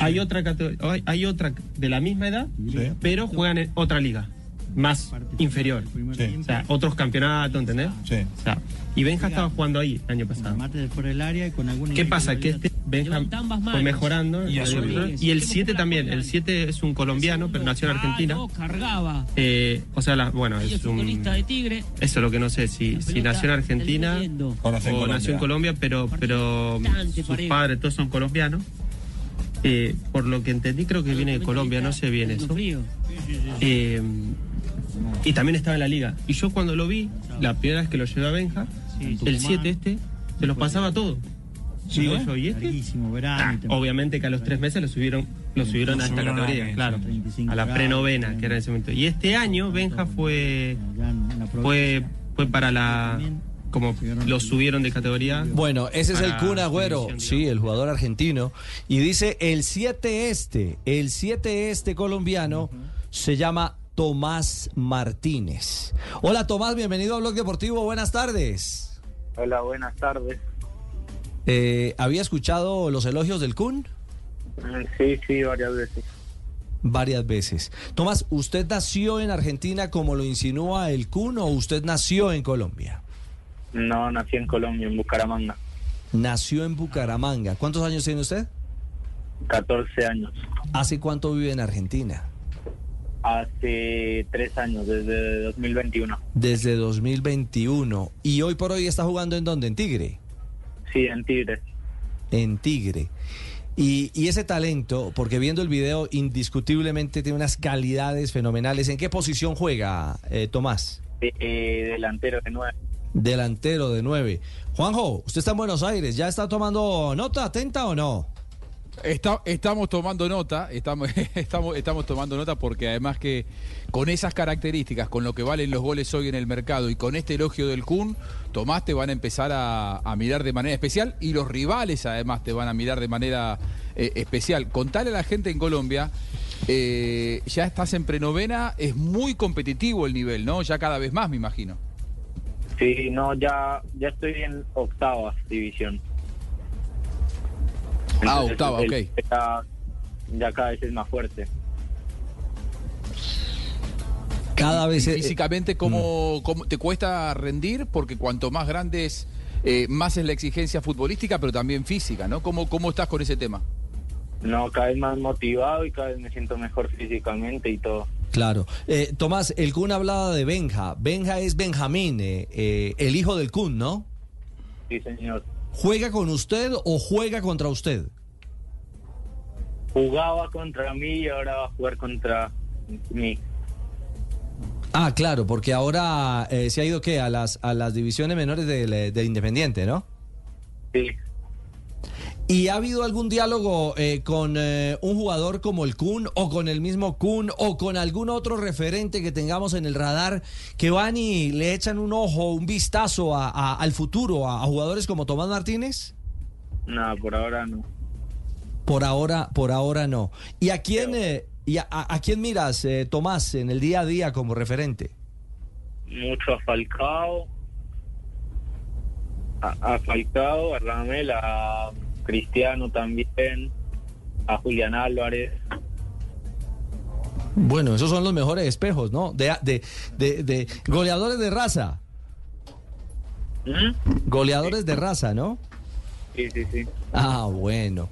Hay otra categoría, hay, otra de la misma edad, pero juegan en otra liga. Más inferior. O sea, otros campeonatos, ¿entendés? O sea, y Benja estaba jugando ahí el año pasado. por el área y con alguna ¿Qué pasa? Que este Benja fue mejorando. Y y, el 7 también. El 7 es un colombiano, pero nació en Argentina. Cargaba. Eh, o sea, la- bueno, es un. de Tigre. Eso es lo que no sé, si, si nació en Argentina O o nació en nació en Colombia, pero, pero sus padres todos son colombianos. Eh, por lo que entendí, creo que viene de Colombia, no sé bien eso. Eh, y también estaba en la liga. Y yo cuando lo vi, la primera vez que lo llevé a Benja, el 7 este, se los pasaba todo. Sí, Digo yo, ¿y este? Ah, obviamente que a los tres meses lo subieron, lo subieron a esta categoría, la claro. 35 A la prenovena, que era en ese momento. Y este año Benja fue, fue, fue para la como lo subieron de categoría. Bueno, ese es el Kun Agüero, sí, el jugador argentino. Y dice el 7 este, el 7 este colombiano se llama Tomás Martínez. Hola Tomás, bienvenido a Blog Deportivo, buenas tardes. Hola, buenas tardes. Eh, ¿Había escuchado los elogios del Kun? Mm, Sí, sí, varias veces. Varias veces. Tomás, ¿usted nació en Argentina como lo insinúa el Kun o usted nació en Colombia? No, nací en Colombia, en Bucaramanga. Nació en Bucaramanga. ¿Cuántos años tiene usted? 14 años. ¿Hace cuánto vive en Argentina? Hace tres años, desde 2021. Desde 2021. ¿Y hoy por hoy está jugando en dónde? ¿En Tigre? Sí, en Tigre. En Tigre. Y, y ese talento, porque viendo el video, indiscutiblemente tiene unas calidades fenomenales. ¿En qué posición juega eh, Tomás? Eh, eh, delantero de nueve. Delantero de nueve. Juanjo, usted está en Buenos Aires. ¿Ya está tomando nota atenta o no? Está- estamos tomando nota, estamos, estamos, estamos tomando nota porque además que con esas características, con lo que valen los goles hoy en el mercado y con este elogio del Kun, Tomás te van a empezar a, a mirar de manera especial y los rivales además te van a mirar de manera eh, especial. Contale a la gente en Colombia, eh, ya estás en prenovena, es muy competitivo el nivel, ¿no? Ya cada vez más, me imagino. Sí, no, ya, ya estoy en octava división. Ah, octava, el- ok. Ya, ya cada vez es más fuerte. Cada vez Y eh, físicamente, ¿cómo, cómo te cuesta rendir? Porque cuanto más grande es, eh, más es la exigencia futbolística, pero también física, ¿no? ¿Cómo, cómo estás con ese tema? No, cada vez más motivado y cada vez me siento mejor físicamente y todo. Claro. Eh, Tomás, el Kun hablaba de Benja. Benja es Benjamín, eh, eh, el hijo del Kun, ¿no? Sí, señor. ¿Juega con usted o juega contra usted? Jugaba contra mí y ahora va a jugar contra mí. Ah, claro, porque ahora eh, se ha ido ¿qué? a las a las divisiones menores del, eh, del Independiente, ¿no? Sí. ¿Y ha habido algún diálogo eh, con eh, un jugador como el Kun o con el mismo Kun o con algún otro referente que tengamos en el radar que van y le echan un ojo, un vistazo a- a- al futuro a, a jugadores como Tomás Martínez? Nada, por ahora no. Por ahora, por ahora no. ¿Y a quién, eh, y a, quién miras, Tomás, en el día a día como referente? Mucho a Falcao. A, a Falcao, a Ramel, a Cristiano también, a Julián Álvarez. Bueno, esos son los mejores espejos, ¿no? De, de, de, de goleadores de raza. Goleadores de raza, ¿no? Sí, sí, sí. Ah, bueno.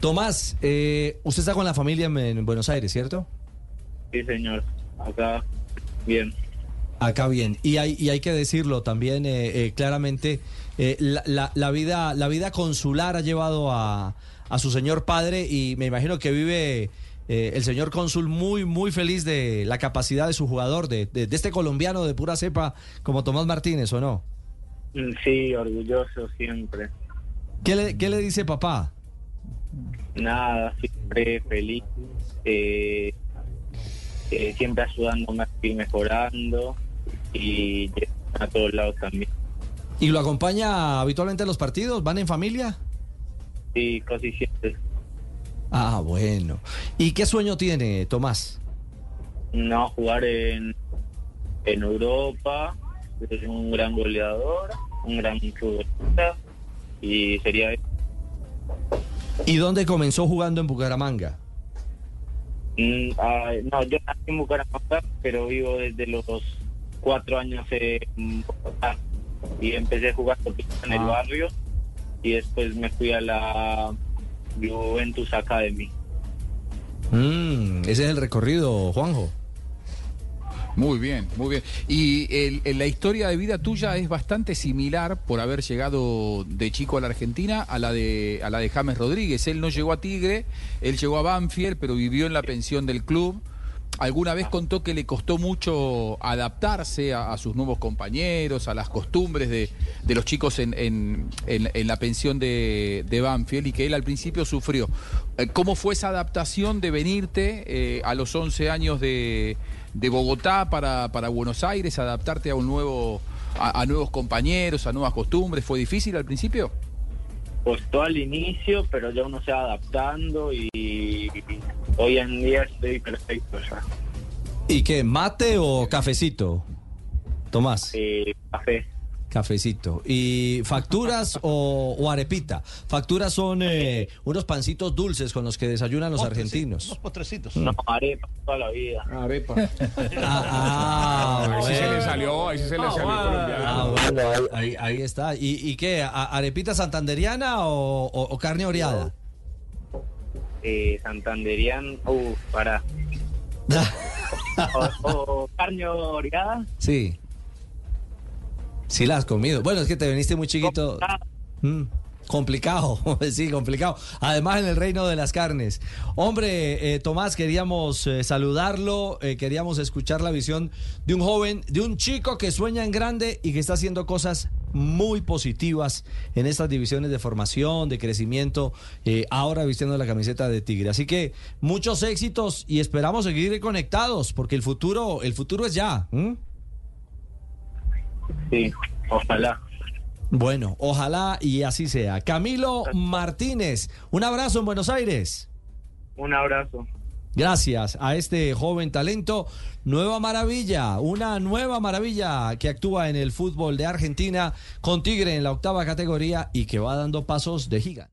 Tomás, eh, usted está con la familia en, en Buenos Aires, ¿cierto? Sí, señor. Acá, bien. Acá bien. Y hay, y hay que decirlo también eh, eh, claramente, eh, la, la- la vida, la vida consular ha llevado a, a su señor padre y me imagino que vive eh, el señor cónsul muy, muy feliz de la capacidad de su jugador, de, de- de este colombiano de pura cepa como Tomás Martínez, ¿o no? Mm, Sí, orgulloso siempre. ¿Qué le, qué le dice papá? Nada, siempre feliz. eh, eh, siempre ayudándome a ir mejorando y a todos lados también. ¿Y lo acompaña habitualmente a los partidos? ¿Van en familia? Sí, casi siempre. Ah, bueno. ¿Y qué sueño tiene Tomás? No, jugar en, en Europa, ser un gran goleador, un gran futbolista y sería ¿Y dónde comenzó jugando en Bucaramanga? Mm, ah, no, yo nací en Bucaramanga, pero vivo desde los cuatro años en Bogotá y empecé jugando en el Ah. barrio y después me fui a la Juventus Academy. Mm, ese es el recorrido, Juanjo. Muy bien, muy bien. Y el- el- la historia de vida tuya es bastante similar por haber llegado de chico a la Argentina a la de a la de James Rodríguez. Él no llegó a Tigre, él llegó a Banfield, pero vivió en la pensión del club. Alguna vez contó que le costó mucho adaptarse a, sus nuevos compañeros, a las costumbres de, de los chicos en, en- en- en la pensión de, de Banfield y que él al principio sufrió. Eh, ¿Cómo fue esa adaptación de venirte eh, a los 11 años de, de Bogotá para, para Buenos Aires, adaptarte a un nuevo a, a nuevos compañeros, a nuevas costumbres? ¿Fue difícil al principio? Costó al inicio, pero ya uno se va adaptando y hoy en día estoy perfecto ya. ¿Y qué, mate o cafecito? Tomás. Eh, café. Cafecito. ¿Y facturas o, o arepita? Facturas son eh, unos pancitos dulces con los que desayunan los argentinos. postrecitos. No, arepa toda la vida. Arepa. Ah, ahí sí se le salió, ahí sí se le salió el colombiano. Ah, bueno, ahí, está. ¿Y, y qué? ¿Arepita santanderiana o, o- o carne oreada? Eh, Santanderian, uh, para. o, o carne oreada. Sí. Sí la has comido. Bueno, es que te viniste muy chiquito. Mm, complicado, sí, complicado. Además en el reino de las carnes. Hombre, eh, Tomás, queríamos eh, saludarlo, eh, queríamos escuchar la visión de un joven, de un chico que sueña en grande y que está haciendo cosas muy positivas en estas divisiones de formación, de crecimiento, eh, ahora vistiendo la camiseta de Tigre. Así que muchos éxitos y esperamos seguir conectados porque el futuro, el futuro es ya. Sí, ojalá. Bueno, ojalá y así sea. Camilo Martínez, un abrazo en Buenos Aires. Un abrazo. Gracias a este joven talento, nueva maravilla, una nueva maravilla que actúa en el fútbol de Argentina con Tigre en la octava categoría y que va dando pasos de gigante.